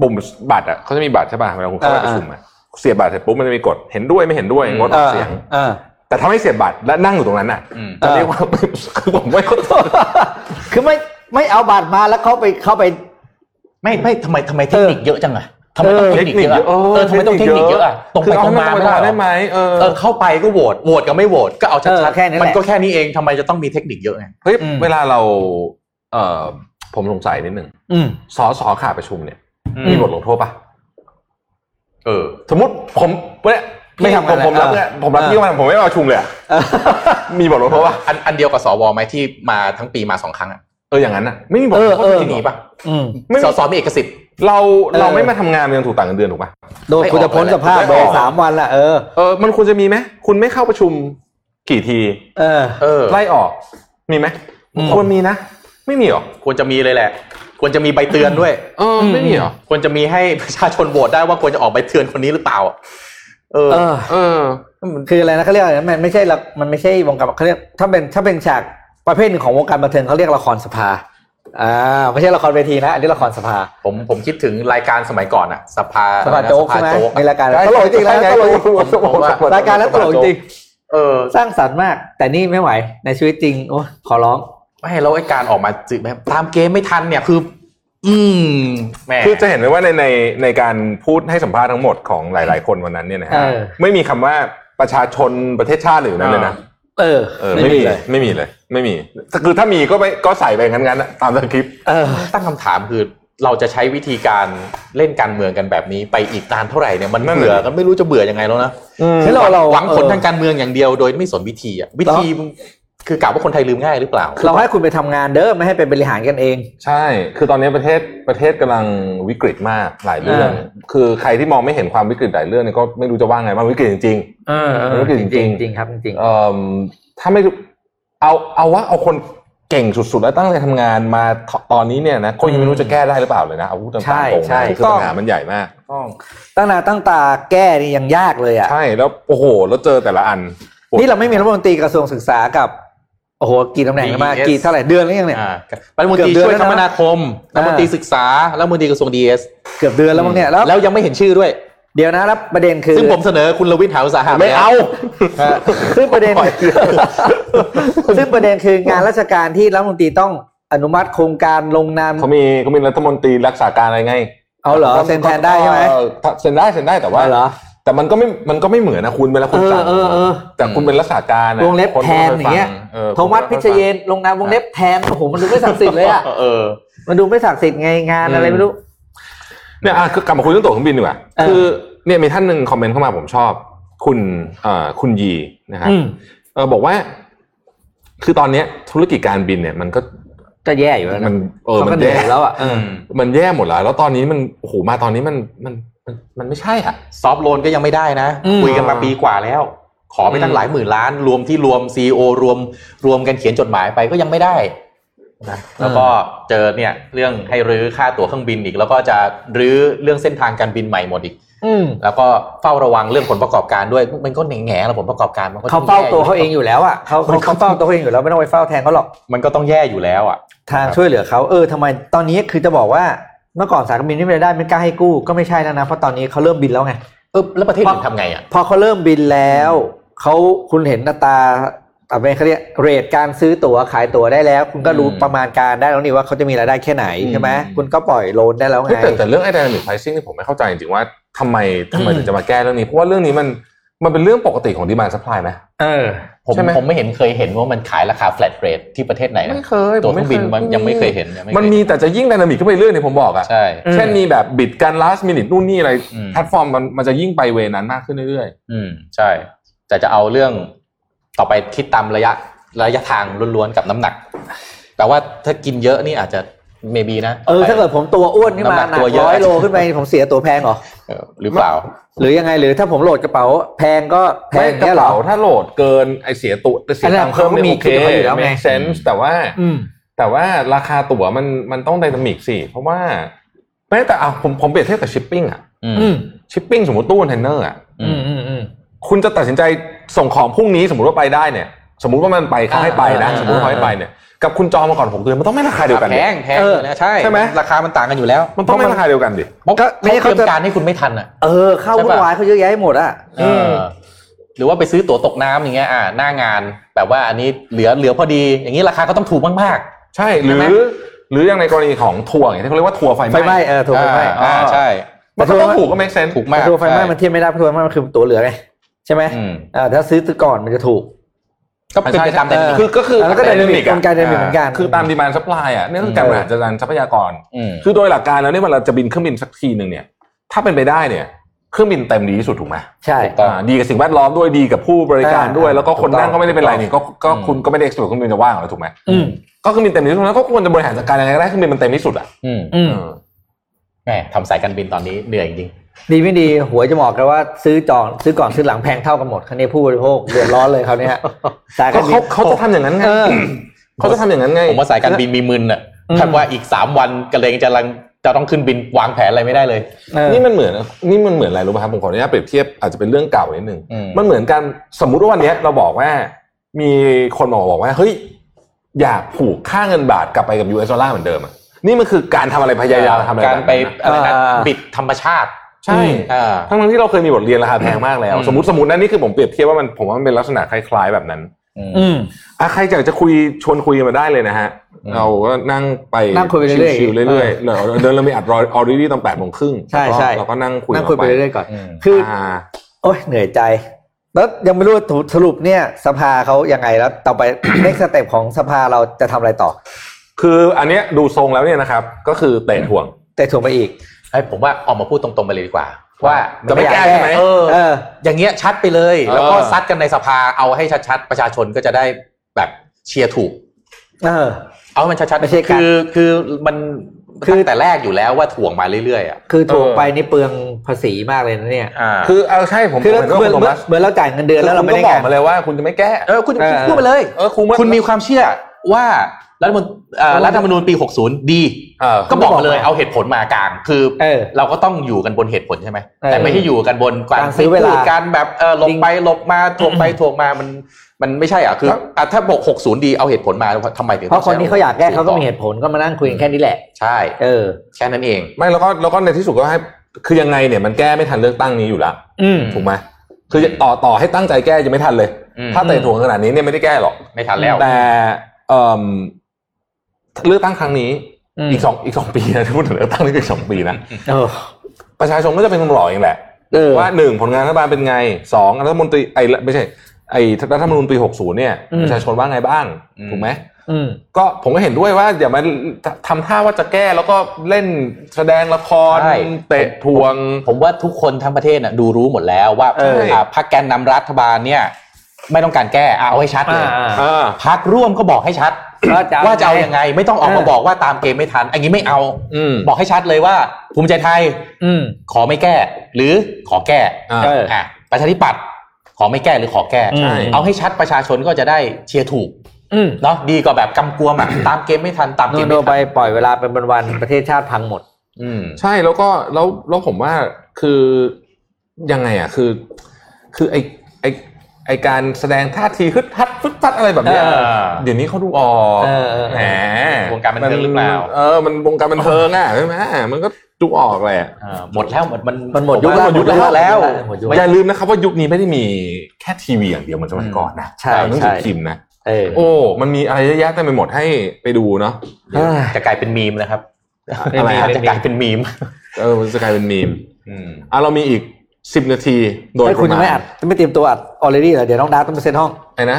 ปุ่มบัตรอะเขาจะมีบัตรใช่ป่ะเวลาคุณเข้าไปอ่าประชุมอะ เสียบบัตรเสร็จปุ๊บมันจะมีกดเห็นด้วยไม่เห็นด้วยงดออกเสียงเออแต่ถ้าไม่เสียบบัตรและนั่งอยู่ตรงนั้นน่ะอืมจะเรียกว่าคือผมไม่เข้าใจคือไม่ไม่เอาบัตรมาแล้วเขาไปเข้าไป ไม่ไม่ทำไมทำไมเทคนิคเยอะจังอะทำไมต้องเออเทคนิคเยอะอะเออทำไมต้องเทคนิคเยอะอะตรงไปคือเอาตรงมาให้ไม่นได้ได้เหรอไหมเออเออเข้าไปก็โหวตโหวตกับไม่โหวตก็เอาเอชัอดแค่นี้ๆแหละมันก็แค่นี้เองทำไมจะต้องมีเทคนิคเยอะไงเฮ้ยอืมเวลาเรา เอ่อผมสงสัยนิดนึงอืมสอสอขาประชุมเนี่ยอืมมีบทลงโทษป่ะ เออ สมมติผมเนี่ยไม่ทำผงานมผมรับเออเนี่ยผมรับเออที่มาผมไม่มาประชุมเลยอะเออมีบทลงโทษป่ะอันอันเดียวกับสวไหมที่มาทั้งปีมาสองครั้งอะเอออย่างนั้นน่ะไม่มีบทเอลองโทษเออจริที่งนี่ๆปะอืมไม่มีสสมีเอกสิทธิ์เราเออเราไม่มาทำงานมันยังถูกต่างเงินเดือนถูกป่ะโดนคุณจะพ้นสภาพไม่ไปออกสามวันละเออเออมันควรจะมีไหมคุณไม่เข้าประชุมกี่ที เออเออไล่ออกมีไหมอืมควรมีนะ ไม่มีหรอควรจะมีเลยแหละ ควรจะมีใบเตือนด้วยเออไม่มีหรอควรจะมีให้ประชาชนโหวตได้ว่าควรจะออกใบเตือนคนนี้หรือเปล่าเออเออ เออคืออะไรนะเขาเรียกอะไรนะมันไม่ใช่ละมันไม่ใช่วงการเขาเรียกถ้าเป็นถ้าเป็นฉากประเภทหนึ่งของวงการบันเทิงเขาเรียกละครสภาอ่าไม่ใช่ละครเวทีนะอันนี้ละครสภา ผมผมคิดถึงรายการสมัยก่อนอะสภาสภาโจ๊กใช่ไหมสภาโจ๊กมีรายการใช่ตลกจริงๆแล้วใช่ตลกใช่รายการแล้วตลกจริงเออสร้างสรรค์มาก แต่นี่ไม่ไหวในชีวิตจริงโอ้ขอร้อง ไม่แล้วไอ้การออกมาจืดแบบตามเกมไม่ทันเนี่ยคือ อืมแหม่คือจะเห็นเลยว่าในในในการพูดให้สัมภาษณ์ทั้งหมดของหลาย ๆ คนวันนั้นเนี่ยนะฮะเออไม่มีคำว่าประชาชนประเทศชาติหรือนั้นเลยนะเออเออไม่มีเลยไม่มีเลย ไม่มีคือถ้ามีก็ไม่ก็ใส่ไปงั้นๆอะตามสคริปต์เออตั้งคำถามคือเราจะใช้วิธีการเล่นการเมืองกันแบบนี้ไปอีกนานเท่าไหร่เนี่ยมันเบื่อกันไม่รู้จะเบื่อยังไงแล้วนะคือเราเราหวังผลเออทางการเมืองอย่างเดียวโดยไม่สนวิธีอะวิธี คือกล่าวว่าคนไทยลืมง่ายหรือเปล่า เราให้คุณไปทำงานเด้อไม่ให้ไปบริหารกันเอง ใช่ คือตอนนี้ประเทศประเทศกำลังวิกฤตมากหลายเรื่องอ่าคือใครที่มองไม่เห็นความวิกฤตหลายเรื่องเนี่ยก็ไม่รู้จะว่าไงมันวิกฤตจริงเออเออมันก็คือจจริริงงจริงครับจริงๆเอ่อถ้าไม่เอาเอาว่าเอาคนเก่งสุดๆ แล้วตั้งใจทำงานมาตอนนี้เนี่ยนะก็ยังไม่รู้จะแก้ได้หรือเปล่าเลยนะเอาพูดตามใช่ตรงๆใช่นะคือปัญหามันใหญ่มากต้องตั้งหน้าตั้งตาแก้นี่ยังยากเลยอะใช่แล้วโอ้โห แล้วเจอแต่ละอัน นี่เราไม่มีรัฐมนตรีกระทรวงศึกษากับ โอ้โหกี่ตำแหน่งแล้วมา DES กี่เท่าไหร่เดือนแล้วยังเนี่ยอ่ารัฐมนตรีเกือบเดือนช่วยแล้วคนะมนาคมรัฐมนตรีศึกษารัฐมนตรีกระทรวงดีเอสเกือบเดือนแล้วมั้งเนี่ยแล้วแล้วยังไม่เห็นชื่อด้วย เดี๋ยวนะแล้วประเด็นคือ ซึ่งผมเสนอคุณลวิทย์หาอุตสาหะไม่เอาฮะซึ่งประเด็นซึ่งประเด็นคืองานราชการที่รัฐมนตรีต้องอนุมัติโครงการลงนามเขามีเขามีรัฐมนตรีรักษาการอะไรไง เอาเหรอเซ็นแทนได้ใช่ไหมเออเซ็นได้เซ็นได้แต่ว่าเอาเหรอ แต่มันก็ไม่มันก็ไม่เหมือนนะคุณเวลาเอคุณอสั่งเออเออแต่คุณเป็นรักษาการอะวงเล็บคนแทนอย่างเงี้ยเออโทมัสพิชเยนลงนามวงเล็บแทนโอ้โหมันดูไม่ศักดิ์สิทธิ์เลยอะเออมันดูไม่ศักดิ์สิทธิ์ไงงานอะไรไม่รู้เนี่ยอะคือกลับมาคุยเรื่องตั๋วเครื่องบินดีกว่าเออคือเนี่ยมีท่านหนึ่งคอมเมนต์เข้ามาผมชอบ คุณเอ่อคุณยีนะครับอืมเออบอกว่า คือตอนเนี้ย ธุรกิจการบินเนี่ย มันก็ก็แย่อยู่แล้วนะมันเออเขามัก็นเหนื่แย่อยแล้วอะเออมันแย่หมดแล้ว แล้วตอนนี้มันโอ้โหมาตอนนี้มันมัน มันมันไม่ใช่อะซอฟต์โลนก็ยังไม่ได้นะอืมคุยกันมาปีกว่าแล้ว ขอไปตั้งหลายหมื่นล้าน รวมที่รวมซีอรวมรวมกันเขียนจดหมายไปก็ยังไม่ได้นะแล้วก็เจอเนี่ยเรื่องให้รื้อค่าตั๋วเครื่องบินอีก แล้วก็จะรื้อเรื่องเส้นทางการบินใหม่หมดอีกอืมแล้วก็เฝ้าระวังเรื่องผลประกอบการด้วย มันก็แง่ๆแล้วผลประกอบการมันก็เขาเฝ้าตัวเขาเองอยู่แล้วอะเขาเขาเขาเฝ้าตัวเขาเองอยู่แล้วไม่ต้องไปเฝ้าแทนเขาหรอกมันก็ต้องแย่อยู่แล้วอะทางช่วยเหลือเขาเออทำไมตอนนี้คือจะบอกว่าเมื่อก่อนสายการบินที่ไม่ได้ไม่กล้าให้กู้ก็ไม่ใช่แล้วนะเพราะตอนนี้เขาเริ่มบินแล้วไงเออแล้วประเทศอื่นทำไงอะพอเขาเริ่มบินแล้วเขาคุณเห็นอัตราอะไรเขาเรียกเรทการซื้อตั๋วขายตั๋วได้แล้ว คุณก็รู้อืมประมาณการได้แล้วนี่ว่าเขาจะมีรายได้แค่ไหนอืมใช่ไหมคุณก็ปล่อยโลนได้แล้วไงเฮ้ยแต่แต่เรื่องไอ้ dynamic pricing นี่ผมไม่เข้าใจจริงๆว่าทำไมทำไมอืมถึงจะมาแก้เรื่องนี้เพราะว่าเรื่องนี้มัน มันเป็นเรื่องปกติของ demand supply ไหมเออผมใช่ไหมผมไม่เห็นเคยเห็นว่ามันขายราคา flat rate ที่ประเทศไหนนะไม่เคยตัวเครื่องบินมันยังไม่เคยเห็นยังไม่เคยมันมีแต่จะยิ่ง dynamic ขึ้นไปเรื่อยเนี่ยผมบอกอะใช่อืมเช่นมีแบบบิดกัน last minute นู่นนี่อะไรอืมแพลตฟอร์มมันมันจะยิ่งไปเวนั้นมากขึ้นเรื่อยอืมใช่ แต่จะเอาเรื่องต่อไปคิดตามระยะระยะทางล้วนๆกับน้ำหนักแต่ว่าถ้ากินเยอะนี่อาจจะ maybe นะเออถ้าเกิดผมตัวอ้วนขึ้นมาน้ำหนักหนัตัวกเยอะร้อยโลขึ้นไปผมเสียตัวแพงเหรอเออหรือเปล่า หรือยังไงหรือถ้าผมโหลดกระเป๋าแพงก็ๆแพไม่งกระเงี้ยเหรอเป๋าถ้าโหลดเกินไอเสียตัวเสียอันนั้ตันงค์เพิ่มเขาก็มีเนี่ยโอเคคิดของเขาอยู่แล้วไง make sense แต่ว่าอืมแต่ว่าราคาตั๋วมันมันต้อง dynamic สิเพราะว่าแม้แต่อะผมผมเปรียบเทียบกับ shipping อะอืมอืม shipping สมมติตู้คอนเทนเนอร์อะอืมอืมอืมคุณจะตัดสินใจส่งของพรุ่งนี้สมมติว่าไปได้เนี่ย สมมติว่ามันไปเขาให้ไปนะอ่าสมมติว่าเขาให้ไปเนี่ย กับคุณจองมาก่อนหกเดือนมันต้องไม่ราคาเดียวกันแพดิงแพงเอออยู่แล้วใช่ใช่ไหมราคามันต่างกันอยู่แล้ว มันต้องไม่ราคาเดียวกันดิเพราะก็เขาไม่เตเขารียมจะการให้คุณไม่ทันอะเออเข้าใช่ปะวุ่นวายเขาเยอะแยะให้หมดอะเออหรือว่าไปซื้อตั๋วตกน้ำอย่างเงี้ยอ่าหน้างานแบบว่าอันนี้เหลือเหลือพอดีอย่างนี้ราคาก็ต้องถูกมากใช่หรืใช่อไหมหรืออย่างในกรณีของทัวร์อย่างที่เขาเรียกว่าทัวร์ไฟไฟไหม้เออๆถูกไฟไหม้อ่าอ่าใช่มันก็ต้องถูกก็ make sense ถูกมากทัวร์ไฟไหม้มันเทียบไม่ได้เพราะทัวร์ไฟไหม้มันคือตั๋วเหลือไงใช่ไหมอืมอ่าถ้าซื้อก่อนมันจะถูก ก็เป็นไปตามใช่แต่ใช่นี้คือก็คือแล้วก็ dynamic อะกลไก dynamic เหมือนกันคือตาม demand supply อะนี่คือการบริหารจัดการทรัพยากรอืมคือโดยหลักการแล้วเนี่ยเวลาจะบินเครื่องบินสักทีหนึ่งเนี่ย ถ้าเป็นไปได้เนี่ยเครื่องบินเต็มดีที่สุดถูกไหมใช่ถูกต้องอ่าดีกับสิ่งแวดล้อมด้วยดีกับผู้บริการด้วยอ่าแล้วก็คนถูกต้องนั่งก็ไม่ได้เป็นไรนี่ก็ก็อืมคุณก็ไม่ได้ exclude เครื่องบินจะว่างหรอกถูกไหมอืมก็เครื่องบินเต็มที่สุดแล้วก็ควรจะบริหารจัดการยังไงก็ได้เครื่องบินมันเต็มที่สุดอะอืมอืมเออแหมทำสายการบินตอนนี้เหนื่อยจริง ดีไม่ดีหวยจะบอกกันว่าซื้อจองซื้อก่อนซื้อหลังแพงเท่ากันหมดคันนี้ผู้บริโภคเดือดร้อนเลยเขาวเนี้ยสายกาก็รบิเขานเขาจะทำอย่างนั้นไงเออเขาจะทำอย่างนั้นไงผมว่าสายการบินมีมึนอะอืมแบบว่าอีกสามวันกระเลงจะลังจะต้องขึ้นบินวางแผนอะไรไม่ได้เลยเออนี่มันเหมือนนี่มันเหมือนอะไรรู้ป่ะครับผมขออนุญาตเปรียบเทียบอาจจะเป็นเรื่องเก่านิดนึงอืมมันเหมือนกันสมมุติว่าวันเนี้ยเราบอกว่า มีคนมาบอกว่าเฮ้ยอยากผูกค่าเงินบาทกลับไปกับ US ดอลลาร์เหมือนเดิมอะนี่มันคือการทำอะไรพยายามทำอะไรการไปแบบนั้นอะอะไรนะอ่าบิดธรรมชาติ ใช่อ่าทั้งๆที่เราเคยมีบทเรียนราคาแพงมากแล้วอืมสมมติสมมตินะนี่คือผมเปรียบเทียบว่ามันผมว่ามันเป็นลักษณะคล้ายๆแบบนั้น อืมอืมอะใครอยากจะคุยชวนคุยกันมาได้เลยนะฮะอืมเราก็นั่งไปนั่งคุยไปเรื่อยๆชิลๆเรื่อยเออๆเราเดินเรามีอัดรอ already ตอนแปดโมงครึ่งใช่ใช่เราก็นั่งคุยนั่งคุยไปเรื่อยๆก่อนอืมคืออ่าโอ้ยเหนื่อยใจ แล้วยังไม่รู้ว่าสรุปเนี่ยสภาเขายังไงแล้วต่อไป next step ของสภาเราจะทำอะไรต่อ คืออันเนี้ยดูทรงแล้วเนี่ยนะครับ ก็คือเตะถ่วงแต่ถ่วงไปอีก ให้ผมว่าออกมาพูดตรงๆไปเลยดีกว่า ว่าจะไม่แก้ใช่ไหมเออเอออย่างเงี้ยชัดไปเลยเออแล้วก็ซัดกันในสภาเอาให้ชัดๆ ประชาชนก็จะได้แบบเชียร์ถูก เออ เอาให้มันชัดไม่ใช่ๆการคือคือมันคืคืออแต่แรกอยู่แล้วว่าถ่วงมาเรื่อยๆอะคือถูกไปนี่เปลืองภาษีมากเลยนะเนี่ยอ่าคือเอาใช่ผมคือผมเห็นเหมืว่าอนคุณโทมัสเหมือนเราจ่ายเงินเดือนแล้วเราไม่ได้คุณก็บงาอกนมาเลยว่าคุณจะไม่แก้เออคุณเออพูดไปเลยเออคุณว่าคุณมีความเชื่อว่า รัฐมนอ่ารัฐธรรมนูญปี 60 ดีเออก็บอกมาเลยเอาเหตุผลมากลาง คือเออเราก็ต้องอยู่กันบนเหตุผลใช่ไหมเออแต่ไม่ใช่อยู่กันบนการซื้อเวลาพูดการแบบเออหลบจริงไปหลบมาถ่วงไปถ่วงมามันมันไม่ใช่อะคืออะถ้าบอก60 ดีเอาเหตุผลมาทำไมถึงเพราะคนที่เขาอยากแก้เขาก็มีเหตุผลก็มานั่งคุยกันแค่นี้แหละ ใช่ เออ แค่นั้นเอง ไม่แล้วก็แล้วก็ในที่สุดก็ให้คือยังไงเนี่ยมันแก้ไม่ทันเลือกตั้งนี้อยู่แล้วอืมถูกไหมคือต่อต่อให้ตั้งใจแก้ยังไม่ทันเลยอืมถ้าเตะถ่วงขนาดนี้เนี่ยไม่ได้แก้หรอกไม่ทันแล้วแต่ เอ่อเลือกตั้งครั้งนี้อืมอีกสองอีกสองปีนะที่พูดถึงเลือกตั้งนี่คืออกสองปีนะเออประชาชนก็จะเป็นคนบอกเองแหละเออว่าหนึ่งผลงานรัฐบาลเป็นไงสองรัฐมนตรีไอ้ไม่ใช่ไอ้รัฐธรรมนูญปีหกศูนย์เนี่ยอืมประชาชนว่าไงบ้างอืมถูกไหมอืมก็ผมก็เห็นด้วยว่าอย่ามาทำท่าว่าจะแก้แล้วก็เล่นแสดงละครใช่เตะทวง ผมว่าทุกคนทั้งประเทศน่ะดูรู้หมดแล้วว่าเอออ่าพรรคแกนนำรัฐบาลเนี่ย ไม่ต้องการแก้อะเอาให้ชัดเลยอ่าอ่าพักร่วมก็บอกให้ชัดว่าจะเอาว่าจะเอายังไงไม่ต้องออกมาเออบอกว่าตามเกมไม่ทัน อันนี้ไม่เอาอืมบอกให้ชัดเลยว่า ภูมิใจไทยอืมขอไม่แก้ หรือขอแก้อ่าเอออะประชาธิปัตย์ขอไม่แก้หรือขอแก้ใช่เอาให้ชัดประชาชนก็จะได้เชียร์ถูกอืมเนาะดีกว่าแบบกำกวมอะตามเกมไม่ทันตามโนเกมโนไม่ไปทันปล่อยเวลาเป็นวันๆประเทศชาติพังหมดอืมใช่แล้วก็แล้วแล้วผมว่าคือยังไงอะคือ คือไอไอ ไอการแสดงท่าทีฮึดฮัดฟึดฟัดอะไรแบบเนี้ยเออเดี๋ยวนี้เขาดูออกเออเออเออแหมวงการบันเทิงหรือเปล่าเออมันวงการบันเทิงอะใช่ไหมมันก็ดูออกแหละอ่าหมดแล้วหมดมันมันหมดผยุคว่าแล้วหมดยุคแล้วหมดยุคอย่าลืมนะครับว่ายุคนี้ไม่ได้มีแค่ทีวีอย่างเดียวเหมือนสมัยก่อนนะใช่หนังใช่สือพิมพ์นะเออโอ้ มันมีอะไรเยอะแยะเต็มไปหมดให้ไปดูเนาะเอ้ยจะกลายเป็นมีมนะครับอะไรจะกลายเป็นมีมเออมันจะกลายเป็นมีมอืมอะเรามีอีก สิบนาทีโดยให้ปคุณระยังมาไม่ณอัดไม่เตรียมตัวอัดออเรดี้เหรอเดี๋ยวน้องดาร์ต้องไปเซ็นห้องไอ้นะ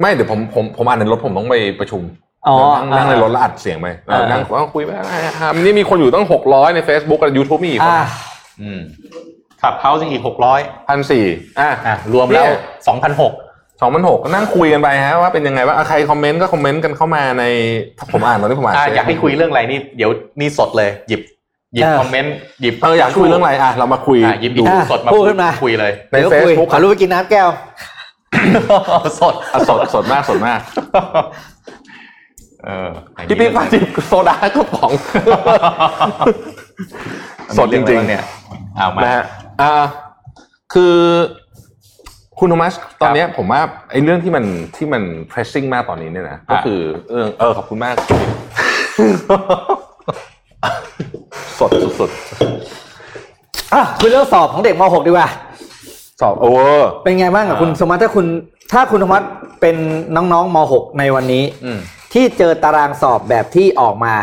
ไม่เดี๋ยวผมผมผมอ่านในรถผมต้องไปประชุมอ๋อเดี๋ยวนั่งนั่งในรถแล้วอัดเสียงไปอ่านั่งว่าคุยไปอ่านี่มีคนอยู่ตั้งหกร้อยใน Facebook กับ YouTube มีอีกคนอ่าอืม Clubhouse อีกหกร้อยพันสี่อะอะรวมแล้วเนี่ยสองพันหกสองพันหกก็นั่งคุยกันไปฮะว่าเป็นยังไงว่าอะใครคอมเมนต์ก็คอมเมนต์กันเข้ามาในผมอ่านตอนที่ผมอ่านอะเสร็จอยากให้คุยเรื่องอะไรนี่เดี๋ยวนี่สดเลยหยิบ หยิบเออคอมเมนต์หยิบเอออยากคุยเรื่องอะไรอะเรามาคุยอะหยิบดูดูสดมาพูดขึ้นมาคุยเลยในเดี๋ยวคุย Facebook ขอรู้ไปกินน้ำแก้วสดอะสดสดมากสดมากเออพี่ปิ๊กมาจิบโซดากระป๋อง สดจริงๆเนี่ยเอามานะฮะอ่าคือคุณโทมัสตอนเนี้ยผมว่าไอ้เรื่องที่มันที่มัน pressing มากตอนนี้เนี่ยนะก็คือเออเออขอบคุณมาก สดสุดอะคุยเรื่องสอบของเด็กม .6 ดีกว่า ๆสอบโอเวอร์ เป็นไงบ้างกับคุณสมมัติถ้าคุณ ถ้าคุณสมมัติเป็นน้องๆม .6 ในวันนี้ อืมที่เจอตารางสอบแบบที่ออกมา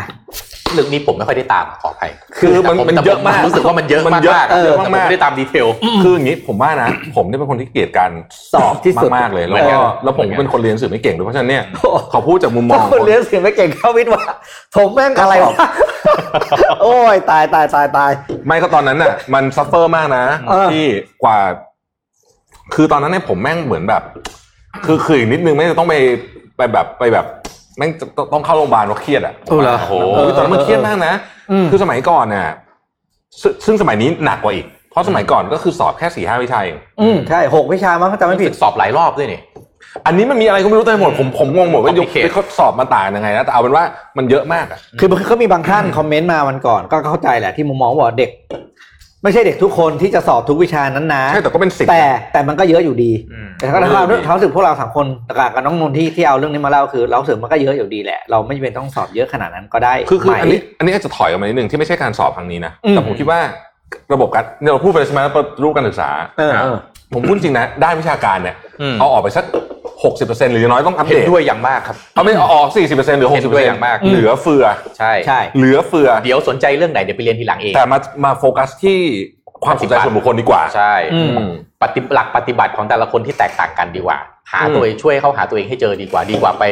เรื่องนี้ผมไม่ค่อยได้ตามขออภัยคือมันแต่ผมันเยอะมากรู้สึกว่ามันเยอะมันมากเยอะๆเยอะแต่ผมมากๆ ไม่ได้ตาม detail คืออย่างนี้ผมว่านะ ผมเนี่ยเป็นคนที่เกลียดการสอบที่สุด มากๆเลย แล้วเหมือนกัน แล้วผมก็เป็นคนเรียนหนังสือไม่เก่งด้วยเพราะฉะนั้นเนี่ยขอพูดจากมุมมองถ้าคุณเรียนหนังสือไม่เก่งเข้าวิทย์ว่าผมแม่งอะไรวะ โอ้ยตายตายตายตาย ไม่ก็ตอนนั้นน่ะ มัน suffer มากนะ เออ ที่กว่า คือตอนนั้นเนี่ยผมแม่งเหมือนแบบ คือคืออีกนิดนึงแม่งจะต้องไปไปแบบไปแบบแม่งจะต้องเข้าโรงพยาบาลเพราะเครียดอะโอ้เหรอ โอ้โหตอนนั้นมันเครียดมากนะอืมคือสมัยก่อนเนี่ยซึ่งซึ่งสมัยนี้หนักกว่าอีก เพราะสมัยก่อนก็คือสอบแค่สี่ห้าวิชาเอง อืมใช่หกวิชามั้งถ้าจำไม่รู้ผิสึดกสอบหลายรอบด้วยนี่ อันนี้มันมีอะไรก็ไม่รู้เต็มไปหมดผมผมงงหมดว่ายก Complicate ไปเขาสอบมาต่างยังไงนะแต่เอาเป็นว่ามันเยอะมากอะคือเขามีบางท่านคอมเมนต์มาวันก่อน ก็เข้าใจแหละที่มุมมองว่าเด็ก ไม่ใช่เด็กทุกคนที่จะสอบทุกวิชานั้นนะใช่แต่ก็เป็นสิบแต่แต่มันก็เยอะอยู่ดีอืมแต่ถ้าเราเรื่องเขาสึกพวกเราสามคนตกับกับน้องนนท์ที่ที่เอาเรื่องนี้มาเล่าคือ เราสึกมันก็เยอะอยู่ดีแหละ เราไม่จำเป็นต้องสอบเยอะขนาดนั้นก็ได้คือคือไหมอันนี้อันนี้อาจจะถอยออกมานิดนึงที่ไม่ใช่การสอบครั้งนี้นะอืมแต่ผมคิดว่าระบบการเนี่ยเราพูดไปแล้วใช่ไหมรูปการศึกษาเออเออผมพูดจริงนะด้านวิชาการเนี่ยอืมเอาออกไปสัก หกสิบเปอร์เซ็นต์หรืออย่างน้อยต้องอัปเห็เดนตด้วยอย่างมากครับ เอาไม่เอาออกสี่สิบเปอร์เซ็นต์หรือหกเห็สิบนเปด้อวยร์อเซ็นย่างต์มาก เหลือเฟือ ใช่ใช่ เหลือเฟือ เดี๋ยวสนใจเรื่องไหนเดี๋ยวไปเรียนทีหลังเอง แต่มามาโฟกัสที่ความสนใจส่วนบุคคลดีกว่า ใช่อืมอืมปฏิหลักปฏิบัติของแต่ละคนที่แตกต่างกันดีกว่า หาอืมตัวเองช่วยเขาหาตัวเองให้เจอดีกว่าดีกว่าไป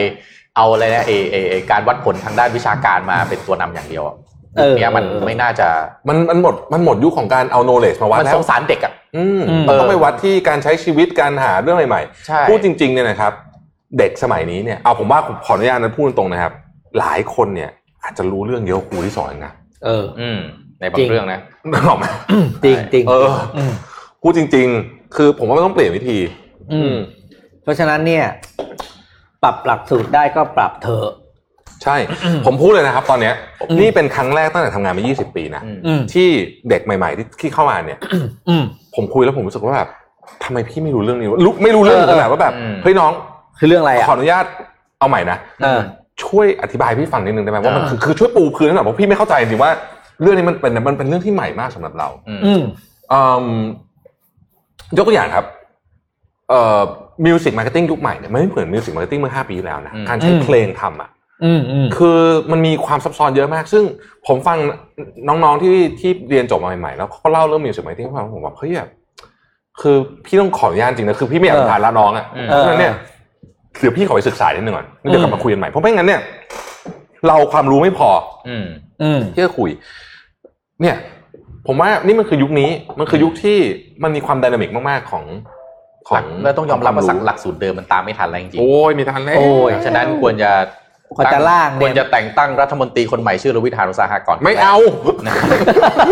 เอาอะไรนะเอเอเอการวัดผลทางด้านวิชาการมาเป็นตัวนำอย่างเดียวอะเออ ยุคเนี้ยมันเออไม่น่าจะมันมันหมดมันหมดยุคของการเอา knowledge มาวัดมันแล้สวงสารเด็กอะอืมอืมมันต้องไปวัดที่การใช้ชีวิตการหาเรื่องใหม่ใช่ๆพูดจริงๆเนี่ยนะครับ เด็กสมัยนี้เนี่ยเอาผมว่าขออนุญาตนั้นพูดตรงๆนะครับ หลายคนเนี่ย อาจจะรู้เรื่องเยอะกว่าครูที่สอนอีกนะเออ อืมในบาจริงงเรื่องนะนึกออกไหมจริงจริงเอออืมพูดจริง ๆ คือผมว่าไม่ต้องเปลี่ยนวิธี อืม เพราะฉะนั้นเนี่ย ปรับหลักสูตรได้ก็ปรับเถอะ ใช่ ผมพูดเลยนะครับตอนเนี้ยนี่เป็นครั้งแรกตั้งแต่ทำงานมา 20 ปีนะอืมอืมที่เด็กใหม่ ๆ ที่ที่เข้ามาเนี่ยอืมผมคุยแล้วผมรู้สึกว่าแบบทำไมพี่ไม่รู้เรื่องนี้วะรู้ไม่รู้เรื่องเออขนาดว่าแบบอืมเฮ้ยน้องคือเรื่องอะไรอะขออนุญาตเอาใหม่นะเออช่วยอธิบายให้พี่ฟังนิดนึงได้ไหมว่ามันเออคือคือช่วยปูพื้นหน่อยเพราะพี่ไม่เข้าใจจริงๆว่าเรื่องนี้มันเป็นมันเป็นเรื่องที่ใหม่มากสำหรับเรา อืมอืมอืมยกตัวอย่างครับเอ่อ music marketing ยุคใหม่เนี่ยมันไม่เหมือน music marketing เมื่อห้าปีที่แล้วนะอืมการใช้อืมเพลงทำอะอืมอืม คือมันมีความซับซ้อนเยอะมาก ซึ่งผมฟังน้องๆที่ที่เรียนจบมาใหม่ๆแล้วเขาเล่าเรื่อง music marketing ให้ฟังผมบอกเฮ้ยแบบคือพี่ต้องขออนุญาตจริงนะคือพี่ไม่อยากเป็นภาระน้องอะอืมเพราะฉะนั้นเนี่ยเดี๋ยวพี่ขอไปศึกษานิดนึงก่อนแล้วเดี๋ยวกลับมาคุยกันใหม่เพราะไม่งั้นเนี่ย เราความรู้ไม่พอ อืมอืมที่จะคุย เนี่ย ผมว่านี่มันคือยุคนี้มันคือยุคที่มันมีความไดนามิกมากๆของของแล้วต้องยอมรับว่าขสังกหลักสูตรเดิมมันตามไม่ทันแล้วจริงโอ้ยมีทันแล้วโอ้ยๆฉะนั้นควรจะ ควรจะล่างเนี่ยควรจะแต่งตั้งรัฐมนตรีคนใหม่ชื่อรวิทยานุสาหะก่อน ไม่เอานะ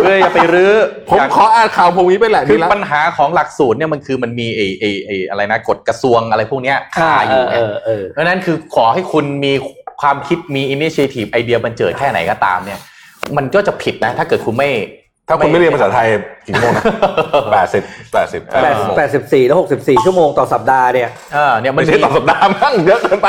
เพื่อจะไปรื้อผมขออ่านข่าวพวกนี้ไปแหละคืดีอแล้วคือปัญหาของหลักสูตรเนี่ยมันคือมันมีไอไอไออะไรนะกฎกระทรวงอะไรพวกเนี้ยคาอยู่ไงเอไงอเออเพราะฉะนั้นคือขอให้คุณมีความคิดมี initiative ไอเดียบันเจิดแค่ไหนก็ตามเนี่ย มันก็จะผิดนะ ถ้าเกิดคุณไม่ถ้าคุณไม่เรียนภาษาไทยกี่ชั่วโมงนะแปดสิบแปดสิบแปดแปดสิบสี่แล้วหกสิบสี่ชั่วโมงต่อสัปดาห์เนี่ยเออเนี่ยมัไม่ใช่ต่อสัปดาห์มั้งเยอะเกินไป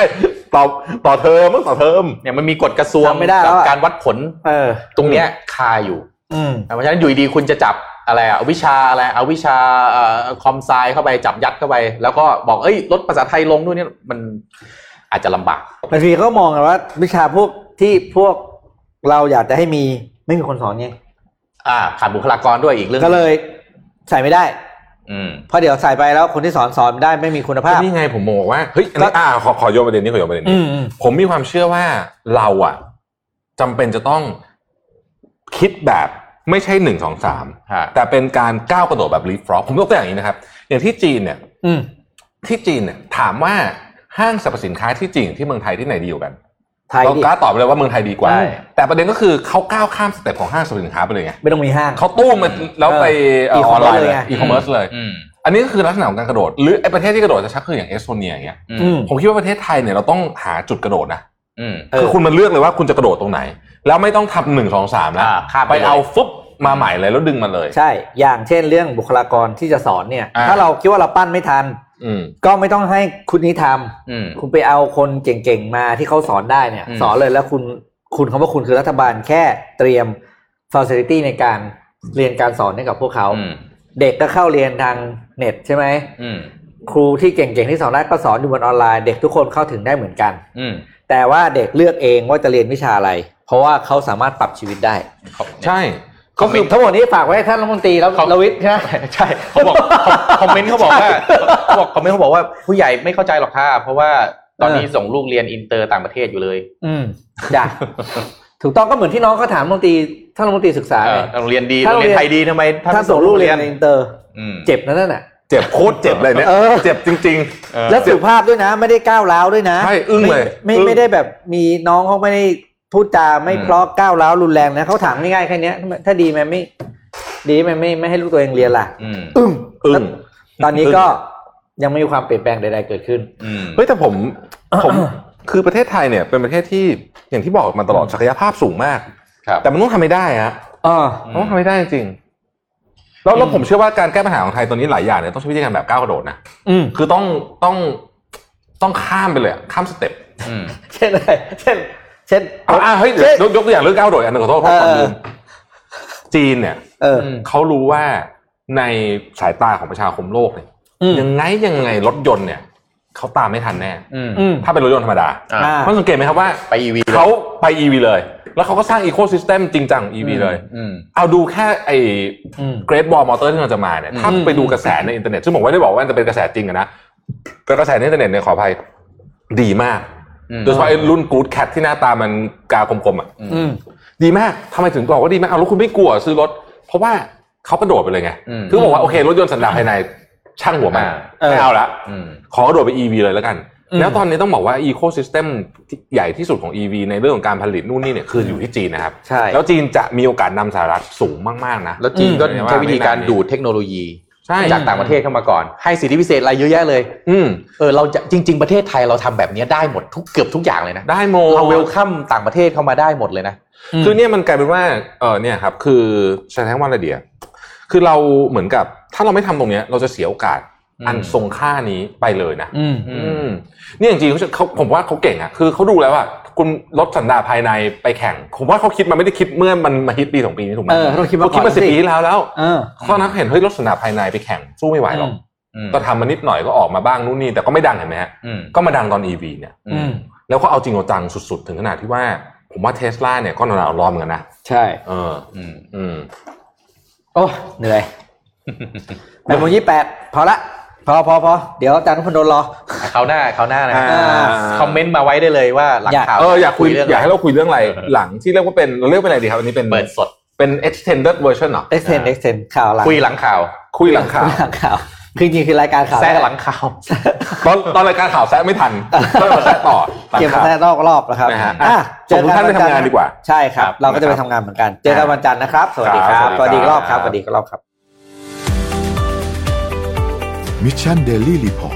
ต่อต่อเทอมมั้งต่อเทอมเนี่ยมันมีกฎกระทรวงทำไม่ได้แล้วกับอะการวัดผลเออตรงเนี้ยคาอยู่อืมเพราะฉะนั้นอยู่ดีๆคุณจะจับอะไรอะเอาวิชาอะไรเอาวิชาเอ่อคอมไซเข้าไปจับยัดเข้าไป แล้วก็บอกเอ้ยลดภาษาไทยลงด้วยเนี่ยมันอาจจะลำบากบางทีเขามองกันว่า วิชาพวกที่พวกเราอยากจะให้มีไม่มีคนสอนไงอ่าขาดบุคลากรด้วยอีกเรื่องก็เลย ใส่ไม่ได้อืม เพราะเดี๋ยวใส่ไปแล้วคนที่สอนสอนไม่ได้ไม่มีคุณภาพนี่ไงผมมองว่าเฮ้ยอันนี้อ่าขอขอโยนประเด็นนี้ขอโยนประเด็นอืนี้มอืมผมมีความเชื่อว่าเราอะจำเป็นจะต้องคิดแบบไม่ใช่หนึ่งสองสามฮะแต่เป็นการก้าวกระโดดแบบลีฟฟรอกผมยกตัวอย่างนี้นะครับ อย่างที่จีนเนี่ยอืมที่จีนเนี่ยถามว่าห้างสรรพสินค้าที่จีนที่เมืองไทยที่ไหนดีกว่ากัน ไทยเราดิ กล้าตอบไปเลยว่าเมืองไทยดีกว่า ใช่ แต่ประเด็นก็คือเขาก้าวข้ามสเต็ปของห้างสรรพสินค้าไปเลยไงไม่ต้องมีห้าง เขาตู้มมาแล้วไปเออ ออนไลน์เลเลยไงอีคอมเมิร์ซเลย อืมอันนี้ก็คือลักษณะของการกระโดด หรือไอ้ประเทศที่กระโดดจะชักคืออย่างเอสโตเนียอย่างเงี้ยอืมอืมผมคิดว่าประเทศไทยเนี่ยเราต้องหาจุดกระโดดนะ อืม เออ คือคุณมาเลือกเลยว่าคุณจะกระโดดตรงไหน แล้วไม่ต้องทำหนึ่งสองสามแล้วอ่าข้ามไปไปเลย เอาฟุบมาใหม่เลยแล้วดึงมาเลย ใช่ อย่างเช่นเรื่องบุคลากรที่จะสอนเนี่ย อ่า ถ้าเราคิดว่าเราปั้นไม่ทันอืมก็ไม่ต้องให้คุณนี้ทำอืมคุณไปเอาคนเก่งๆมาที่เขาสอนได้เนี่ยอืมสอนเลยแล้วคุณคุณคำว่าคุณคือรัฐบาลแค่เตรียม facility ในการเรียนการสอนให้กับพวกเขาอืมเด็กก็เข้าเรียนทางเน็ตใช่ไหมอืมครูที่เก่งๆที่สอนได้ก็สอนอยู่บนออนไลน์ เด็กทุกคนเข้าถึงได้เหมือนกันอืมแต่ว่าเด็กเลือกเองว่าจะเรียนวิชาอะไร เพราะว่าเขาสามารถปรับชีวิตได้ ใช่ ก็คือทั้งหมดนี้ฝากไว้ให้ท่านรัฐมนตรีแล้วเขาลวิทย์ใช่ไหมใช่เขาบอกคอมเมนต์เขาบอกว่าเขาบอกคอมเมนต์เขาบอกว่าผู้ใหญ่ไม่เข้าใจหรอกค่ะเพราะว่าตอนนี้ส่งลูกเรียนอินเตอร์ต่างประเทศอยู่เลย อืมจ้ะถูกต้องก็เหมือนที่น้องเขาถามรัฐมนตรีท่านรัฐมนตรีศึกษาเอไงอโรงเรียนดีถ้าโรงเรียนไทยดีทำไมถ้าส่งลูกเรียนในอินเตอร์อืมเจ็บนะนั่นน่ะเจ็บโคตรเจ็บเลยเนี่ยเออเจ็บจริงเออและสุภาพด้วยนะ ไม่ได้ก้าวร้าวด้วยนะใช่อึ้งเลยไม่อึ้งไม่ได้แบบมีน้องเขาไม่ได้ พูดจาไม่อืมเพราะก้าวร้าวรุนแรงนะเขาถามง่ายๆแค่เนี้ยถ้าดีมันไม่ ดีมันไม่ไม่ให้ลูกตัวเองเรียนล่ะอืมอึ้งๆอึ้งตอนนี้ก็ยังไม่มีความเปลี่ยนแปลงใดๆเกิดขึ้นอืมเฮ้ยแต่ผมผมคือประเทศไทยเนี่ยเป็นประเทศที่อย่างที่บอกมาตลอดศักยภาพสูงมากครับแต่มันต้องทำไม่ได้ฮะอ่ามันต้องทำไม่ได้จริงๆแล้วแล้วผมเชื่อว่าการแก้ปัญหาของไทยตอนนี้หลายอย่างเนี่ยต้องใช้วิธีการแบบก้าวกระโดดนะอืมคือต้องต้องต้องข้ามไปเลยอะข้ามสเต็ปอืมเช่นอะไรเช่น เช่นเอาอะเฮ้ยเดี๋ยวยกยกตัวอย่างเรื่องก้าวกระโดดอันหนึงขอโทษเพราะผมเออลืมจีนเนี่ยเออเขารู้ว่าในสายตาของประชาคมโลกเนี่ยอืมยังไงยังไงรถยนต์เนี่ยเขาตามไม่ทันแน่อืมอืมถ้าเป็นรถยนต์ธรรมดาอ่าอ่าเพราะสังเกตไหมครับว่าไป EV เลยเขาไป EV เลย แล้วเขาก็สร้างอีโค y ิสเต็มจริงจัง EV เลยอืมเอาดูแค่ไอ้อืม Great Wall Motor ที่เราจะมาเนี่ยถ้าอืมไปดูกระแสในอินเทอร์เน็ตซึ่งผมไม่ได้บอกว่าจะเป็นกระแสจริงอะนะแต่กระแสในอินเทอร์เน็ตเนี่ยขออภัยดีมากอืม โดยเฉพาะไอ้รุ่น Good Cat ที่หน้าตามันกากลมๆอะอืมดีมากทำไมถึงบอกว่าดีมากเอาแล้วคุณไม่กลัวซื้อรถ เพราะว่าเขากระโดดไปเลยไงอืมคือบอกว่าโอเค รถยนต์สันดาปภายในช่างหัวมันอ่าเออไม่เอาละอืมขอกระโดดไป EV เลยแล้วกันอืมแล้วตอนนี้ต้องบอกว่าอีโค y ิสเต็มใหญ่ที่สุดของ EV ในเรื่องของการผลิตนู่นนี่เนี่ยคืออยู่ที่จีนนะครับใช่แล้วจีนจะมีโอกาสนำสหรัฐสูงมากๆนะ แล้วจีนก็อืมใช้วิธีการดูดเทคโนโลยีใช่ จากต่างประเทศเข้ามาก่อน ให้สิทธิพิเศษอะไรเยอะแยะเลย อืมเออเราจะจริง ๆ ประเทศไทยเราทำแบบนี้ได้หมดทุกเกือบทุกอย่างเลยนะได้โมเราเวลคัมต่างประเทศเข้ามาได้หมดเลยนะคือเนี่ยมันกลายเป็นว่าเออเนี่ยครับคือใช้คำว่าอะไรเดียคือเราเหมือนกับถ้าเราไม่ทำตรงเนี้ย เราจะเสียโอกาสอืมอันทรงค่านี้ไปเลยนะ อืมอืมนี่จริงๆเขาเขาผมว่าเขาเก่งอะคือเขาดูแล้วว่า คุณลดสันดาปภายในไปแข่ง ผมว่าเขาคิดมาไม่ได้คิดเมื่อมันมาฮิตปีสองปีนี้ถูกไหมเออเขาต้องคิดมาเขาคิดก่อนมาสิบสิปีที่แล้วแล้วเออตอนนั้นเห็นเฮ้ยลดสันดาปภายในไปแข่งสู้ไม่ไหวหรอกอืมก็ทำมานิดหน่อยก็ออกมาบ้างนู่นนี่แต่ก็ไม่ดังเห็นไหมฮะอืมก็มาดังตอน EV เนี่ยอืมแล้วก็เอาจริงเอาจังสุดๆ ถึงขนาดที่ว่า ผมว่าเทสลาเนี่ยก็หนาวร้อนเหมือนกันนะใช่ เออ อืมอืมโอ้เหนื่อยแปดโมงยี่แปดพอละ พอพอพอเดี๋ยวอาจารย์ทุกคนโดนรอเขาวหน้าเขาวหน้านะอ่าคอมเมนต์มาไว้ได้เลยว่าหลังอยากข่าวเอออยากคุยเรื่องอยากให้เราคุยเรื่องอะไรเออหลังที่เรียกว่าเป็นเราเรียกเป็นอะไรดีครับอันนี้เป็นเปิดสดเป็น extended version เหรอ extend extend ข่าวหลังคุยหลังข่าว คุยหลังข่าวหลังข่าวคือจริงๆคือรายการข่าวแซะหลังข่าวตอนตอนรายการข่าวแซะไม่ทันก็เลยมาแซะต่อหลังเก็บมาข่าวแซะรอบรอบนะครับนะฮะอะส่งทุกท่านไปทำงานดีกว่าใช่ครับครับเราก็จะไปนะครับทำงานเหมือนกัน เจอกันวันจันทร์นะครับ สวัสดีครับสวัสดีครับสวัสดีอีกรอบครับสวัสดีครับสวัสดีดีคอีรับกรอบครับ Mission Daily Report